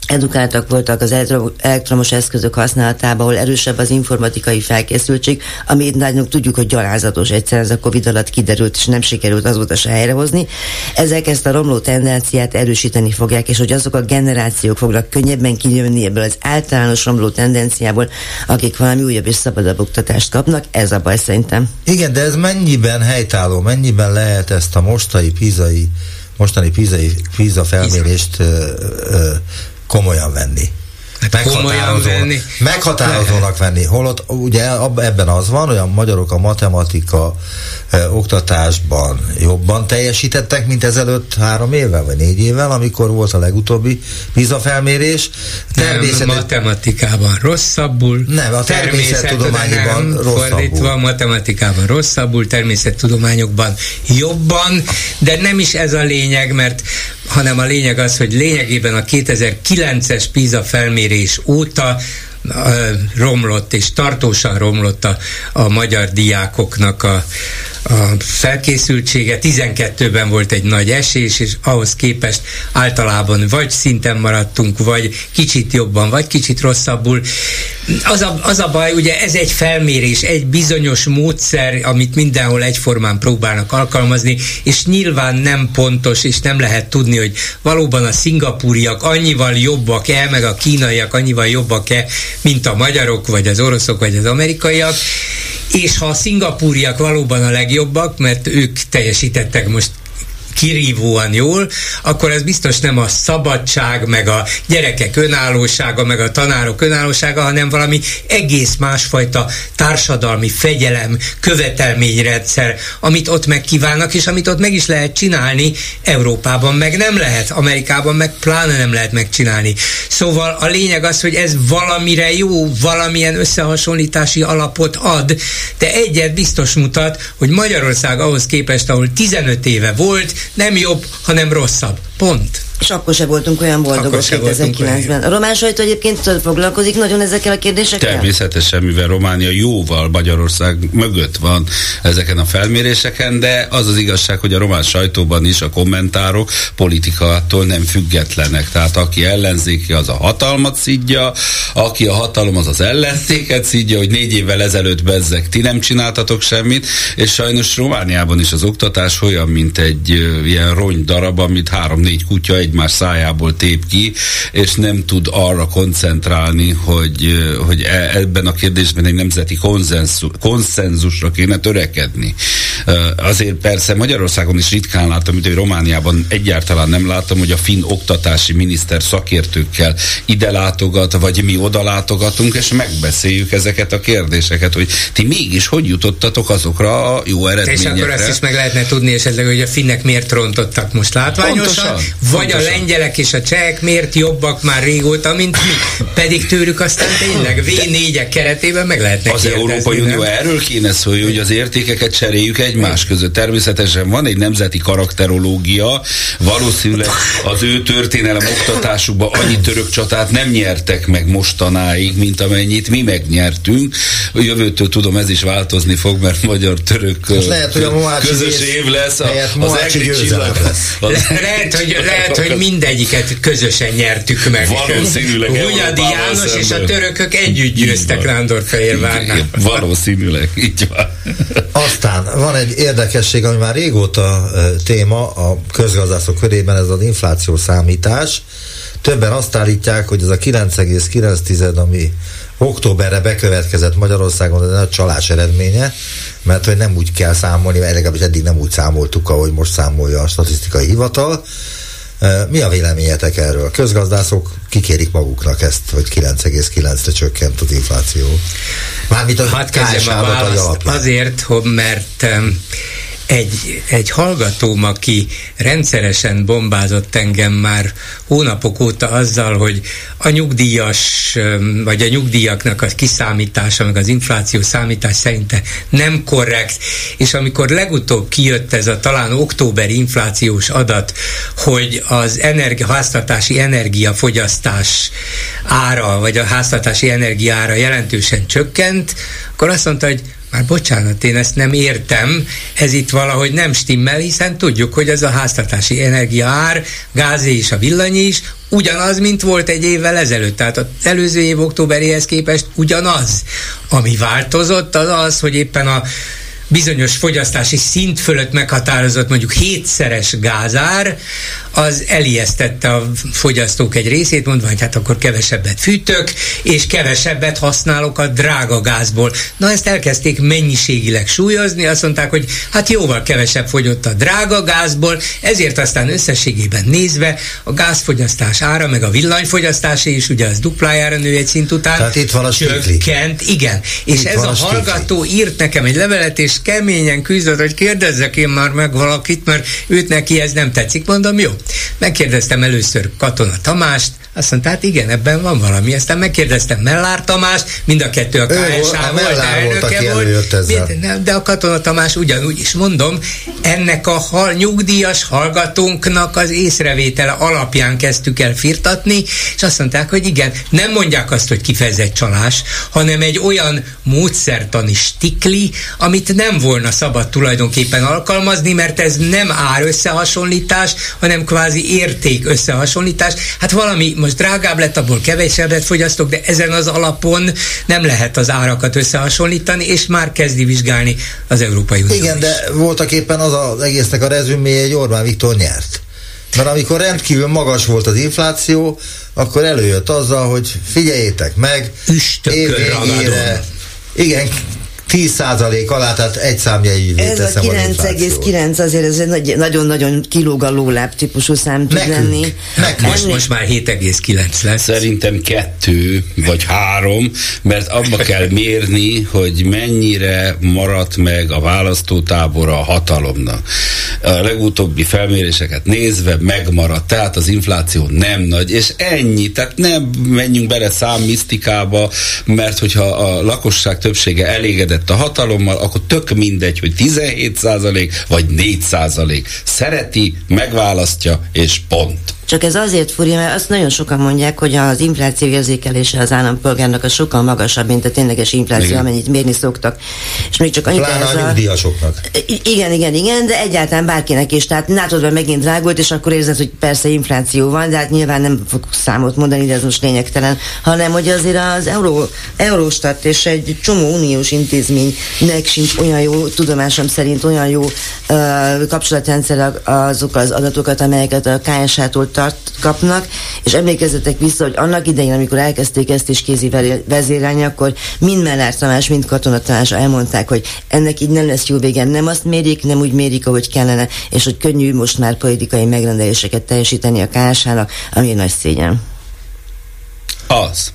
edukáltak voltak az elektromos eszközök használatában, ahol erősebb az informatikai felkészültség, amit nagyon tudjuk, hogy gyalázatos egyszer ez a Covid alatt kiderült, és nem sikerült azóta se helyrehozni. Ezek ezt a romló tendenciát erősíteni fogják, és hogy azok a generációk fognak könnyebben kijönni ebből az általános romló tendenciából, akik valami újabb és szabadabb oktatást kapnak, ez a baj szerintem. Igen, de ez mennyiben helytálló, mennyiben lehet ezt a mostani pizai mostani PISA, PISA felmérést ö, ö, komolyan venni. Hát meghatározó, venni. meghatározónak venni. Holott ugye ebben az van, hogy a magyarok a matematika eh, oktatásban jobban teljesítettek, mint ezelőtt három évvel, vagy négy évvel, amikor volt a legutóbbi PISA felmérés. Nem, matematikában rosszabbul. Nem, a természettudományban nem, rosszabbul. Fordítva, matematikában rosszabbul, természettudományokban jobban, de nem is ez a lényeg, mert hanem a lényeg az, hogy lényegében a 2009-es PISA felmérés óta romlott és tartósan romlott a, a magyar diákoknak a, a felkészültsége. 12-ben volt egy nagy esés, és ahhoz képest általában vagy szinten maradtunk, vagy kicsit jobban, vagy kicsit rosszabbul. Az a, az a baj, ugye ez egy felmérés, egy bizonyos módszer, amit mindenhol egyformán próbálnak alkalmazni, és nyilván nem pontos, és nem lehet tudni, hogy valóban a szingapúriak annyival jobbak-e, meg a kínaiak annyival jobbak-e, mint a magyarok, vagy az oroszok, vagy az amerikaiak és ha a szingapúriak valóban a legjobbak, mert ők teljesítettek most kirívóan jól, akkor ez biztos nem a szabadság, meg a gyerekek önállósága, meg a tanárok önállósága, hanem valami egész másfajta társadalmi fegyelem, követelményrendszer, amit ott megkívánnak, és amit ott meg is lehet csinálni, Európában meg nem lehet, Amerikában meg pláne nem lehet megcsinálni. Szóval a lényeg az, hogy ez valamire jó, valamilyen összehasonlítási alapot ad, de egyet biztos mutat, hogy Magyarország ahhoz képest, ahol 15 éve volt, nem jobb, hanem rosszabb. Pont. És akkor se voltunk olyan boldogok 2009-ben. A román sajtó egyébként foglalkozik nagyon ezekkel a kérdésekkel? Természetesen, mivel Románia jóval Magyarország mögött van ezeken a felméréseken, de az az igazság, hogy a román sajtóban is a kommentárok politikától nem függetlenek. Tehát aki ellenzéki, az a hatalmat szidja, aki a hatalom, az az ellentéket szidja, hogy négy évvel ezelőtt bezzek, ti nem csináltatok semmit, és sajnos Romániában is az oktatás olyan, mint egy ilyen rony darab, amit három-négy kutya egymás szájából tép ki, és nem tud arra koncentrálni, hogy, hogy e, ebben a kérdésben egy nemzeti konszenzusra kéne törekedni. Azért persze Magyarországon is ritkán látom, hogy Romániában egyáltalán nem látom, hogy a finn oktatási miniszter szakértőkkel ide látogat, vagy mi oda látogatunk, és megbeszéljük ezeket a kérdéseket, hogy ti mégis hogy jutottatok azokra a jó eredményekre. És akkor ezt is meg lehetne tudni esetleg, hogy a finnek miért rontottak most látványosan, Pontosan. Vagy Pontosan. a lengyelek és a csehek miért jobbak már régóta, mint mi? Pedig tőlük aztán tényleg V4-ek keretében meg lehetne Az Európai Unió erről kéne szólni, hogy az értékeket cseréljük egymás között. Természetesen van egy nemzeti karakterológia, valószínűleg az ő történelem oktatásukban annyi török csatát nem nyertek meg mostanáig, mint amennyit mi megnyertünk. A jövőtől tudom, ez is változni fog, mert magyar-török közös év lesz. A, az egri lesz. Lehet, hogy, lehet, hogy mindegyiket közösen nyertük meg. Valószínűleg. Hunyadi János és a törökök együtt győztek Nándorfehérvárnál. Valószínűleg, így van. Aztán van egy érdekesség, ami már régóta téma a közgazdászok körében, ez az infláció számítás. Többen azt állítják, hogy ez a 9,9, ami októberre bekövetkezett Magyarországon, ez a csalás eredménye, mert hogy nem úgy kell számolni, mert legalábbis eddig nem úgy számoltuk, ahogy most számolja a statisztikai hivatal. Mi a véleményetek erről? A közgazdászok kikérik maguknak ezt, hogy 9,9-re csökkent az infláció. Mármint a hát a Azért, hogy mert egy, egy hallgatóm, aki rendszeresen bombázott engem már hónapok óta azzal, hogy a nyugdíjas, vagy a nyugdíjaknak a kiszámítása, meg az infláció számítás szerinte nem korrekt, és amikor legutóbb kijött ez a talán októberi inflációs adat, hogy az energia, háztartási energiafogyasztás ára, vagy a háztartási energia ára jelentősen csökkent, akkor azt mondta, hogy már bocsánat, én ezt nem értem, ez itt valahogy nem stimmel, hiszen tudjuk, hogy ez a háztartási energia ár, gázé és a villanyi is ugyanaz, mint volt egy évvel ezelőtt. Tehát az előző év októberéhez képest ugyanaz. Ami változott az az, hogy éppen a bizonyos fogyasztási szint fölött meghatározott mondjuk hétszeres gázár, az elijesztette a fogyasztók egy részét, mondva, hogy hát akkor kevesebbet fűtök, és kevesebbet használok a drága gázból. Na ezt elkezdték mennyiségileg súlyozni, azt mondták, hogy hát jóval kevesebb fogyott a drága gázból, ezért aztán összességében nézve a gázfogyasztás ára, meg a villanyfogyasztásé is, ugye az duplájára nő egy szint után. Tehát itt van a csökkent, igen. És itt ez a, a hallgató írt nekem egy levelet, és keményen küzdött, hogy kérdezzek én már meg valakit, mert őt neki ez nem tetszik. Mondom, jó. Megkérdeztem először Katona Tamást, azt mondta, hát igen, ebben van valami. Aztán megkérdeztem Mellár Tamás, mind a kettő a KSA volt, elnöke volt. volt de a Katona Tamás ugyanúgy is mondom, ennek a hal, nyugdíjas hallgatónknak az észrevétele alapján kezdtük el firtatni, és azt mondták, hogy igen, nem mondják azt, hogy kifejezett csalás, hanem egy olyan módszertani stikli, amit nem volna szabad tulajdonképpen alkalmazni, mert ez nem ár összehasonlítás, hanem kvázi érték összehasonlítás. Hát valami most drágább lett, abból kevesebbet fogyasztok, de ezen az alapon nem lehet az árakat összehasonlítani, és már kezdi vizsgálni az Európai Unió. Igen, is. de voltak éppen az az egésznek a rezümé, hogy Orbán Viktor nyert. Mert amikor rendkívül magas volt az infláció, akkor előjött azzal, hogy figyeljétek meg, évvégére, igen, 10% alá, tehát egy számjegyűvé Ez a 9,9 azért ez egy nagyon-nagyon kilóg a lóláb típusú szám tud lenni. Most, most már 7,9 lesz. Szerintem kettő vagy három, mert abba kell mérni, hogy mennyire maradt meg a választótábor a hatalomnak. A legutóbbi felméréseket nézve megmaradt, tehát az infláció nem nagy, és ennyi, tehát nem menjünk bele számmisztikába, mert hogyha a lakosság többsége elégedett a hatalommal, akkor tök mindegy, hogy 17 százalék vagy 4 százalék. Szereti, megválasztja, és pont. Csak ez azért furja, mert azt nagyon sokan mondják, hogy az infláció érzékelése az állampolgárnak a sokkal magasabb, mint a tényleges infláció, igen. amennyit mérni szoktak. És még csak annyit Pláne ez a nyugdíjasoknak. Igen, igen, igen, de egyáltalán bárkinek is. Tehát látod, megint drágult, és akkor érzed, hogy persze infláció van, de hát nyilván nem fog számot mondani, de ez most lényegtelen, hanem hogy azért az Euró, Eurostat és egy csomó uniós intézménynek sincs olyan jó, tudomásom szerint olyan jó uh, kapcsolatrendszer azokkal az adatokat, amelyeket a KSH-tól tart, kapnak, és emlékezzetek vissza, hogy annak idején, amikor elkezdték ezt is kézi vezérelni, akkor mind Mellár Tamás, mind Katona Tamás elmondták, hogy ennek így nem lesz jó vége, nem azt mérik, nem úgy mérik, ahogy kellene, és hogy könnyű most már politikai megrendeléseket teljesíteni a KSH-nak, ami nagy szégyen. Az.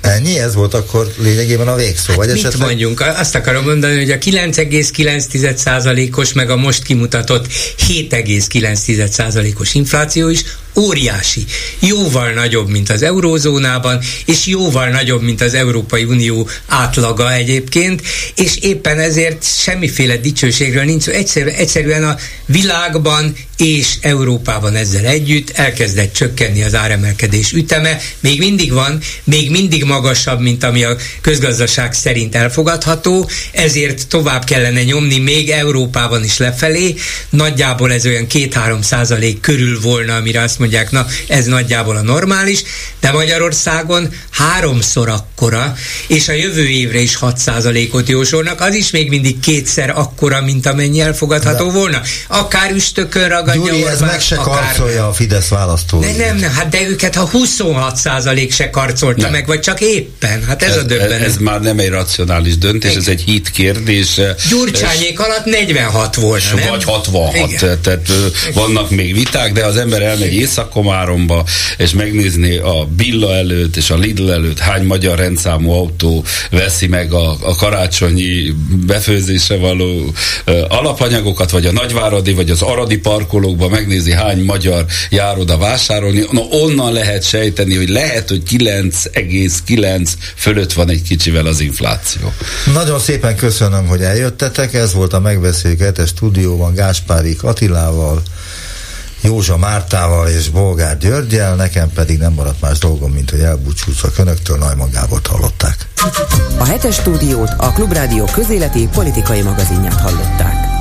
Ennyi? Ez volt akkor lényegében a végszó? Hát vagy mit esetleg... mondjunk? Azt akarom mondani, hogy a 9,9%-os meg a most kimutatott 7,9%-os infláció is óriási. Jóval nagyobb, mint az eurózónában, és jóval nagyobb, mint az Európai Unió átlaga egyébként, és éppen ezért semmiféle dicsőségről nincs Egyszerű, egyszerűen a világban és Európában ezzel együtt elkezdett csökkenni az áremelkedés üteme. Még mindig van, még mindig magasabb, mint ami a közgazdaság szerint elfogadható, ezért tovább kellene nyomni még Európában is lefelé. Nagyjából ez olyan 2-3 százalék körül volna, amire azt mondják, na ez nagyjából a normális, de Magyarországon háromszor akkora, és a jövő évre is 6 százalékot jósolnak, az is még mindig kétszer akkora, mint amennyi elfogadható de. volna. Akár üstökön ragadja Gyuri, Orbán, ez meg se akár karcolja a Fidesz választó. Ne, nem, nem, hát de őket ha 26 százalék se karcolta nem. meg, vagy csak éppen. Hát ez, ez a döbbenet. Ez, ez már nem egy racionális döntés, egy. ez egy hit kérdés. Gyurcsányék alatt 46 volt, nem? Vagy 66, Igen. tehát Igen. vannak még viták, de az ember elmegy Észak-Komáromba, és megnézni a Billa előtt és a Lidl előtt hány magyar rendszámú autó veszi meg a, a karácsonyi befőzésre való alapanyagokat, vagy a nagyváradi, vagy az aradi parkolókba megnézi hány magyar jár oda vásárolni, na onnan lehet sejteni, hogy lehet, hogy 9,9 fölött van egy kicsivel az infláció. Nagyon szépen köszönöm, hogy eljöttetek, ez volt a megbeszélgetés stúdióban Gáspárik Attilával, Józsa Mártával és Bolgár Györgyel, nekem pedig nem maradt más dolgom, mint hogy elbúcsúszak önöktől, Najman Gábort hallották. A hetes stúdiót a Klubrádió közéleti politikai magazinját hallották.